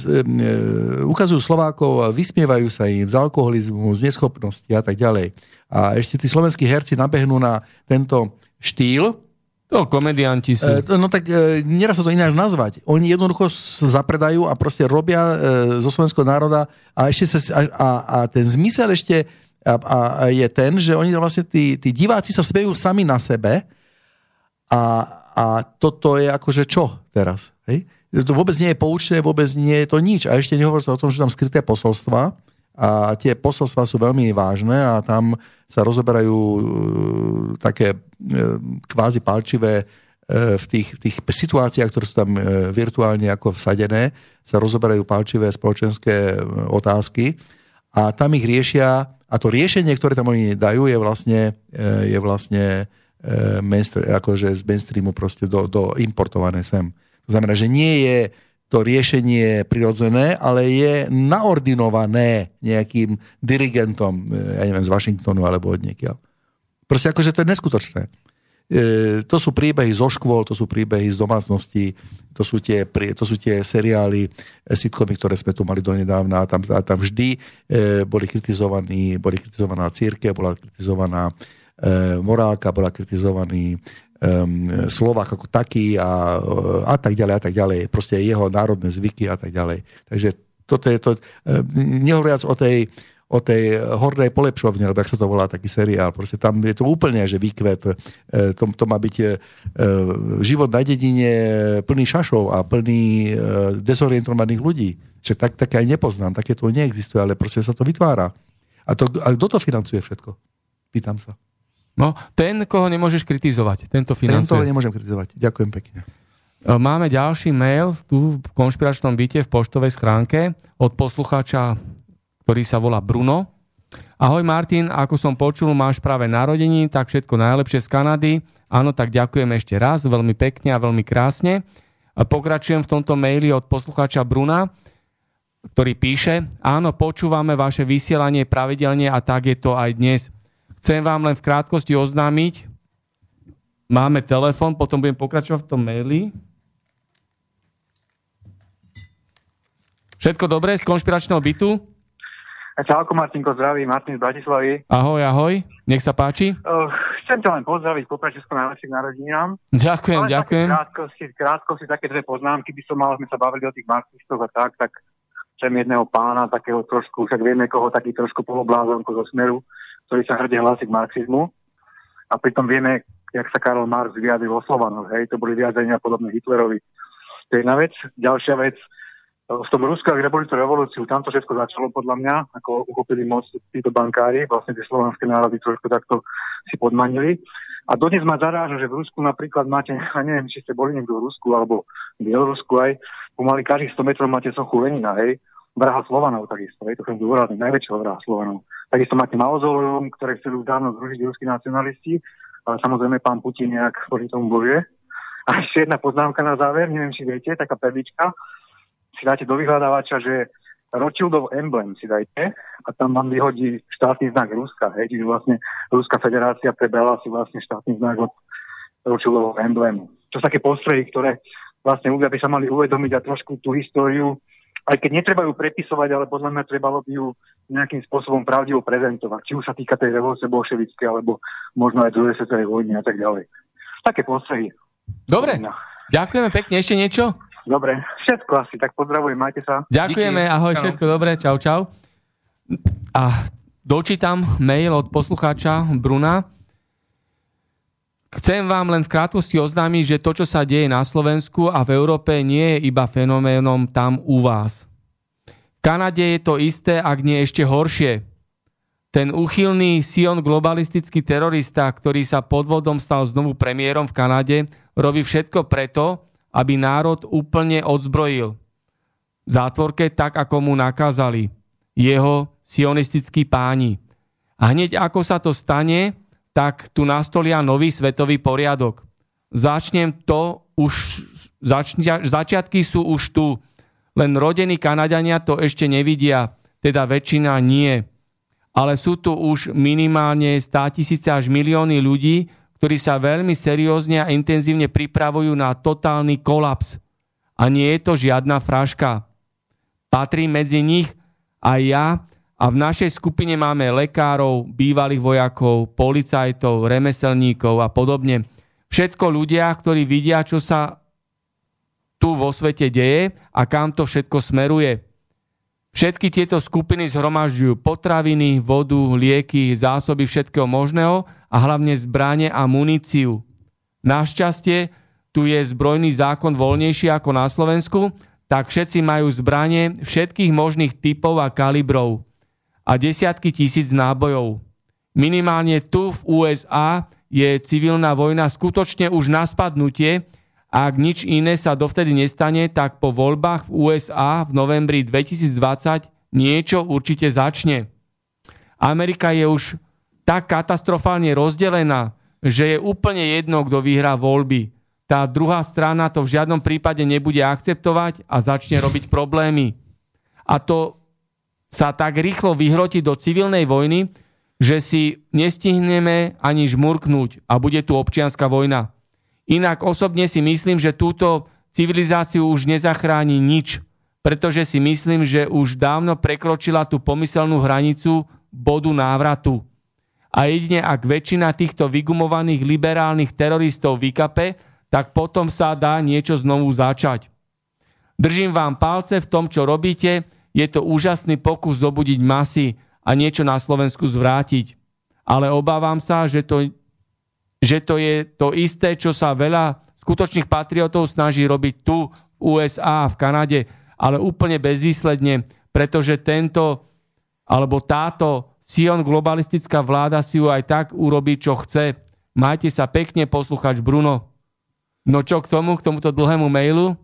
ukazujú Slovákov, vysmievajú sa im z alkoholizmu, z neschopnosti a tak ďalej. A ešte tí slovenskí herci nabehnú na tento štýl, to komedianti sú. E, no tak e, neraz sa to ináč nazvať. Oni jednoducho zapredajú a proste robia zo slovenského národa a ešte sa, a, a, a ten zmysel ešte a, a je ten, že oni vlastne tí, tí diváci sa smejú sami na sebe a, a toto je akože čo teraz? Hej? To vôbec nie je poučné, vôbec nie je to nič. A ešte nehovorí sa o tom, že tam skryté posolstva a tie posolstva sú veľmi vážne a tam sa rozoberajú e, také e, kvázi palčivé e, v tých, v tých situáciách, ktoré sú tam virtuálne ako vsadené, sa rozoberajú palčivé spoločenské otázky a tam ich riešia a to riešenie, ktoré tam oni dajú, je vlastne, je vlastne akože z mainstreamu proste do, do importované sem. To znamená, že nie je to riešenie prirodzené, ale je naordinované nejakým dirigentom, ja neviem, z Washingtonu alebo od niekiaľ. Proste akože to je neskutočné. E, to sú príbehy zo škôl, to sú príbehy z domácnosti, to sú tie, to sú tie seriály, e, sitcomy, ktoré sme tu mali donedávna a tam, a tam vždy e, boli kritizovaní, boli kritizovaná círke, bola kritizovaná e, morálka, bola kritizovaný um, Slovák ako taký a, a tak ďalej a tak ďalej. Proste jeho národné zvyky a tak ďalej. Takže toto je to, um, nehovoriac o tej, o tej hornej polepšovne, alebo ak sa to volá taký seriál. Proste tam je to úplne, že výkvet. E, to, to má byť e, život na dedine plný šašov a plný e, dezorientovaných ľudí. Že tak, také aj nepoznám, také to neexistuje, ale proste sa to vytvára. A, to, a kto to financuje všetko? Pýtam sa. No, ten, koho nemôžeš kritizovať, tento financuje. Tento nemôžem kritizovať. Ďakujem pekne. E, máme ďalší mail tu v konšpiračnom byte v poštovej schránke od poslucháča, ktorý sa volá Bruno. Ahoj Martin, ako som počul, máš práve narodení, tak všetko najlepšie z Kanady. Áno, tak ďakujem ešte raz, veľmi pekne a veľmi krásne. Pokračujem v tomto maili od poslucháča Bruna, ktorý píše, áno, počúvame vaše vysielanie pravidelne a tak je to aj dnes. Chcem vám len v krátkosti oznámiť, máme telefon, potom budem pokračovať v tom maili. Všetko dobré z konšpiračného bytu? Čauko Martinko, zdraví, Martin z Bratislavy. Ahoj, ahoj, nech sa páči. Uh, chcem ťa len pozdraviť, poprať všetko najlepšie narodinám. Ďakujem, Ale ďakujem. Krátkosti, krátkosti, také dve poznámky by som mal, sme sa bavili o tých marxistoch a tak, tak chcem jedného pána, takého trošku, však vieme koho, taký trošku poloblázonko zo smeru, ktorý sa hrde hlási k marxizmu. A pritom vieme, jak sa Karol Marx vyjadril o Slovanoch, hej, to boli vyjadrenia podobné Hitlerovi. To je jedna vec. Ďalšia vec, v tom Rusku, ak robili tú revolúciu, tam to všetko začalo podľa mňa, ako uchopili moc títo bankári, vlastne tie slovanské národy trošku takto si podmanili. A dodnes ma zaráža, že v Rusku napríklad máte, a neviem, či ste boli niekto v Rusku alebo v Bielorusku aj, pomaly každých 100 metrov máte sochu Lenina, hej, vraha Slovanov takisto, hej, to som dôrazný, najväčšieho vraha Slovanov. Takisto máte Maozoleum, ktoré chceli už dávno zrušiť ruskí nacionalisti, ale samozrejme pán Putin nejak proti tomu bojuje. A ešte jedna poznámka na záver, neviem, či viete, taká perlička si dáte do vyhľadávača, že Rothschildov emblem si dajte a tam vám vyhodí štátny znak Ruska. Hej, čiže vlastne Ruská federácia prebrala si vlastne štátny znak od Rothschildovho emblému. Čo sú také postrehy, ktoré vlastne ľudia by sa mali uvedomiť a trošku tú históriu, aj keď netreba ju prepisovať, ale podľa mňa trebalo by ju nejakým spôsobom pravdivo prezentovať. Či už sa týka tej revolúcie bolševické, alebo možno aj druhej svetovej vojny a tak ďalej. Také postrehy. Dobre, ďakujeme pekne. Ešte niečo? Dobre, všetko asi, tak pozdravujem, majte sa. Ďakujeme, Díky. ahoj, všetko dobre, čau, čau. A dočítam mail od poslucháča Bruna. Chcem vám len v krátkosti oznámiť, že to, čo sa deje na Slovensku a v Európe, nie je iba fenoménom tam u vás. V Kanade je to isté, ak nie ešte horšie. Ten úchylný Sion globalistický terorista, ktorý sa podvodom stal znovu premiérom v Kanade, robí všetko preto, aby národ úplne odzbrojil. V zátvorke tak, ako mu nakázali jeho sionistickí páni. A hneď ako sa to stane, tak tu nastolia nový svetový poriadok. Začnem to už, začnia, začiatky sú už tu, len rodení Kanadania to ešte nevidia, teda väčšina nie. Ale sú tu už minimálne 100 tisíce až milióny ľudí, ktorí sa veľmi seriózne a intenzívne pripravujú na totálny kolaps. A nie je to žiadna fraška. Patrí medzi nich aj ja a v našej skupine máme lekárov, bývalých vojakov, policajtov, remeselníkov a podobne. Všetko ľudia, ktorí vidia, čo sa tu vo svete deje a kam to všetko smeruje. Všetky tieto skupiny zhromažďujú potraviny, vodu, lieky, zásoby všetkého možného a hlavne zbranie a muníciu. Našťastie tu je zbrojný zákon voľnejší ako na Slovensku, tak všetci majú zbranie všetkých možných typov a kalibrov a desiatky tisíc nábojov. Minimálne tu v USA je civilná vojna skutočne už na spadnutie a ak nič iné sa dovtedy nestane, tak po voľbách v USA v novembri 2020 niečo určite začne. Amerika je už tak katastrofálne rozdelená, že je úplne jedno, kto vyhrá voľby. Tá druhá strana to v žiadnom prípade nebude akceptovať a začne robiť problémy. A to sa tak rýchlo vyhroti do civilnej vojny, že si nestihneme ani žmurknúť a bude tu občianská vojna. Inak osobne si myslím, že túto civilizáciu už nezachráni nič, pretože si myslím, že už dávno prekročila tú pomyselnú hranicu bodu návratu a jedine ak väčšina týchto vygumovaných liberálnych teroristov vykape, tak potom sa dá niečo znovu začať. Držím vám palce v tom, čo robíte, je to úžasný pokus zobudiť masy a niečo na Slovensku zvrátiť. Ale obávam sa, že to, že to je to isté, čo sa veľa skutočných patriotov snaží robiť tu v USA, v Kanade, ale úplne bezvýsledne, pretože tento alebo táto Sion globalistická vláda si ju aj tak urobí, čo chce. Majte sa pekne, posluchač Bruno. No čo k tomu, k tomuto dlhému mailu?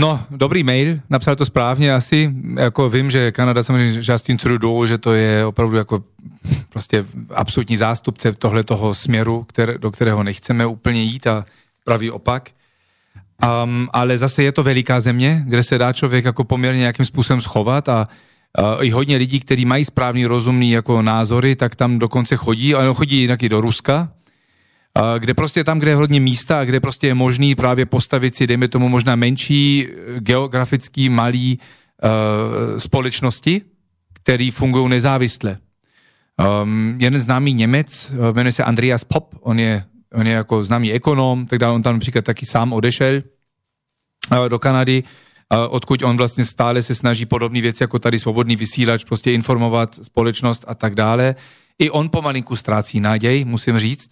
No, dobrý mail, napsal to správně asi. Jako vím, že Kanada samozřejmě Justin Trudeau, že to je opravdu jako prostě absolutní zástupce tohle toho směru, které, do kterého nechceme úplně jít a pravý opak. Um, ale zase je to veliká země, kde se dá člověk jako poměrně nějakým způsobem schovat a i hodně lidí, kteří mají správný rozumný jako názory, tak tam dokonce chodí, ale chodí jinak i do Ruska, kde prostě tam, kde je hodně místa a kde prostě je možný právě postavit si, dejme tomu možná menší geografický malý uh, společnosti, který fungují nezávisle. Um, jeden známý Němec, jmenuje se Andreas Pop, on je, on je jako známý ekonom, tak on tam například taky sám odešel uh, do Kanady, odkud on vlastně stále se snaží podobné věci jako tady svobodný vysílač, prostě informovat společnost a tak dále. I on pomalinku ztrácí náděj, musím říct.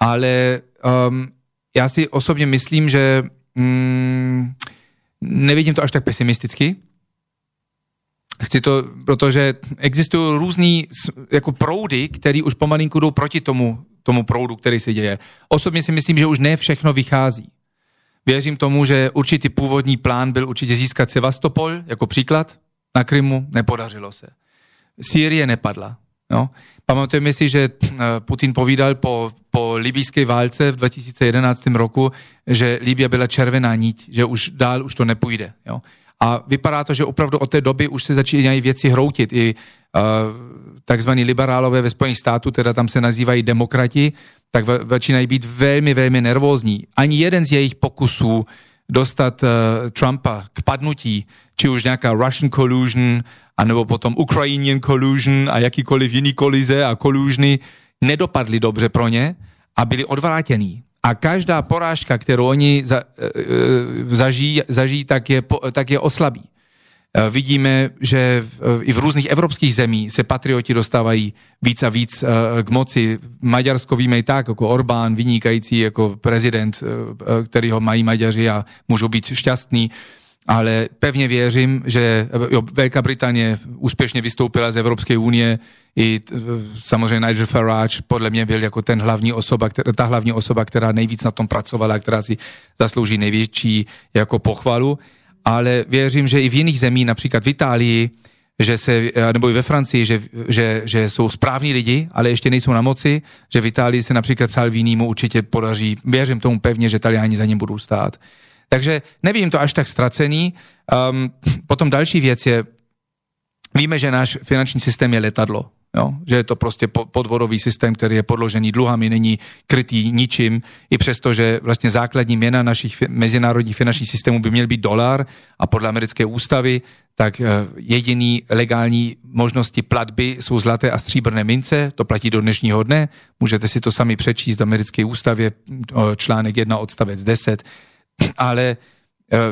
Ale um, já si osobně myslím, že mm, nevidím to až tak pesimisticky. Chci to, protože existují různý jako proudy, které už pomalinku jdou proti tomu, tomu proudu, který se děje. Osobně si myslím, že už ne všechno vychází. Věřím tomu, že určitý původní plán byl určitě získat Sevastopol jako příklad na Krymu, nepodařilo se. Sýrie nepadla. No. Pamatujeme si, že eh, Putin povídal po, po libijské válce v 2011 roku, že Libia byla červená niť, že už dál už to nepůjde. Jo. A vypadá to, že opravdu od té doby už se začínají věci hroutit. I uh, takzvaní liberálové ve Spojených států, teda tam se nazývají demokrati, tak začínají být velmi, velmi nervózní. Ani jeden z jejich pokusů dostat uh, Trumpa k padnutí, či už nějaká Russian collusion, anebo potom Ukrainian collusion a jakýkoliv jiný kolize a collusiony nedopadly dobře pro ně a byli odvrátění. A každá porážka, kterou oni za, e, e, zažijí, zažijí tak, je, tak je oslabí. E, vidíme, že i v různých evropských zemí se patrioti dostávají víc a víc k moci. Maďarsko víme i tak, jako Orbán, vynikající jako prezident, který ho mají Maďaři a můžou být šťastní ale pevně věřím, že jo, Velká Británie úspěšně vystoupila z Evropské unie, i samozřejmě Nigel Farage podle mě byl jako ten hlavní osoba, ta hlavní osoba, která nejvíc na tom pracovala, která si zaslouží největší jako pochvalu, ale věřím, že i v jiných zemích, například v Itálii, že se, nebo i ve Francii, že, že, že jsou správní lidi, ale ještě nejsou na moci, že v Itálii se například Salvini mu určitě podaří, věřím tomu pevně, že Taliani za ním budou stát. Takže nevidím to až tak ztracený. Um, potom další věc je, víme, že náš finanční systém je letadlo. Jo? Že je to prostě podvodový systém, který je podložený dluhami, není krytý ničím, i přesto, že vlastně základní měna našich mezinárodních finančních systémů by měl být dolar a podle americké ústavy, tak eh, jediný legální možnosti platby jsou zlaté a stříbrné mince, to platí do dnešního dne, můžete si to sami přečíst v americké ústavě, článek 1 odstavec 10, ale e,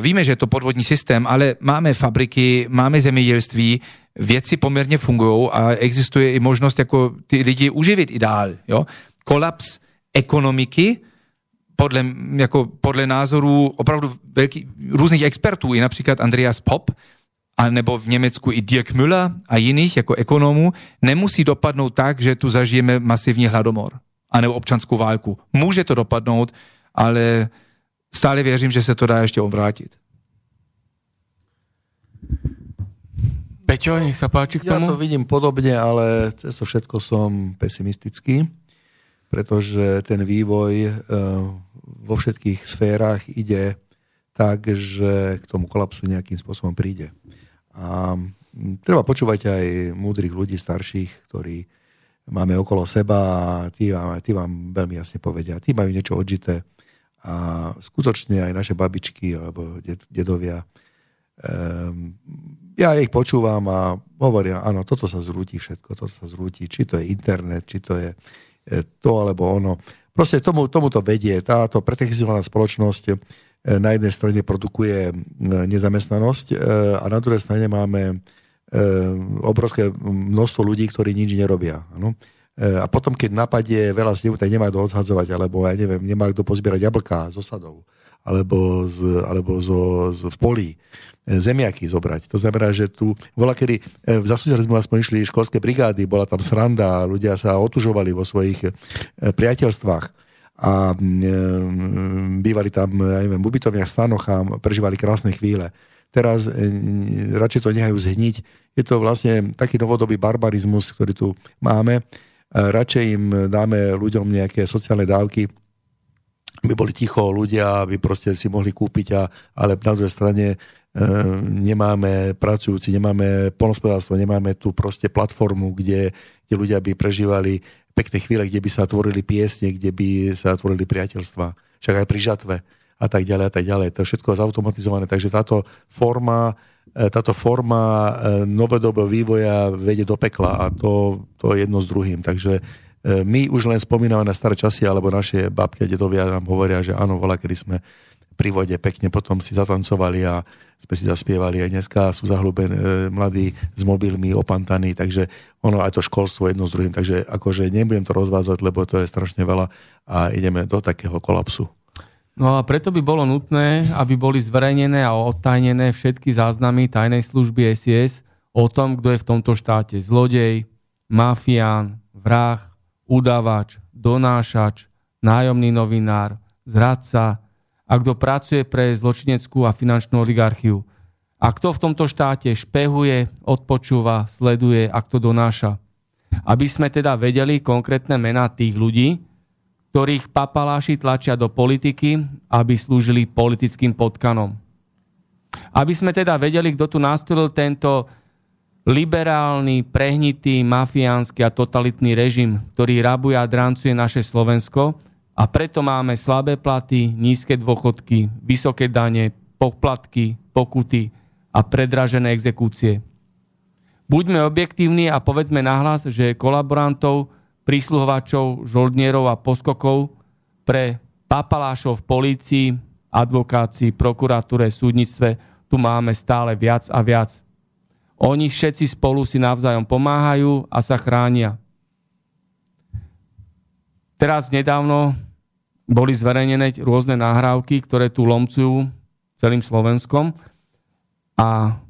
víme, že je to podvodní systém, ale máme fabriky, máme zemědělství, věci poměrně fungují a existuje i možnost jako ty lidi uživit i dál. Jo? Kolaps ekonomiky podle, jako podle názorů opravdu velký, různých expertů, i například Andreas Pop, a nebo v Německu i Dirk Müller a jiných jako ekonomů, nemusí dopadnout tak, že tu zažijeme masivní hladomor anebo občanskou válku. Může to dopadnout, ale stále věřím, že se to dá ještě obrátit. Peťo, nech sa páči k tomu. Ja to vidím podobne, ale cez to všetko som pesimistický, pretože ten vývoj uh, vo všetkých sférach ide tak, že k tomu kolapsu nejakým spôsobom príde. A treba počúvať aj múdrych ľudí, starších, ktorí máme okolo seba a tí vám, tí vám veľmi jasne povedia. Tí majú niečo odžité a skutočne aj naše babičky alebo dedovia, um, ja ich počúvam a hovoria, áno, toto sa zrúti všetko, toto sa zrúti, či to je internet, či to je e, to alebo ono. Proste tomu, tomu to vedie. Táto pretechnizovaná spoločnosť e, na jednej strane produkuje e, nezamestnanosť a na druhej strane máme obrovské množstvo ľudí, ktorí nič nerobia. Ano? E, a potom, keď napadie veľa snehu, tak nemá kto odhadzovať, alebo ja neviem, nemá kto pozbierať jablká z osadov, alebo, z, alebo zo, z, polí e, zemiaky zobrať. To znamená, že tu bola, kedy e, v zasúzalizmu aspoň išli školské brigády, bola tam sranda, ľudia sa otužovali vo svojich priateľstvách a bývali tam, ja neviem, v ubytovniach, stanoch a prežívali krásne chvíle. Teraz radšej to nehajú zhniť. Je to vlastne taký novodobý barbarizmus, ktorý tu máme radšej im dáme ľuďom nejaké sociálne dávky, aby boli ticho ľudia, aby proste si mohli kúpiť, a, ale na druhej strane e, nemáme pracujúci, nemáme polnospodárstvo, nemáme tu proste platformu, kde, kde ľudia by prežívali pekné chvíle, kde by sa tvorili piesne, kde by sa tvorili priateľstva. Však aj pri žatve a tak ďalej a tak ďalej. To je všetko zautomatizované, takže táto forma táto forma e, novodobého vývoja vedie do pekla a to, to je jedno s druhým. Takže e, my už len spomíname na staré časy, alebo naše babky a dedovia nám hovoria, že áno, vola, kedy sme pri vode pekne potom si zatancovali a sme si zaspievali. Aj dneska sú zahlúbení e, mladí s mobilmi, opantaní, takže ono aj to školstvo jedno s druhým. Takže akože nebudem to rozvázať, lebo to je strašne veľa a ideme do takého kolapsu. No a preto by bolo nutné, aby boli zverejnené a odtajnené všetky záznamy tajnej služby SIS o tom, kto je v tomto štáte zlodej, mafián, vrah, udávač, donášač, nájomný novinár, zradca a kto pracuje pre zločineckú a finančnú oligarchiu. A kto v tomto štáte špehuje, odpočúva, sleduje a kto donáša. Aby sme teda vedeli konkrétne mená tých ľudí, ktorých papaláši tlačia do politiky, aby slúžili politickým potkanom. Aby sme teda vedeli, kto tu nastolil tento liberálny, prehnitý, mafiánsky a totalitný režim, ktorý rabuje a drancuje naše Slovensko a preto máme slabé platy, nízke dôchodky, vysoké dane, poplatky, pokuty a predražené exekúcie. Buďme objektívni a povedzme nahlas, že kolaborantov prísluhovačov, žoldnierov a poskokov pre papalášov v polícii, advokácii, prokuratúre, súdnictve tu máme stále viac a viac. Oni všetci spolu si navzájom pomáhajú a sa chránia. Teraz nedávno boli zverejnené rôzne nahrávky, ktoré tu lomcujú celým Slovenskom a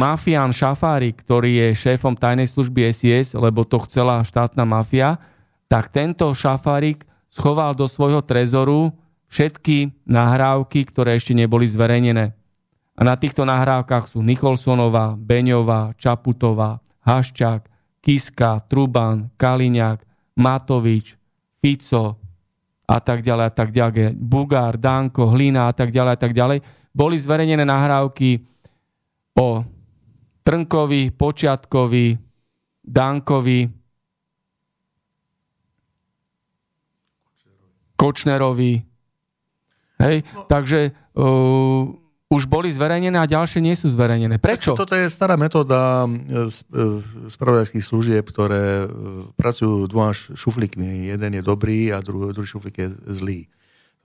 mafián Šafári, ktorý je šéfom tajnej služby SIS, lebo to chcela štátna mafia, tak tento Šafárik schoval do svojho trezoru všetky nahrávky, ktoré ešte neboli zverejnené. A na týchto nahrávkach sú Nicholsonová, Beňová, Čaputová, Haščák, Kiska, Truban, Kaliňák, Matovič, Fico a tak ďalej a tak ďalej. Bugár, Danko, Hlina a tak ďalej a tak ďalej. Boli zverejnené nahrávky o Trnkovi, Počiatkovi, Dankovi, Kočnerovi. Hej, no. takže uh, už boli zverejnené a ďalšie nie sú zverejnené. Prečo? Toto je stará metóda e, spravodajských služieb, ktoré e, pracujú dvoma šuflíkmi. Jeden je dobrý a druhý, druhý šuflík je zlý.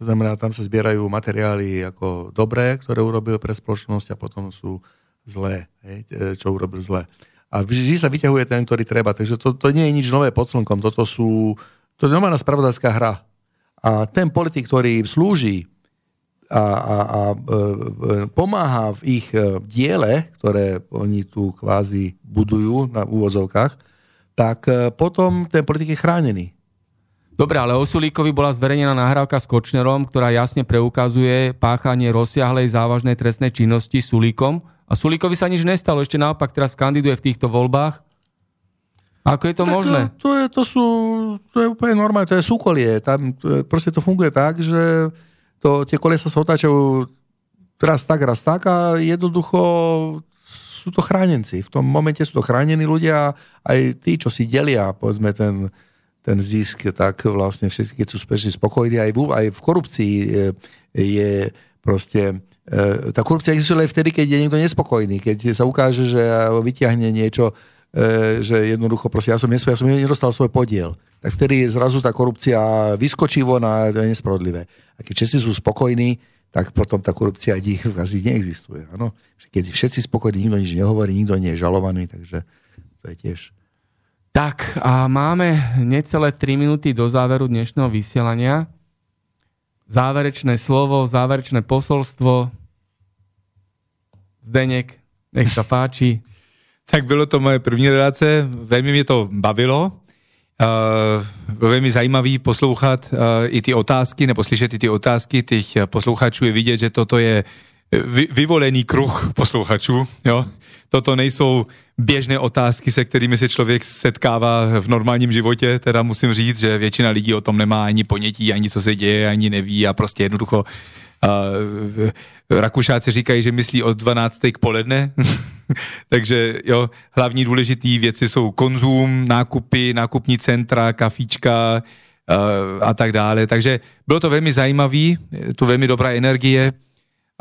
To znamená, tam sa zbierajú materiály ako dobré, ktoré urobil pre spoločnosť a potom sú zlé, hej, čo urobil zlé. A vždy sa vyťahuje ten, ktorý treba. Takže to, to nie je nič nové pod slnkom. Toto sú, to je normálna spravodajská hra. A ten politik, ktorý slúži a, a, a e, e, pomáha v ich e, diele, ktoré oni tu kvázi budujú na úvozovkách, tak potom ten politik je chránený. Dobre, ale o Sulíkovi bola zverejnená nahrávka s Kočnerom, ktorá jasne preukazuje páchanie rozsiahlej závažnej trestnej činnosti Sulíkom a Sulíkovi sa nič nestalo, ešte naopak teraz kandiduje v týchto voľbách. Ako je to tak možné? To, je, to, sú, to je úplne normálne, to je súkolie. Tam, to, proste to funguje tak, že to, tie kolesa sa otáčajú raz tak, raz tak a jednoducho sú to chránenci. V tom momente sú to chránení ľudia, aj tí, čo si delia, povedzme, ten, ten zisk, tak vlastne všetci, keď sú spokojní, aj v, aj v korupcii je, je proste tá korupcia existuje aj vtedy, keď je niekto nespokojný, keď sa ukáže, že vyťahne niečo, e, že jednoducho proste ja som, ja som nedostal svoj podiel. Tak vtedy zrazu tá korupcia vyskočí von a to je nespravodlivé. A keď všetci sú spokojní, tak potom tá korupcia asi neexistuje. Ano? Keď všetci spokojní, nikto nič nehovorí, nikto nie je žalovaný, takže to je tiež. Tak a máme necelé 3 minúty do záveru dnešného vysielania záverečné slovo, záverečné posolstvo. Zdeněk, nech sa páči. tak bylo to moje první relace, velmi mě to bavilo. Uh, bylo velmi zajímavý poslouchat uh, i ty otázky, nebo slyšet i ty otázky těch posluchačů. Je vidět, že toto je vy, vyvolený kruh posluchačů. Jo? Toto nejsou běžné otázky, se kterými se člověk setkává v normálním životě. Teda musím říct, že většina lidí o tom nemá ani ponětí, ani co se děje, ani neví a prostě jednoducho uh, Rakušáci říkají, že myslí od 12. k poledne, takže jo, hlavní důležité věci jsou konzum, nákupy, nákupní centra, kafíčka a tak dále. Takže bylo to velmi zajímavé, tu velmi dobrá energie.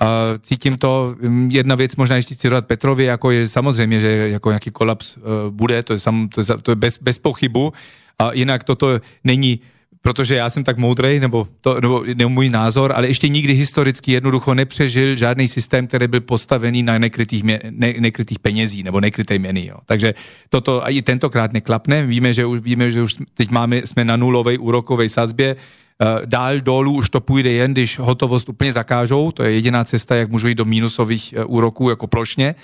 Uh, cítím to, jedna věc možná ještě chci dodat Petrovi, jako je samozřejmě, že jako nějaký kolaps uh, bude, to je, sam, to je, to je bez, bez pochybu, a jinak toto není protože já jsem tak moudrej, nebo to nebo, nebo můj názor, ale ještě nikdy historicky jednoducho nepřežil žádný systém, který byl postavený na nekrytých, mě, ne, nekrytých penězí nebo nekryté měny. Jo. Takže toto i tentokrát neklapne. Víme, že už, víme, že už teď máme, jsme na nulové úrokové sazbě. Eh, dál dolů už to půjde jen, když hotovost úplně zakážou. To je jediná cesta, jak můžu jít do mínusových eh, úroků jako plošně.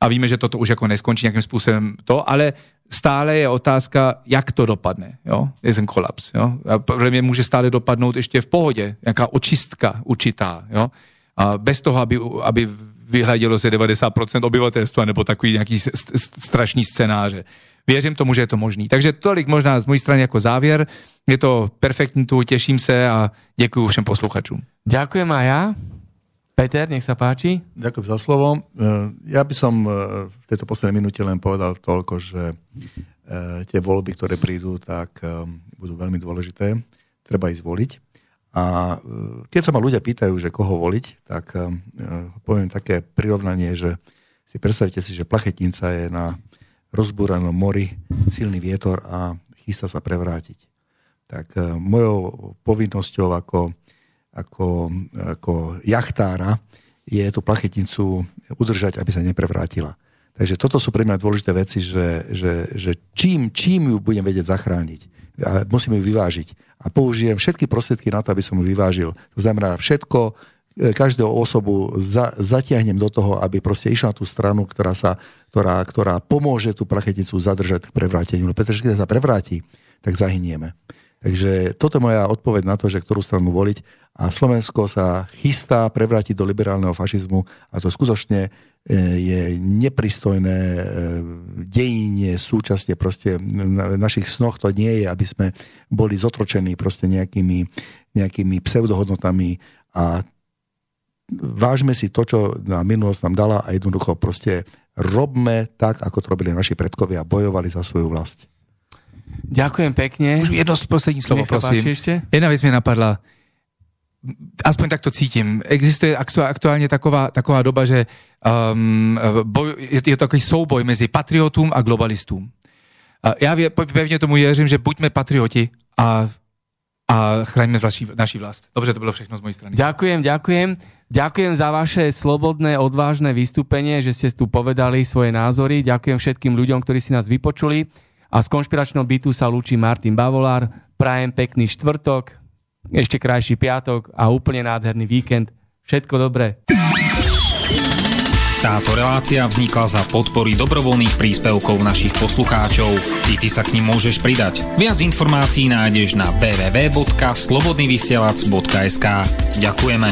A víme, že toto už jako neskončí nějakým způsobem to, ale stále je otázka, jak to dopadne, jo, je ten kolaps, jo. A podle mě může stále dopadnout ještě v pohodě, nějaká očistka určitá, jo. A bez toho, aby, aby vyhladilo se 90% obyvatelstva nebo takový nějaký strašný scénáře. Věřím tomu, že je to možný. Takže tolik možná z mojí strany jako závěr. Je to perfektní tu, těším se a děkuji všem posluchačům. Ďakujem a ja. Peter, nech sa páči. Ďakujem za slovo. E, ja by som e, v tejto poslednej minúte len povedal toľko, že e, tie voľby, ktoré prídu, tak budú veľmi dôležité. Treba ísť voliť. A keď sa ma ľudia pýtajú, že koho voliť, tak poviem také prirovnanie, že si predstavte si, že plachetinca je na rozbúranom mori, silný vietor a chystá sa prevrátiť. Tak mojou povinnosťou ako ako, ako jachtára je tú plachetnicu udržať, aby sa neprevrátila. Takže toto sú pre mňa dôležité veci, že, že, že čím, čím ju budem vedieť zachrániť. Musím ju vyvážiť. A použijem všetky prostriedky na to, aby som ju vyvážil. To znamená všetko, e, každého osobu za, zatiahnem do toho, aby proste išla na tú stranu, ktorá, sa, ktorá, ktorá pomôže tú plachetnicu zadržať k prevráteniu. No pretože keď sa prevráti, tak zahynieme. Takže toto je moja odpoveď na to, že ktorú stranu voliť. A Slovensko sa chystá prevrátiť do liberálneho fašizmu a to skutočne e, je nepristojné e, dejine súčasne proste v našich snoch to nie je, aby sme boli zotročení proste nejakými, nejakými pseudohodnotami a vážme si to, čo na minulosť nám dala a jednoducho proste robme tak, ako to robili naši predkovia, bojovali za svoju vlast. Ďakujem pekne. Už jedno poslední slovo, prosím. Jedna věc mi napadla. Aspoň tak to cítím. Existuje aktuálně taková, taková doba, že um, boj, je, je to takový souboj mezi patriotům a globalistům. Já pevně tomu věřím, že buďme patrioti a, a chraňme naší, naší vlast. Dobře, to bylo všechno z mojej strany. Ďakujem, ďakujem. Ďakujem za vaše slobodné, odvážne vystúpenie, že ste tu povedali svoje názory. Ďakujem všetkým ľuďom, ktorí si nás vypočuli. A z konšpiračného bytu sa lúči Martin Bavolár. Prajem pekný štvrtok, ešte krajší piatok a úplne nádherný víkend. Všetko dobré. Táto relácia vznikla za podpory dobrovoľných príspevkov našich poslucháčov. I ty sa k ním môžeš pridať. Viac informácií nájdeš na www.slobodnyvysielac.sk Ďakujeme.